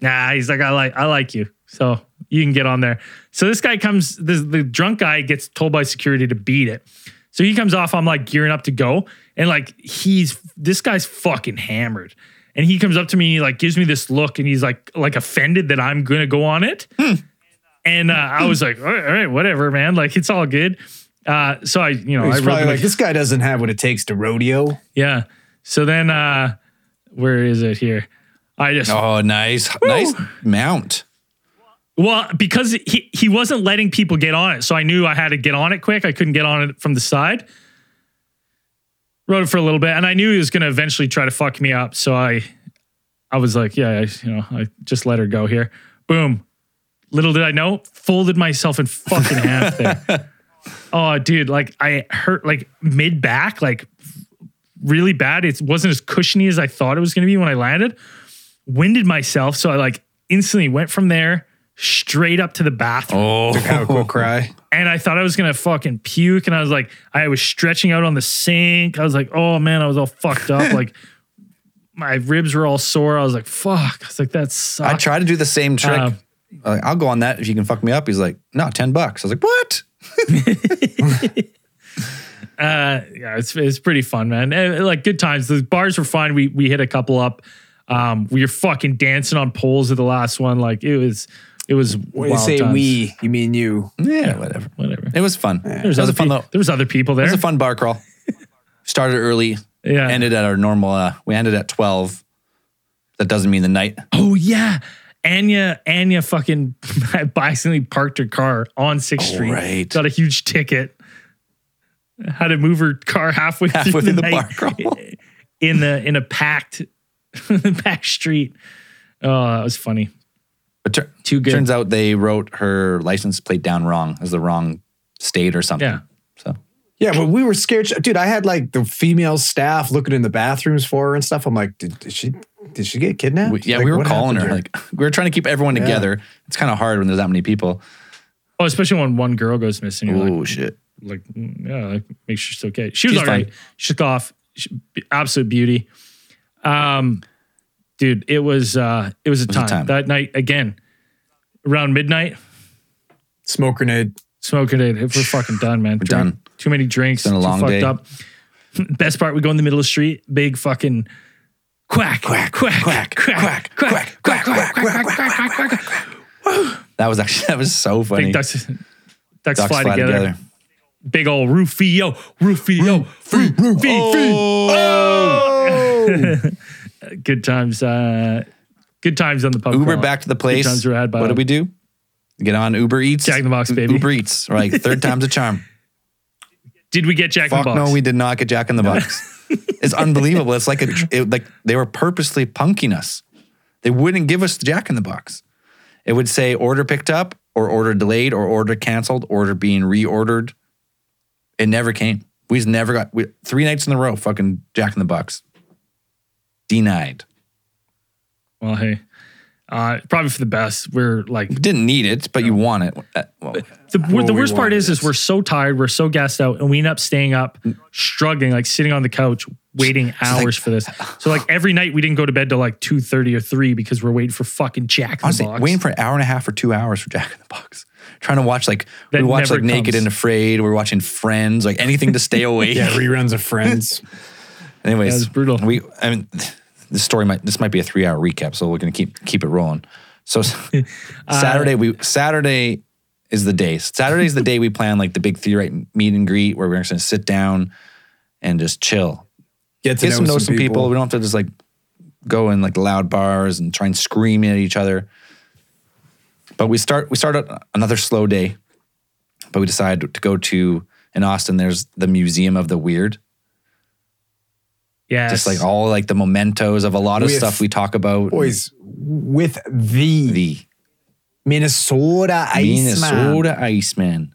Nah, he's like, I like, I like you. So you can get on there. So this guy comes, the, the drunk guy gets told by security to beat it. So he comes off, I'm like gearing up to go. And like, he's, this guy's fucking hammered. And he comes up to me, he like gives me this look and he's like, like offended that I'm going to go on it. And uh, I was like, all right, all right, whatever, man. Like, it's all good. Uh, so I, you know, I He's rubbed probably like, this guy doesn't have what it takes to rodeo. yeah. So then, uh, where is it here? I just, Oh, nice, nice mount. Well, because he he wasn't letting people get on it, so I knew I had to get on it quick. I couldn't get on it from the side. Rode it for a little bit, and I knew he was going to eventually try to fuck me up. So I, I was like, yeah, I, you know, I just let her go here. Boom. Little did I know, folded myself in fucking half there. (laughs) Oh, dude, like I hurt like mid back, like really bad. It wasn't as cushiony as I thought it was going to be when I landed. Winded myself, so I like instantly went from there straight up to the bathroom. Oh, Have a quick cry. And I thought I was gonna fucking puke. And I was like, I was stretching out on the sink. I was like, oh man, I was all fucked up. like (laughs) my ribs were all sore. I was like, fuck. I was like, that sucks. I sucks. tried to do the same trick. Um, Like, I'll go on that if you can fuck me up. He's like, no, ten bucks. I was like, what? (laughs) uh, yeah, it's it's pretty fun, man. And, like good times. The bars were fun. We we hit a couple up. Um, we were fucking dancing on poles at the last one. Like it was, it was. When you say times. we, you mean you. Yeah, whatever. whatever. It was fun. There was, was other a fun. pe- little- there was other people there. It was a fun bar crawl. Started early. Yeah. Ended at our normal. Uh, we ended at twelve. That doesn't mean the night. Oh yeah. Anya, Anya fucking (laughs) accidentally parked her car on Sixth Street. Right. Got a huge ticket. Had to move her car halfway, Halfway through through the, the night bar crawl. (laughs) in the in a packed (laughs) packed street. Oh, that was funny. But tur- Too good. Turns out they wrote her license plate down wrong as the wrong state or something. Yeah. So Yeah, but we were scared. Dude, I had like the female staff looking in the bathrooms for her and stuff. I'm like, did, did she did she get kidnapped? we, yeah, Like, we were what calling her. happened Like (laughs) we were trying to keep everyone together. It's kind of hard when there's that many people. Oh, especially when one girl goes missing. You're Oh like, shit. like, mm, yeah, like make sure she's okay. She was She's all right. She took off. She, absolute beauty. Um, dude, it was uh, it was a, was a time. time. that night again around midnight. Smoke grenade. Smoking it. We're fucking done, man. We're done. Too many drinks. been a too long fucked day. up. Best part, we go in the middle of the street. Big fucking quack, quack, quack, quack, quack, quack, quack, quack, quack, quack, quack, quack. Quack. That was actually that was so funny. Big ducks, ducks, Ducks fly, together. Big old Rufio, Rufio, free, free, Oh! (laughs) Good times. Uh, good times on the pub. Uber crawl. back to the place. Good times were had by what did we do? Get on Uber Eats. Jack in the Box, baby. Uber Eats. Right. Third time's a charm. (laughs) Did we get Jack in the Box? no, we did not get Jack in the Box. (laughs) it's unbelievable. It's like a it, like they were purposely punking us. They wouldn't give us the Jack in the Box. It would say order picked up or order delayed or order canceled, order being reordered. It never came. We just never got we, three nights in a row. Fucking Jack in the Box. Denied. Well, hey, uh, probably for the best. We're like Didn't need it, but you want it. Uh, well, the, the worst part wanted is, is we're so tired, we're so gassed out, and we end up staying up, struggling, like sitting on the couch, waiting hours for this. So like every night we didn't go to bed till like two thirty or three because we're waiting for fucking Jack in the honestly, Box. waiting for an hour and a half or two hours for Jack in the Box. Trying to watch like That we watch like Naked and Afraid. We're watching Friends, like anything to stay (laughs) awake. Yeah, reruns of Friends. (laughs) Anyways, Yeah, it's brutal. We, I mean, this story might this might be a three hour recap, so we're gonna keep keep it rolling. So (laughs) uh, Saturday we Saturday is the day. Saturday is the day we plan like the big theorite meet and greet where we're just gonna sit down and just chill, Get to get know, some know some people. We don't have to just like go in like loud bars and try and scream at each other. But we start we start another slow day, but we decide to go to in Austin. There's the Museum of the Weird Yeah, just like all like the mementos of a lot of With- stuff we talk about. Boys, with the, the Minnesota Iceman. Minnesota Iceman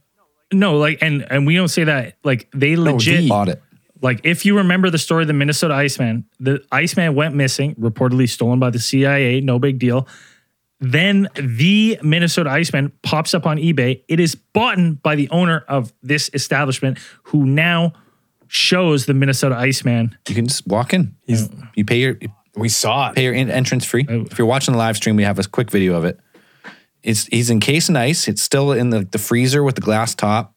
no, like and and we don't say that like they legit no, bought it. Like, if you remember the story of the Minnesota Iceman, the Iceman went missing, reportedly stolen by the CIA, no big deal. Then the Minnesota Iceman pops up on eBay. It is bought by the owner of this establishment who now shows the Minnesota Iceman. You can just walk in. you pay your We saw it. Pay your in- entrance free. Oh. If you're watching the live stream, we have a quick video of it. It's he's encased in ice. It's still in the, the freezer with the glass top.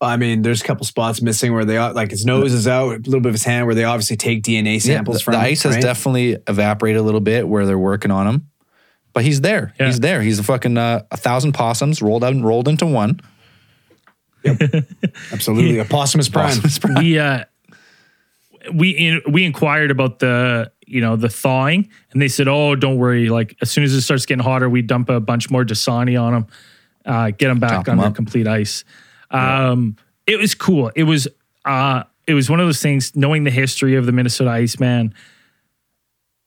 I mean, there's a couple spots missing where they like his nose is out, a little bit of his hand where they obviously take DNA samples the, from. the ice has definitely evaporated a little bit where they're working on him, but he's there. Yeah. He's there. He's a fucking uh, a thousand possums rolled out and rolled into one. Yep. (laughs) absolutely a posthumous prime. we uh we in, we inquired about the you know the thawing and they said oh don't worry like as soon as it starts getting hotter we dump a bunch more dasani on them uh get them back Chop 'em under up. complete ice um it was cool it was uh it was one of those things knowing the history of the minnesota iceman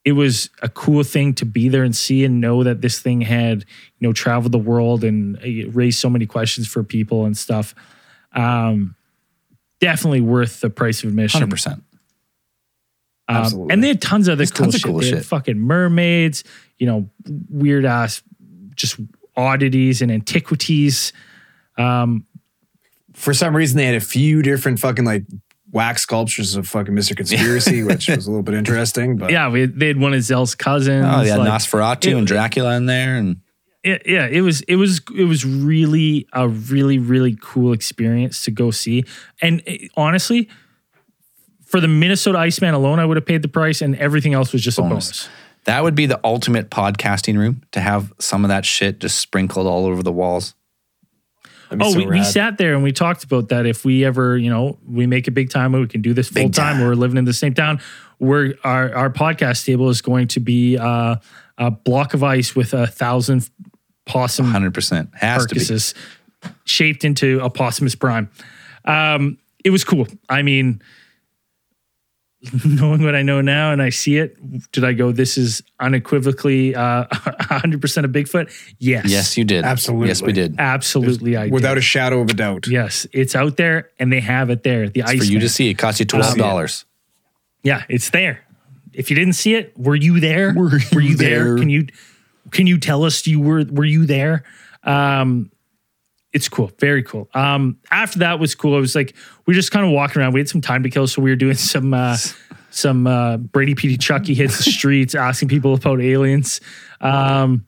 it was a cool thing to be there and see and know that this thing had you know traveled the world and uh, raised so many questions for people and stuff um definitely worth the price of admission Hundred percent. um, Absolutely. and they had tons of other There's cool, tons of shit. cool They had shit. fucking mermaids, you know, weird ass, just oddities and antiquities. Um, For some reason, they had a few different fucking like wax sculptures of fucking Mr. Conspiracy, which was a little bit (laughs) interesting. But yeah, we, they had one of Zell's cousins. Oh, they had like- Nosferatu it- and Dracula in there, and it- yeah, it was it was it was really a really really cool experience to go see. And eh, honestly, for the Minnesota Iceman alone, I would have paid the price, and everything else was just a Bonus. bonus. that would be the ultimate podcasting room to have some of that shit just sprinkled all over the walls. Oh, so we, we sat there and we talked about that. If we ever, you know, we make a big time, we can do this full time. time. We're living in the same town. We're our our podcast table is going to be uh, a block of ice with a thousand possum Hundred percent has to be. shaped into a possumus prime. Um, it was cool. I mean, (laughs) knowing what I know now and I see it, did I go, this is unequivocally uh, (laughs) 100% a Bigfoot? Yes. Yes, you did. Absolutely. Yes, we did. Absolutely. I without did. a shadow of a doubt. Yes, it's out there and they have it there. The ice. For you to see, it cost you twelve dollars. Yeah, it's there. If you didn't see it, were you there? Were you there? there? Can you can you tell us you were were you there? Um it's cool, very cool. Um after that was cool. It was like we were just kind of walking around. We had some time to kill, so we were doing (laughs) some uh some uh Brady Petey Chucky hits the streets, (laughs) asking people about aliens. Um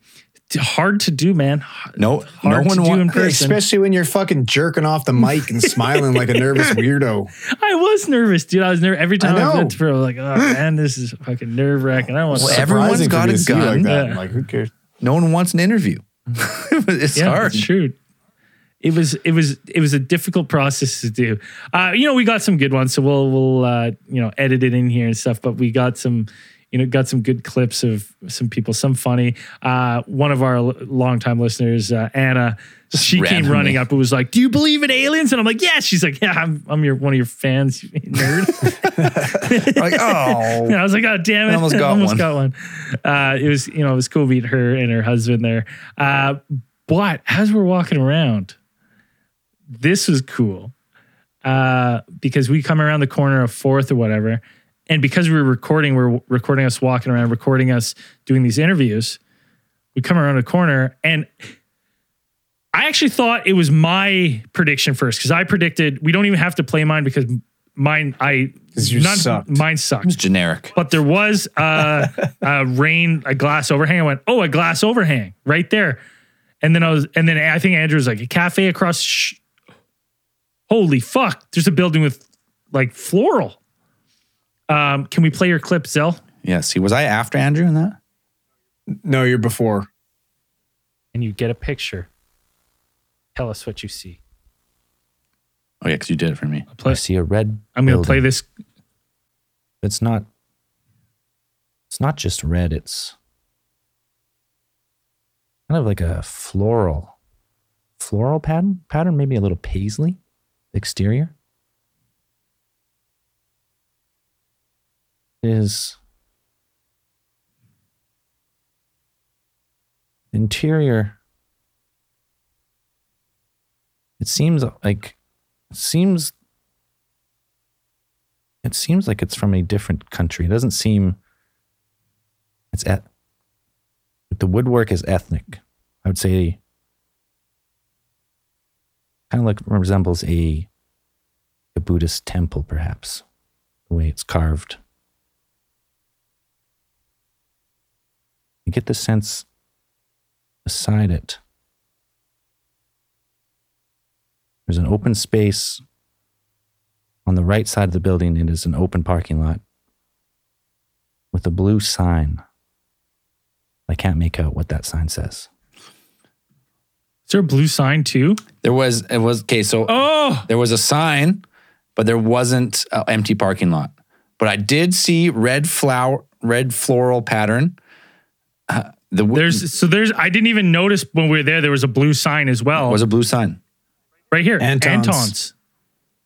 hard to do, man. No, Hard no one to do in wants. (laughs) person. Especially when you're fucking jerking off the mic and smiling like a nervous weirdo. I was nervous, dude. I was nervous every time I, know. went through. I was like, oh man, this is fucking nerve wracking. I don't want Well, to. everyone's Surprising for got me a to see you gun. Like that. Yeah. Like, who cares? No one wants an interview. it's yeah, hard. it's true. It was it was it was a difficult process to do. Uh, you know, we got some good ones, so we'll we'll uh, you know edit it in here and stuff. But we got some you know got some good clips of some people, some funny. Uh, one of our l- longtime listeners, uh, Anna, she came running up and was like, "Do you believe in aliens?" And I'm like, "Yeah." She's like, "Yeah, I'm I'm your one of your fans, you nerd." (laughs) like, oh, (laughs) And I was like, "Oh, damn it!" I almost got almost one. got one. Uh, it was, you know, it was cool meeting her and her husband there. Uh, but as we're walking around, this was cool uh, because we come around the corner of Fourth or whatever, and because we were recording, we're recording us walking around, recording us doing these interviews. We come around a corner, and I actually thought it was my prediction first because I predicted we don't even have to play mine because mine I you sucked. mine sucked it's generic. but there was a, a rain, a glass overhang. I went, oh, a glass overhang right there. And then I was, and then I think Andrew was like, a cafe across. Sh- Holy fuck! There's a building with like floral. Um, can we play your clip, Zell? Yeah. See, was I after Andrew in that? No, you're before. And you get a picture. Tell us what you see. Oh yeah, because you did it for me. I Play, see a red. I'm going to play this. It's not. It's not just red. It's kind of like a floral, floral pattern. Pattern, maybe a little paisley exterior. Is interior. It seems like it seems it seems like it's from a different country. It doesn't seem it's et- the woodwork is ethnic. I would say kind of like resembles a a Buddhist temple, perhaps the way it's carved. You get the sense beside it. There's an open space on the right side of the building. It is an open parking lot with a blue sign. I can't make out what that sign says. Is there a blue sign too? There was it was okay. So Oh, there was a sign, but there wasn't an empty parking lot. But I did see red flower, red floral pattern. Uh, the there's so there's. I didn't even notice when we were there. There was a blue sign as well, was a blue sign. right here. Antone's. Antone's.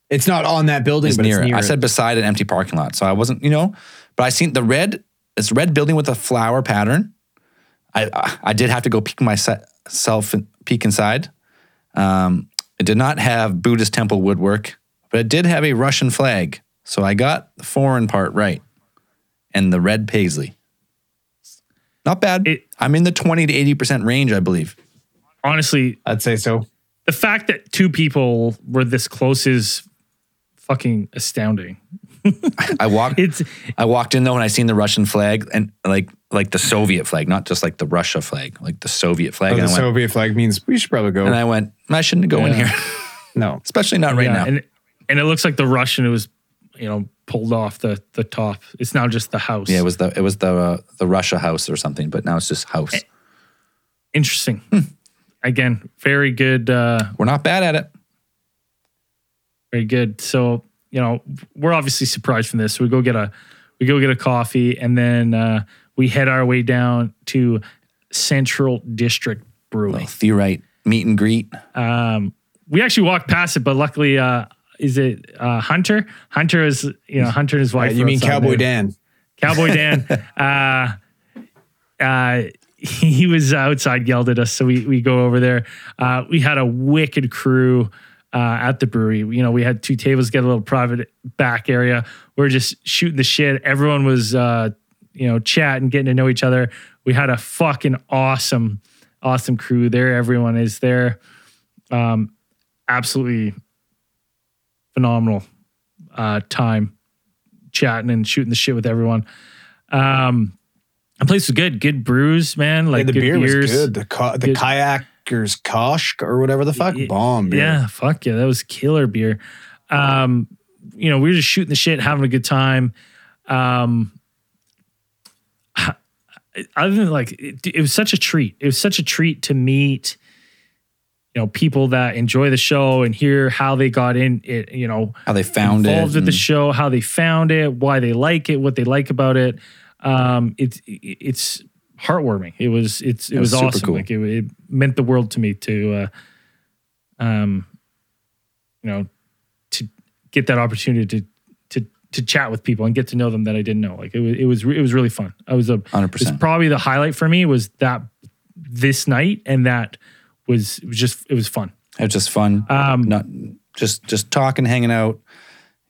It's not on that building, It's but near, it's it. near I said beside an empty parking lot, so I wasn't, you know. But I seen the red. It's red building with a flower pattern. I I, I did have to go peek myself peek inside. Um, it did not have Buddhist temple woodwork, but it did have a Russian flag. So I got the foreign part right, and the red paisley. Not bad. It- I'm in the twenty to eighty percent range, I believe. Honestly, I'd say so. the fact that two people were this close is fucking astounding. I walked. It's I walked in though and I seen the Russian flag and like like the Soviet flag, not just like the Russia flag, like the Soviet flag. Oh, the I went, Soviet flag means we should probably go. and I went, I shouldn't go in here, (laughs) no. especially not right yeah, now. and and it looks like the Russian it was, you know, pulled off the the top. It's now just the house. yeah, it was the it was the uh, the Russia house or something, but now it's just house. interesting. Hmm. Again, very good. uh We're not bad at it. Very good. So, you know, we're obviously surprised from this. So we go get a we go get a coffee and then uh we head our way down to Central District Brewing. Well, right. meet and greet. Um we actually walked past it, but luckily uh is it uh Hunter? Hunter is you know, Hunter and his Uh, wife. you mean Cowboy there. Dan? Cowboy (laughs) Dan. uh, uh, he was outside, yelled at us. So we we go over there. Uh, we had a wicked crew uh, at the brewery. You know, we had two tables, get a little private back area. We are just shooting the shit. Everyone was, uh, you know, chatting, getting to know each other. We had a fucking awesome, awesome crew there. Everyone is there. Um, absolutely phenomenal uh, time chatting and shooting the shit with everyone. Um, the place was good. Good brews, man. Like Like the beer beers. was good. The ka- the Good. Kayakers Kosh or whatever the fuck Y- bomb beer. Yeah, fuck yeah, that was killer beer. Um, you know, we were just shooting the shit, having a good time. Um, (sighs) other than like, it, it was such a treat. It was such a treat to meet, you know, people that enjoy the show and hear how they got in it. You know, How they found it. involved with the show, how they found it, why they like it, what they like about it. Um, it's it's heartwarming. It was it's it, It was was, awesome. cool. Like it, it meant the world to me to, uh, um, you know, to get that opportunity to to to chat with people and get to know them that I didn't know. Like it was it was it was really fun. I was a 100%. It's probably the highlight for me was that this night and that was was just it was fun. It was just fun. Um, not just just talking, hanging out.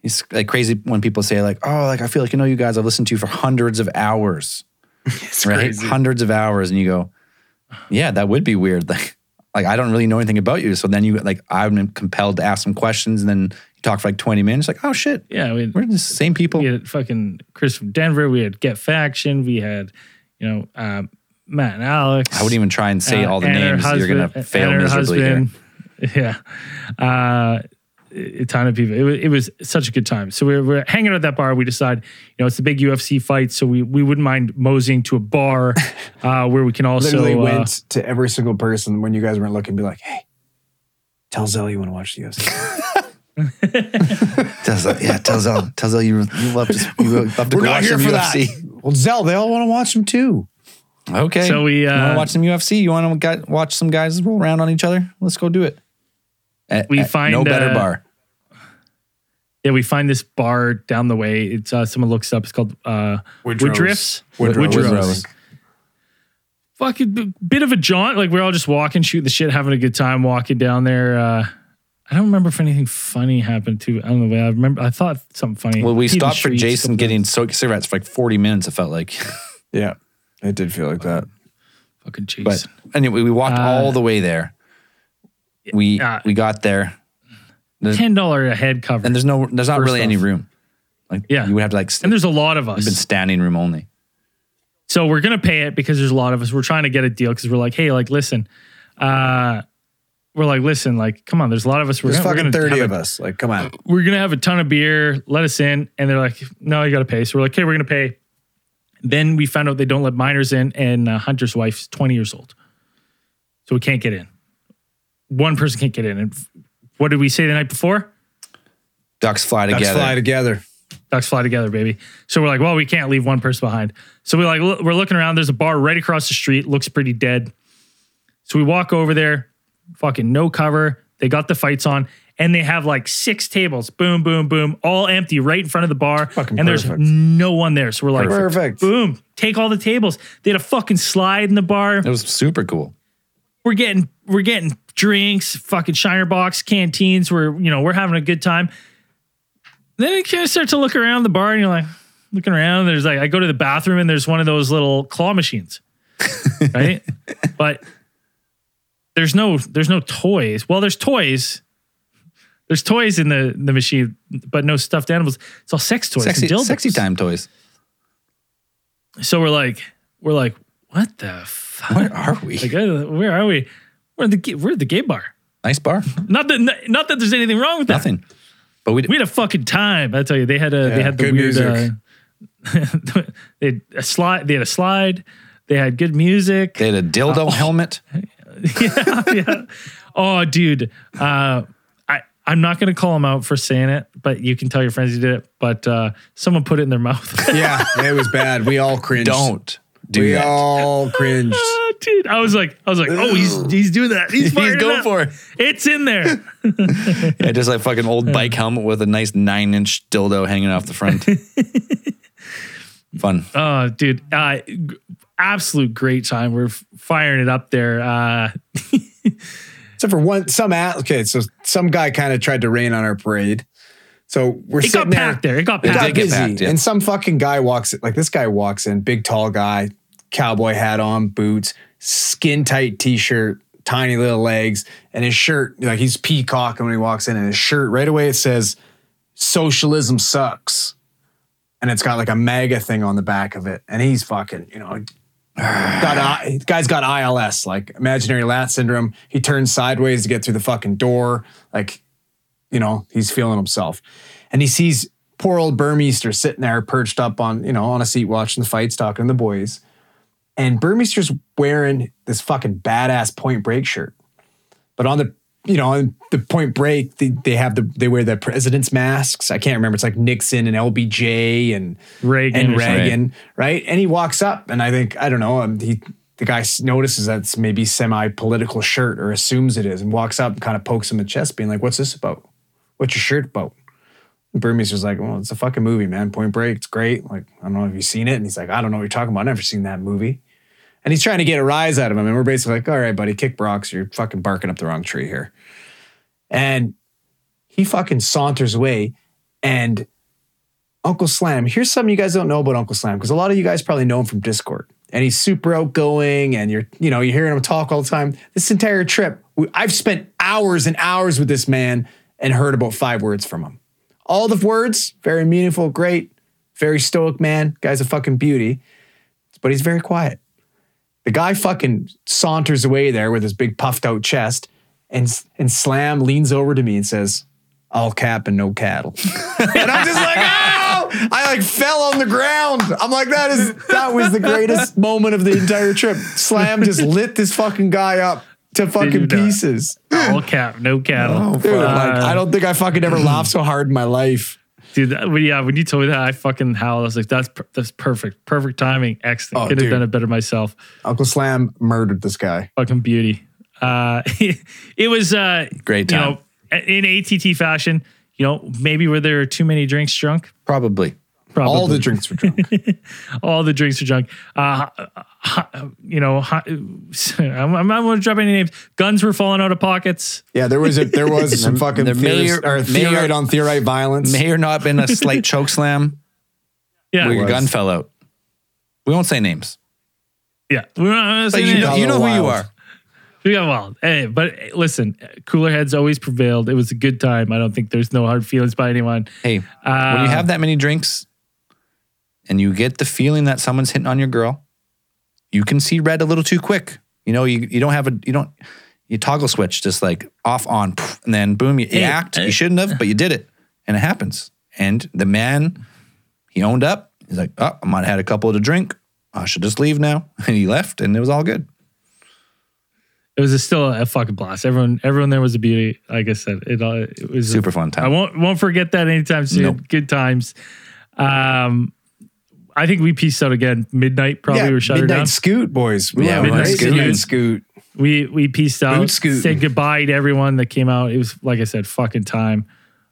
It's like crazy when people say like, "Oh, like I feel like you know you guys. I've listened to you for hundreds of hours, (laughs) right? Hundreds of hours." And you go, "Yeah, that would be weird." (laughs) Like, like I don't really know anything about you. So then you like I'm compelled to ask some questions, and then you talk for like 20 minutes. Like, oh shit, Yeah, we we're the same people. we had fucking Chris from Denver. We had Get Faction. We had, you know, um, Matt and Alex. I wouldn't even try and say uh, all the names. You're gonna fail miserably here. (laughs) Yeah. Uh, a ton of people. It was, it was such a good time. So we were, we're hanging out at that bar. We decide, you know, it's a big UFC fight, so we we wouldn't mind moseying to a bar (laughs) uh, where we can also Literally uh, went to every single person when you guys weren't looking, be like, "Hey, tell Zell you want to watch the UFC." (laughs) Tell Zell- yeah, tell Zell, tell Zell you, you love to, you love to We're go watch here some for UFC. that. Well, Zell, they all want to watch them too. Okay. So we, you want uh, to watch some UFC? You want to watch some guys roll around on each other? Let's go do it. At- We at find, no better uh, bar. Yeah, we find this bar down the way. It's uh, someone looks up. It's called uh, Woodrow's. Woodriffs. Woodrow's. Woodrow's. Fucking b- bit of a jaunt. Like we're all just walking, shooting the shit, having a good time, walking down there. Uh, I don't remember if anything funny happened to. I don't know. I remember. I thought something funny. Well, we Feeding stopped for streets, Jason getting times. cigarettes for like 40 minutes, it felt like. Yeah, it did feel like that. fucking But Jason. anyway, we walked Uh, all the way there. We uh, we got there. There's- Ten dollar a head cover. and there's no there's not First really any room. Like Yeah. you would have to like st- and there's a lot of us. We've been standing room only. So we're gonna pay it because there's a lot of us. We're trying to get a deal because we're like, hey, like listen, uh, we're like, listen, like, come on, there's a lot of us. We're There's gonna, we're fucking gonna 30 of a- us. Like, come on. we're gonna have a ton of beer. Let us in, and they're like, no, you got to pay. So we're like, okay, we're gonna pay. Then we found out they don't let minors in, and uh, Hunter's wife's 20 years old, so we can't get in. One person can't get in. And what did we say the night before? Ducks fly together. Ducks together. fly together. Ducks fly together, baby. So we're like, well, we can't leave one person behind. So we like we're looking around. There's a bar right across the street. Looks pretty dead. So we walk over there. Fucking no cover. They got the fights on, and they have like six tables. Boom, boom, boom, all empty right in front of the bar. Fucking and there's no one there. So we're like, Perfect. boom, take all the tables. They had a fucking slide in the bar it was super cool. we're getting we're getting drinks, fucking Shiner Bocks, canteens. We're you know we're having a good time. Then you kind of start to look around the bar, and you're like looking around. There's like I go to the bathroom, and there's one of those little claw machines, (laughs) right? but there's no there's no toys. Well, there's toys. There's toys in the the machine, but no stuffed animals. It's all sex toys, Sexy, sexy time toys. So we're like we're like what the fuck? Where are we? Like, uh, where are we? We're the we're at the gay bar. nice bar. Not that not that there's anything wrong with that. Nothing. But we, We had a fucking time. I tell you, they had a they had the weird. Uh, (laughs) they had a slide. They had a slide. They had good music. they had a dildo helmet. (laughs) yeah, yeah. Oh, dude. Uh, I I'm not gonna call him out for saying it, but you can tell your friends you did it. But uh, someone put it in their mouth. Yeah, it was bad. We all cringed. (laughs) Don't do We that. all cringed. (laughs) Ah, dude, I was like, I was like, oh, he's he's doing that. He's, (laughs) He's going up. for it. It's in there. (laughs) Yeah, just like fucking old bike helmet with a nice nine inch dildo hanging off the front. Fun. Oh, dude, uh, g- absolute great time. We're f- firing it up there. Uh, Except for one, some at, okay, so some guy kind of tried to rain on our parade. So we're it sitting got there. packed there. It got It packed. got did busy, packed, yeah. and some fucking guy walks in. Like this guy walks in, big tall guy, cowboy hat on, boots, skin tight t-shirt, tiny little legs, and his shirt like he's peacocking when he walks in, and his shirt right away it says "Socialism sucks," and it's got like a MAGA thing on the back of it, and he's fucking you know. Got I- guy's got ILS, like imaginary lat syndrome. He turns sideways to get through the fucking door. Like you know, he's feeling himself. And he sees poor old Burmeister sitting there perched up on, you know, on a seat watching the fights, talking to the boys. And Burmeister's wearing this fucking badass point break shirt. But on the, you know, on the point break, they, they have the, they wear the president's masks. I can't remember. It's like Nixon and LBJ and Reagan and. Reagan, right? And he walks up, and I think I don't know. Um, he the guy notices that's maybe semi political shirt or assumes it is, and walks up and kind of pokes him in the chest, being like, "What's this about? What's your shirt about?" And Burmeister's like, "Well, it's a fucking movie, man. Point Break. It's great. Like, I don't know if you've seen it." And he's like, "I don't know what you're talking about. I've never seen that movie." And he's trying to get a rise out of him, and we're basically like, "All right, buddy, kick rocks. You're fucking barking up the wrong tree here." And he fucking saunters away, and Uncle Slam. Here's something you guys don't know about Uncle Slam because a lot of you guys probably know him from Discord. And he's super outgoing, and you're, you know, you're hearing him talk all the time. This entire trip, we- I've spent hours and hours with this man and heard about five words from him. All the words, very meaningful, great, very stoic man. Guy's a fucking beauty, but he's very quiet. The guy fucking saunters away there with his big puffed out chest, and and Slam leans over to me and says, "All cap and no cattle." (laughs) and I'm just like, "Oh!" I like fell on the ground. I'm like, "That is that was the greatest (laughs) moment of the entire trip." Slam just lit this fucking guy up to fucking pieces. All cap, no cattle. Dude, like, Uh, I don't think I fucking ever laughed so hard in my life. Dude, that, when, yeah, when you told me that, I fucking howled. I was like, "That's per- that's perfect, perfect timing, excellent. Oh, Could have done it better myself. Uncle Slam murdered this guy. Fucking beauty." Uh, (laughs) it was uh, Great you time. know, in ATT fashion. You know, maybe were there too many drinks drunk? Probably. Probably. All the drinks were drunk. (laughs) all the drinks were drunk. Uh, uh, you know, (laughs) I'm, I'm not going to drop any names. Guns were falling out of pockets. Yeah, there was a, there (laughs) was some fucking there may theoris- or- or may or- theorite on theorite violence. May or not been a slight choke slam Yeah, where your gun fell out. We won't say names. yeah. We're not gonna say you names. know, you know who you are. We got wild. Hey, but listen, cooler heads always prevailed. It was a good time. I don't think there's no hard feelings by anyone. Hey, Uh, when you have that many drinks and you get the feeling that someone's hitting on your girl, you can see red a little too quick. You know, you you don't have a you don't you toggle switch just like off on and then boom you, you Hey, act. you shouldn't have, but you did it, and it happens. And the man, he owned up. He's like, oh, I might have had a couple to drink. I should just leave now, (laughs) and he left, and it was all good. It was a, still a fucking blast. Everyone, everyone there was a beauty. Like I said, it, it was a- Super fun time. I won't won't forget that anytime soon. Nope. Good times. Um, I think we pieced out again midnight. Probably yeah, we shut her midnight down. scoot, boys. We Yeah, went midnight right scoot. Midnight scoot. We we pieced out. Boot scooting. Said goodbye to everyone that came out. It was like I said, fucking time.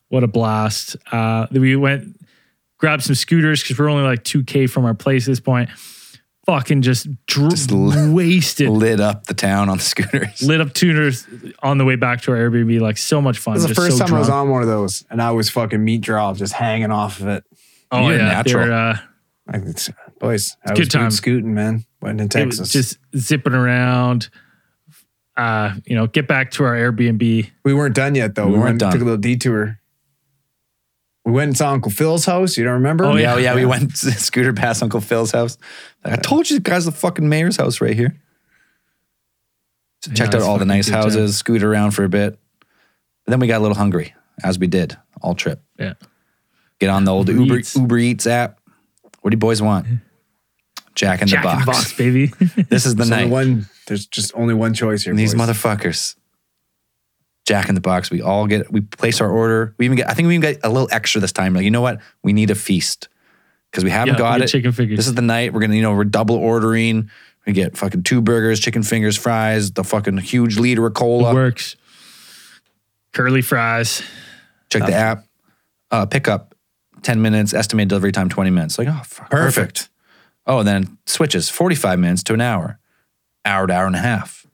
What a blast. Uh, we went grabbed some scooters because we're only like two k from our place at this point. Fucking just, dr- Just l- wasted. Lit up the town on the scooters. Lit up tuners on the way back to our Airbnb. Like so much fun. This is the first so time I was on one of those, and I was fucking meat dropped, just hanging off of it. Oh You're yeah, natural. they're, uh, Like, it's, boys, I Good was time. scooting, man. Went in it was Texas. just zipping around. Uh, you know, get back to our Airbnb. we weren't done yet, though. We We, weren't went, done. took a little detour. We went and saw Uncle Phil's house. You don't remember? Oh, yeah, yeah, we went (laughs) scooter past Uncle Phil's house. I told you the guys the fucking mayor's house right here. So checked Yeah, out all the nice good time. houses, scooted around for a bit. But then we got a little hungry, as we did all trip. Yeah. Get on the old Uber Uber Eats. Uber Eats app. What do you boys want? Jack in Jack the box. Jack in the box, baby. (laughs) This is the There's only night. one. There's just only one choice here. And these boys. motherfuckers. Jack in the box. We all get. We place our order. We even get. I think we even get a little extra this time. Like you know what? We need a feast because we haven't Yeah, got get it. chicken fingers. This is the night we're gonna. You know, we're double ordering. We get fucking two burgers, chicken fingers, fries, the fucking huge liter of cola. Works. Curly fries. Check the app. Uh, pickup, ten minutes. Estimated delivery time twenty minutes. Like oh, fuck, Perfect. Oh, then switches forty five minutes to an hour, hour to hour and a half.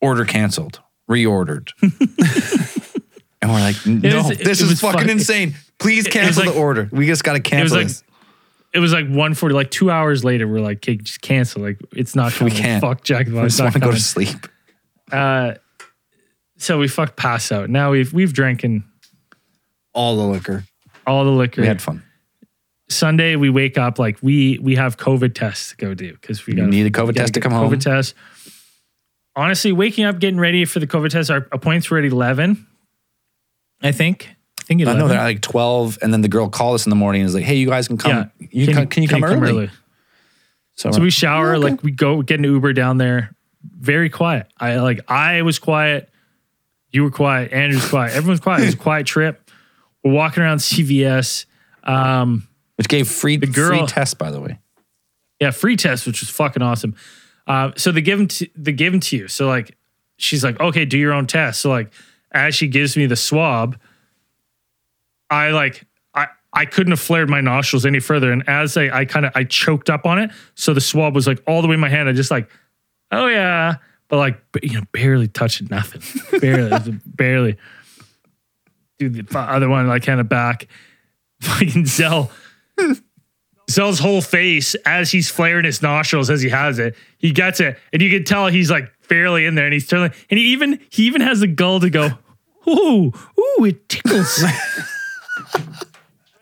Order canceled, reordered. (laughs) and we're like, no, was- this is fucking fuck- insane. Please cancel like- the order. We just got to It was cancel like this. it was like one forty. Like two hours later, we're like, okay, just cancel. Like it's not coming. can't. Fuck Jack in the I Box. just want to go to sleep. Uh, so we fucked pass out. Now we've we've drinking All the liquor. All the liquor. We had fun. Sunday we wake up like we we have COVID tests to go do because we got need a COVID test to come COVID home. test. Honestly, waking up, getting ready for the COVID test. Our appointments were at eleven. I think. I think I eleven. know they're like twelve, and then the girl called us in the morning and was like, "Hey, you guys can come. You can, can you come early?" So, So we shower, like we go get an Uber down there. Very quiet. I like I was quiet. You were quiet. Andrew's quiet. Everyone's quiet. It was a quiet trip. We're walking around CVS. Um, which gave free the girl- free test, by the way. yeah, free test, which was fucking awesome. Uh, so they give them to they give them to you. So like she's like, okay, do your own test. So like as she gives me the swab, I like I I couldn't have flared my nostrils any further. And as I I kind of I choked up on it, so the swab was like all the way in my hand. I just like, oh yeah, but like you know barely touching nothing, (laughs) barely barely. Dude, the other one like kind of back, (laughs) fucking Zell. Zell's whole face as he's flaring his nostrils as he has it. He gets it, and you can tell he's like barely in there, and he's turning. And he even he even has the gull to go, ooh, ooh, it tickles. (laughs)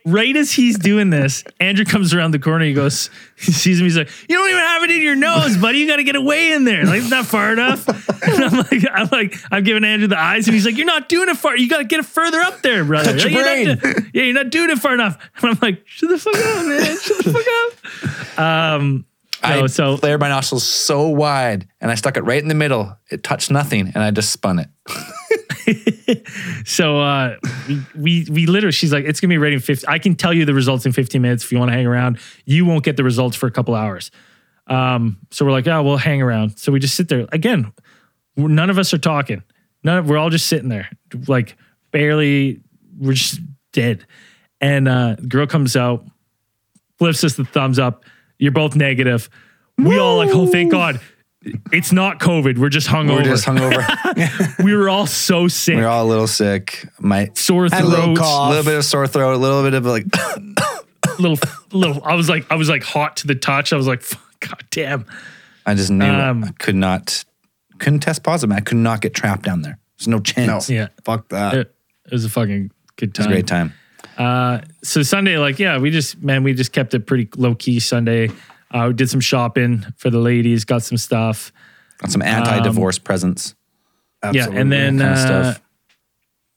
right as he's doing this, Andrew comes around the corner. He goes, he sees him. He's like, "You don't even have it in your nose, buddy. You got to get away in there. Like it's not far enough." (laughs) And I'm like, I'm like, I'm giving Andrew the eyes, and he's like, "You're not doing it far. You got to get it further up there, brother. Touch your you're do- yeah, you're not doing it far enough." And I'm like, "Shut the fuck up, man. Shut the fuck up." Um, I no, so flared my nostrils so wide, and I stuck it right in the middle. It touched nothing, and I just spun it. (laughs) (laughs) So uh, we, we we literally, she's like, it's gonna be ready in 50. I can tell you the results in 15 minutes if you want to hang around. You won't get the results for a couple hours. Um, so we're like, oh, we'll hang around. So we just sit there again. we're- None of us are talking. None. Of, we're all just sitting there, like barely. We're just dead. And uh, the girl comes out, flips us the thumbs up. You're both negative. We all like, oh, thank God. It's not COVID. We're just hungover. We're just hungover. (laughs) we were all so sick. we are all a little sick. My sore throat, a little cough. a little bit of sore throat, a little bit of like. (coughs) little little I was like I was like hot to the touch. I was like, (laughs) God damn. I just knew Um, I could not, couldn't test positive. I could not get trapped down there. There's no chance. No. Yeah. Fuck that. It, it was a fucking good It was time. a great time. Uh so Sunday, like, yeah, we just man, we just kept it pretty low key Sunday. Uh, we did some shopping for the ladies, got some stuff. Got some anti-divorce presents. Yeah, and then kind of uh, stuff.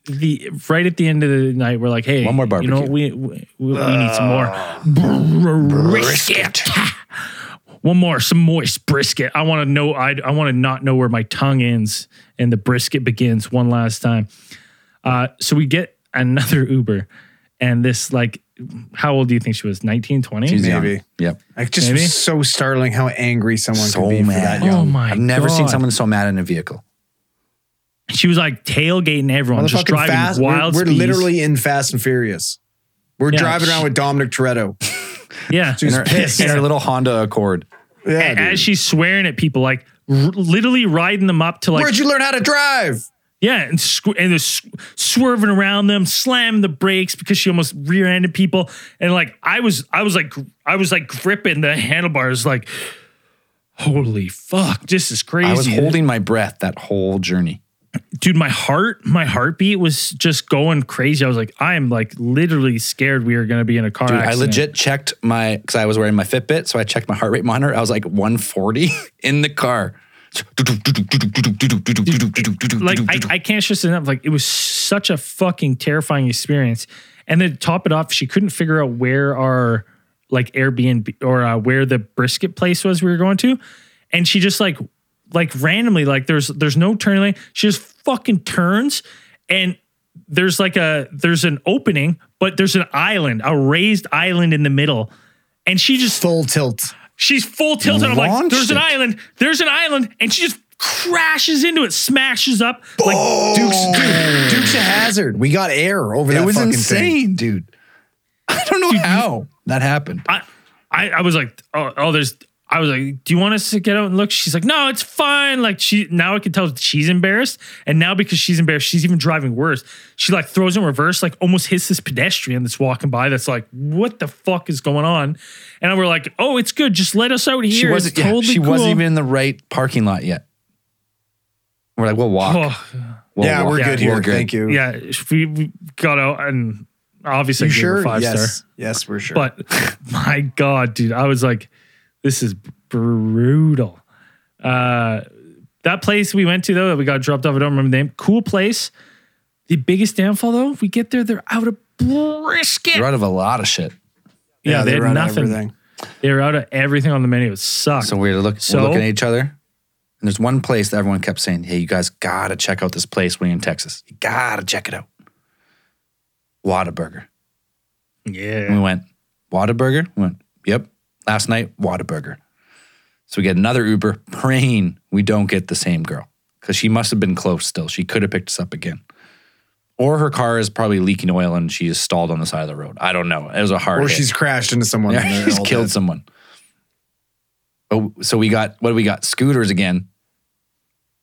the right at the end of the night, we're like, hey, One more barbecue. You know, barbecue. we we, we need some more brisket. (laughs) One more, some moist brisket. I want to know. I I want to not know where my tongue ends and the brisket begins. One last time. Uh, so we get another (laughs) Uber, and this like, how old do you think she was? 19, 20? She's young. maybe. Yep. Like just Maybe? so startling how angry someone So could be for mad. that young. Oh my! I've never seen someone so mad in a vehicle. She was like tailgating everyone, just Motherfucking driving fast. wild we're, we're literally in Fast and Furious. We're Yeah, driving sh- around with Dominic Toretto. (laughs) yeah. In her, (laughs) in her little Honda Accord. Yeah, And dude. as she's swearing at people, like r- literally riding them up to like Where'd you learn how to drive? Yeah, and, sw- and swerving around them, slamming the brakes because she almost rear-ended people. And like I was, I was like, I was like gripping the handlebars, like, holy fuck, this is crazy. I was holding my breath that whole journey. dude. My heart, my heartbeat was just going crazy. I was like, I am like literally scared we are going to be in a car Dude, I legit checked my because I was wearing my Fitbit, so I checked my heart rate monitor. I was like 140 (laughs) in the car. Like I, I can't stress enough. Like it was such a fucking terrifying experience. And then to top it off, she couldn't figure out where our like Airbnb or uh, where the brisket place was we were going to, and she just like like randomly like there's there's no turning lane. She just fucking turns and there's like a there's an opening, but there's an island, a raised island in the middle, and she just Full tilt. She's full tilt, and I'm like, "There's an it. island, there's an island," and she just crashes into it, smashes up like Dukes, dude, Dukes of Hazzard. We got air over that It was fucking insane, thing. dude. (laughs) I don't know how that happened. I, I, I was like, "Oh, oh, there's." I was like, "Do you want us to get out and look?" She's like, "No, it's fine." Like she now I can tell she's embarrassed, and now because she's embarrassed, she's even driving worse. She like throws in reverse, like almost hits this pedestrian that's walking by. That's like, "What the fuck is going on?" And we're like, "Oh, it's good. Just let us out here. She wasn't. it's yeah, she cool." wasn't even in the right parking lot yet. We're like, we'll walk. Oh, We'll yeah, walk. we're good We're here. Thank you. yeah, we, we got out and obviously You gave her sure? five yes. star. Yes, we're sure. But (laughs) my God, dude, I was like, this is brutal. Uh, that place we went to though, that we got dropped off, I don't remember the name. Cool place. The biggest downfall though, we get there, they're out of brisket. They're out of a lot of shit. yeah, they, were had out of nothing. everything. They were out of everything on the menu. It sucked. So we're, look, So- we're looking at each other. And there's one place that everyone kept saying, hey, you guys gotta check out this place when you're in Texas. You gotta check it out. Whataburger. And yeah. We went, Whataburger? We went, yep. Last night, Whataburger. So we get another Uber praying we don't get the same girl because she must have been close still. She could have picked us up again. Or her car is probably leaking oil and she is stalled on the side of the road. I don't know. It was a hard or hit. she's crashed into someone. Yeah, and they're (laughs) he's all killed dead. someone. Oh, so we got what do we got? Scooters again.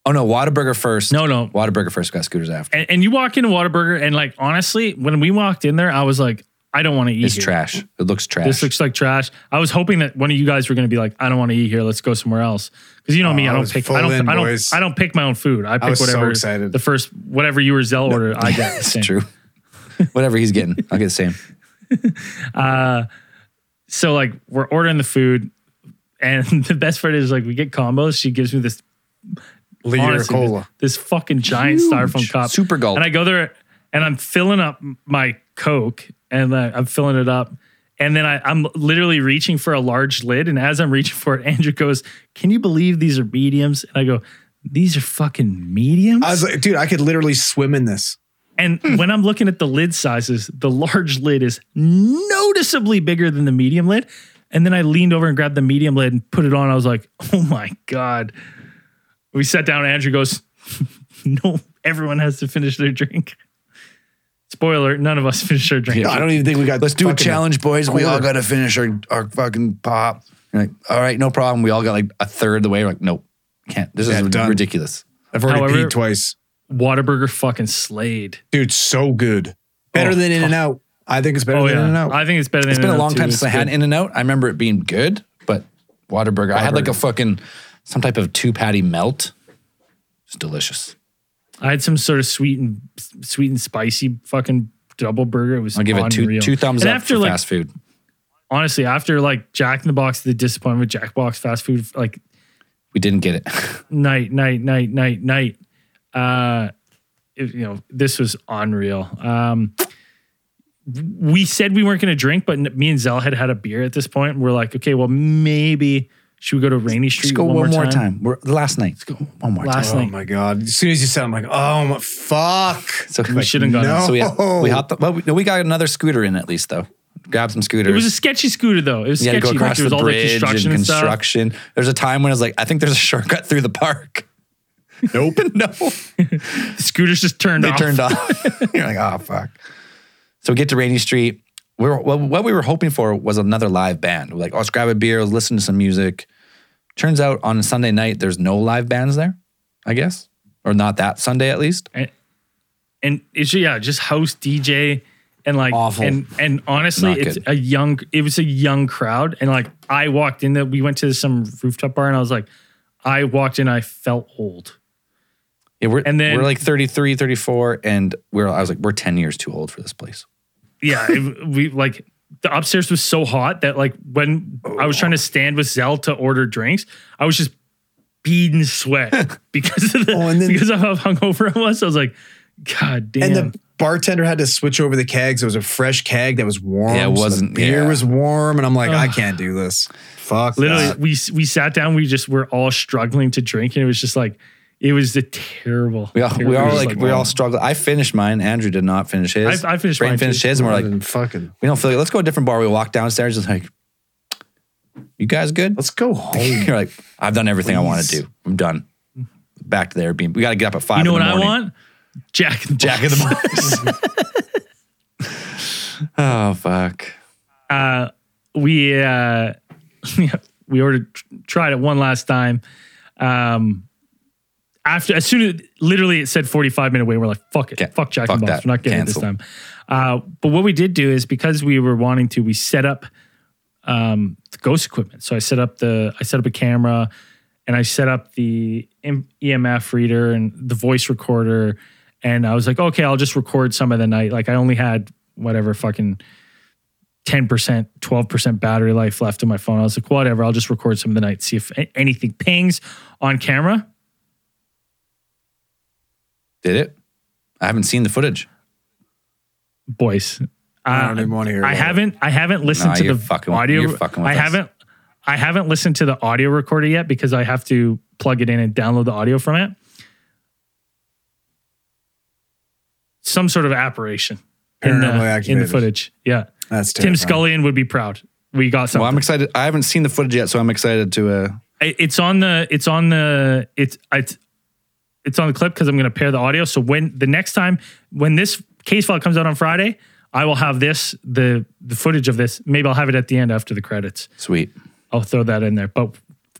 Oh no, Whataburger first. No, no. Whataburger first. Got scooters after. And, and you walk into Whataburger and like honestly, when we walked in there, I was like, I don't want to eat It's here. trash. It looks trash. This looks like trash. I was hoping that one of you guys were going to be like, I don't want to eat here. Let's go somewhere else. Because you know oh, me, Oh, I I don't was pick. I don't. in, I don't. boys. I don't pick my own food. I pick was so whatever. excited. The first whatever you or Zell order, I (laughs) get. the it's true. Whatever he's getting, I'll get the same. (laughs) Uh, so like we're ordering the food, and (laughs) the best part is like we get combos. She gives me this Liter honestly, cola. This, this fucking giant styrofoam cup, Super gulp. And I go there and I'm filling up my Coke and uh, I'm filling it up. And then I, I'm literally reaching for a large lid. And as I'm reaching for it, (laughs) Andrew goes, Can you believe these are mediums? And I go, These are fucking mediums? I was like, dude, I could literally swim in this. and when I'm looking at the lid sizes, the large lid is noticeably bigger than the medium lid. And then I leaned over and grabbed the medium lid and put it on. I was like, oh my God. We sat down. Andrew goes, (laughs) no, everyone has to finish their drink. Spoiler, none of us (laughs) finished our drink. I don't even think we got. Let's do a fucking- challenge, boys. We all got to finish our, our fucking pop. You're like, all right, no problem. We all got like a third of the way. We're like, nope, can't. This Yeah, is done. ridiculous. I've already However- peed twice. Whataburger fucking slayed. Dude, so good. Better Oh, than In and oh. Out. I think it's better Oh, than In and yeah. Out. I think it's better than It's been a In-N-Out, long too. time It's since I had. In and Out. I remember it being good, but Whataburger, I had like a fucking some type of two patty melt. It's delicious. I had some sort of sweet and sweet and spicy fucking double burger. It was I'll give it two unreal. two thumbs And up after for like fast food. honestly, after like Jack in the Box, the disappointment with Jack Box fast food, like We didn't get it. (laughs) night, night, night, night, night. Uh, it- you know, this was unreal. Um, we said we weren't going to drink, but me and Zell had had a beer at this point. We're like, okay, well, maybe should we go to Rainey Street Just go one, more time. We're the last night. Let's go one more Last time. Oh my god! As soon as you said, it, I'm like, oh my fuck. So We shouldn't gone. no. So we we hopped. The, well, we, no, we got another scooter in at least though. Grab some scooters. It was a sketchy scooter though. It was you had to sketchy. go Like, across there was the all the bridge construction and and stuff. There's a time when I was like, I think there's a shortcut through the park. (laughs) Nope. (laughs) no. The scooters just turned they off. They turned off. (laughs) You're like, oh fuck. So we get to Rainey Street. We were, well, what we were hoping for was another live band. We're like, oh, let's grab a beer, let's listen to some music. Turns out on a Sunday night, there's no live bands there, I guess, or not that Sunday at least. and it's yeah, just house DJ and like Awful. and and honestly, Not it's good. a young. It was a young crowd, and like I walked in that we went to some rooftop bar, and I was like, I walked in, I felt old. Yeah, we're, And then- we're like 33, 34, and we're I was like, we're 10 years too old for this place. Yeah, it, we like the upstairs was so hot that like when oh, I was trying to stand with Zell to order drinks, I was just beading sweat (laughs) because of the Oh, and then- because of how hungover I was. I was like, God damn. And the bartender had to switch over the kegs. It was a fresh keg that was warm. Yeah, it so the wasn't- beer yeah. was warm, and I'm like, I can't do this. Fuck. Literally, that. we we sat down. We just were all struggling to drink, and it was just like it was a terrible. We all, we all was like, we all struggled. I finished mine. Andrew did not finish his. I- I finished Brain mine, finished too. his, and we're like, fucking. we don't feel like, let's go to a different bar. We walk downstairs, just like, you guys good? Let's go home. (laughs) You're like, I've done everything I want to do. I'm done. Back to the Airbnb. We got to get up at five. You know what I want? Jack in the Jack in the Box. (laughs) oh fuck. uh, we uh, (laughs) we ordered tried it one last time. Um, after as soon as literally it said 45 minute wait, we're like, fuck it, Okay, fuck Jack fuck the Box. that. We're not getting Cancel. it this time. Uh, but what we did do is because we were wanting to, we set up um, the ghost equipment. So I set up the I set up a camera and I set up the EMF reader and the voice recorder. And I was like, okay, I'll just record some of the night. Like I only had whatever fucking 10%, 12% battery life left on my phone. I was like, whatever, I'll just record some of the night, see if anything pings on camera. Did it? I haven't seen the footage. Boys. I uh, don't even want to hear. I it. haven't I haven't listened Nah, to you're the fucking audio. you're fucking with I us. haven't I haven't listened to the audio recorder yet because I have to plug it in and download the audio from it. Some sort of apparition in the, in the activated. footage. Yeah. That's Tim terrifying. Scullion would be proud. We got something. Well, I'm excited. I haven't seen the footage yet, so I'm excited to. uh I- it's on the it's on the it's it's it's on the clip because I'm going to pair the audio. So when the next time when this case file comes out on Friday, I will have this the the footage of this. Maybe I'll have it at the end after the credits. Sweet. I'll throw that in there. But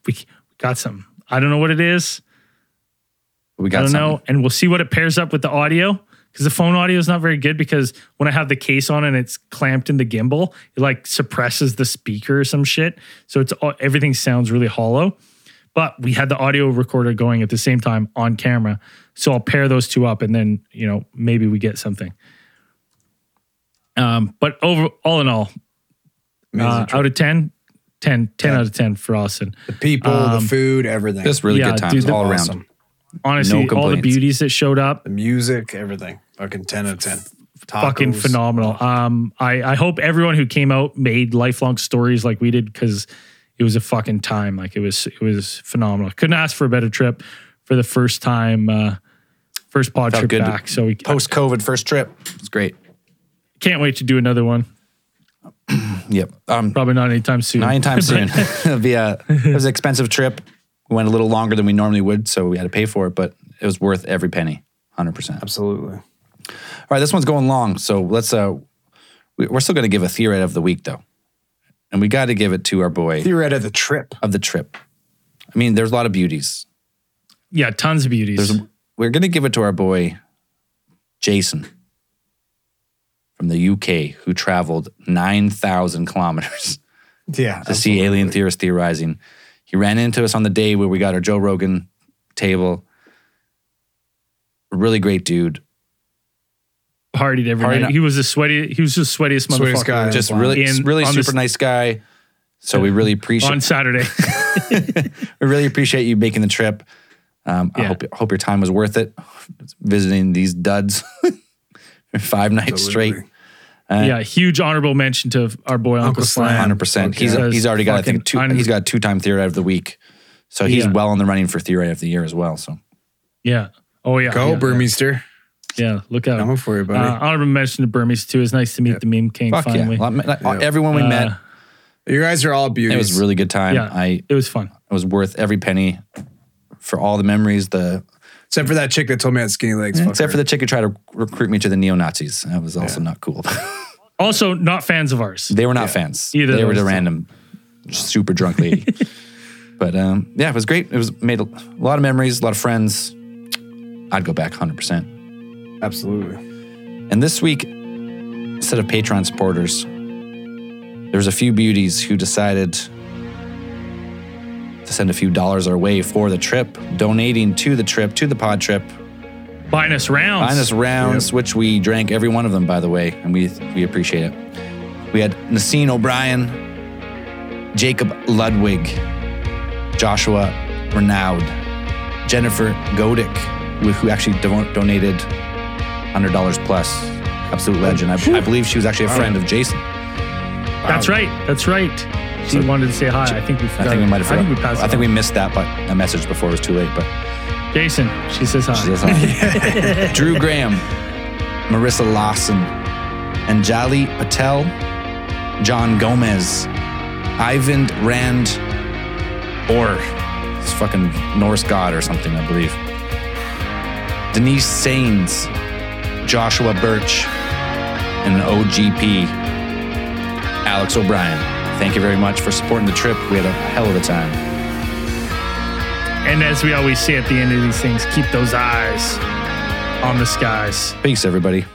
we got some. I don't know what it is. We got. I don't something. know, and we'll see what it pairs up with the audio because the phone audio is not very good. Because when I have the case on and it's clamped in the gimbal, it like suppresses the speaker or some shit. So it's all- everything sounds really hollow. But we had the audio recorder going at the same time on camera, so I'll pair those two up, and then you know maybe we get something. Um, but over all in all, uh, out of 10, 10, 10 out of ten for Austin. The people, Um, the food, everything. Just really Yeah, good times dude, the- all around. Awesome. Honestly, No all the beauties that showed up, The music, everything. Fucking ten out of ten. fucking phenomenal. Um, I, I hope everyone who came out made lifelong stories like we did because it was a fucking time. Like it was, it was phenomenal. Couldn't ask for a better trip for the first time, uh, first pod Felt trip good. back. So we Post COVID first trip. It's great. can't wait to do another one. (clears throat) Yep. Um, Probably not anytime soon. not anytime (laughs) soon. (laughs) It'll be a, it was an expensive trip. We went a little longer than we normally would, so we had to pay for it, but it was worth every penny. 100%. Absolutely. All right, this one's going long, so let's. uh We're still going to give a theory of the week, though, and we got to give it to our boy Theoret of the trip. of the trip. I mean, there's a lot of beauties. yeah, tons of beauties. There's we're going to give it to our boy Jason from the UK, who traveled nine thousand kilometers (laughs) Yeah. to see alien theorists theorizing. He ran into us on the day where we got our Joe Rogan table. A really great dude. Partied every Partied night. up. He was the sweaty. He was the sweatiest Sweatiest motherfucker. guy. Just Wow. really, In- really on super this- nice guy. So we really appreciate on Saturday. (laughs) (laughs) we really appreciate you making the trip. Um, I Yeah. hope hope your time was worth it. Visiting these duds (laughs) five nights straight. yeah, huge honorable mention to our boy Uncle, Uncle Slam. Slam. Hundred percent. He's Because he's already got I think two. fucking un- he's got two time theory out of the week, so he's Yeah. well in the running for theory of the year as well. So Yeah. Oh yeah. Go, yeah, Burmeister. Yeah. Look out. Coming for you, buddy. Uh, honorable mention to Burmese too. It's nice to meet the meme king fuck finally. yeah, Like, like, everyone we Uh, met, you guys are all beauties. it was a really good time. Yeah. I It was fun. it was worth every penny for all the memories. The Except for that chick that told me I had skinny legs. Fuck except her. for the chick who tried to recruit me to the neo Nazis. That was also not cool. (laughs) Also, not fans of ours. They were not fans. Either they were the two. random, super drunk lady. (laughs) but um, yeah, it was great. It was made a, a lot of memories, a lot of friends. I'd go back 100%. Absolutely. And this week, instead of Patreon supporters, there was a few beauties who decided to send a few dollars our way for the trip, donating to the trip, to the pod trip, Buying us rounds. Buying us rounds, which we drank every one of them, by the way, and we we appreciate it. We had Nassim O'Brien, Jacob Ludwig, Joshua Renaud, Jennifer Godick, who who actually do- donated hundred dollars plus. Absolute legend. I, I believe she was actually a friend of Jason. That's right. That's right. She So- wanted to say hi. I think we. I Forgot. think we might have. I think we forgot- passed. I think we missed that, but a message before it was too late. But Jason. She says hi. She says hi. (laughs) Drew Graham, Marissa Lawson, Anjali Patel, John Gomez, Ivan Rand, or it's fucking Norse god or something, I believe. Denise Sains, Joshua Birch, and OGP, Alex O'Brien. Thank you very much for supporting the trip. We had a hell of a time. And as we always say at the end of these things, keep those eyes on the skies. Peace, everybody.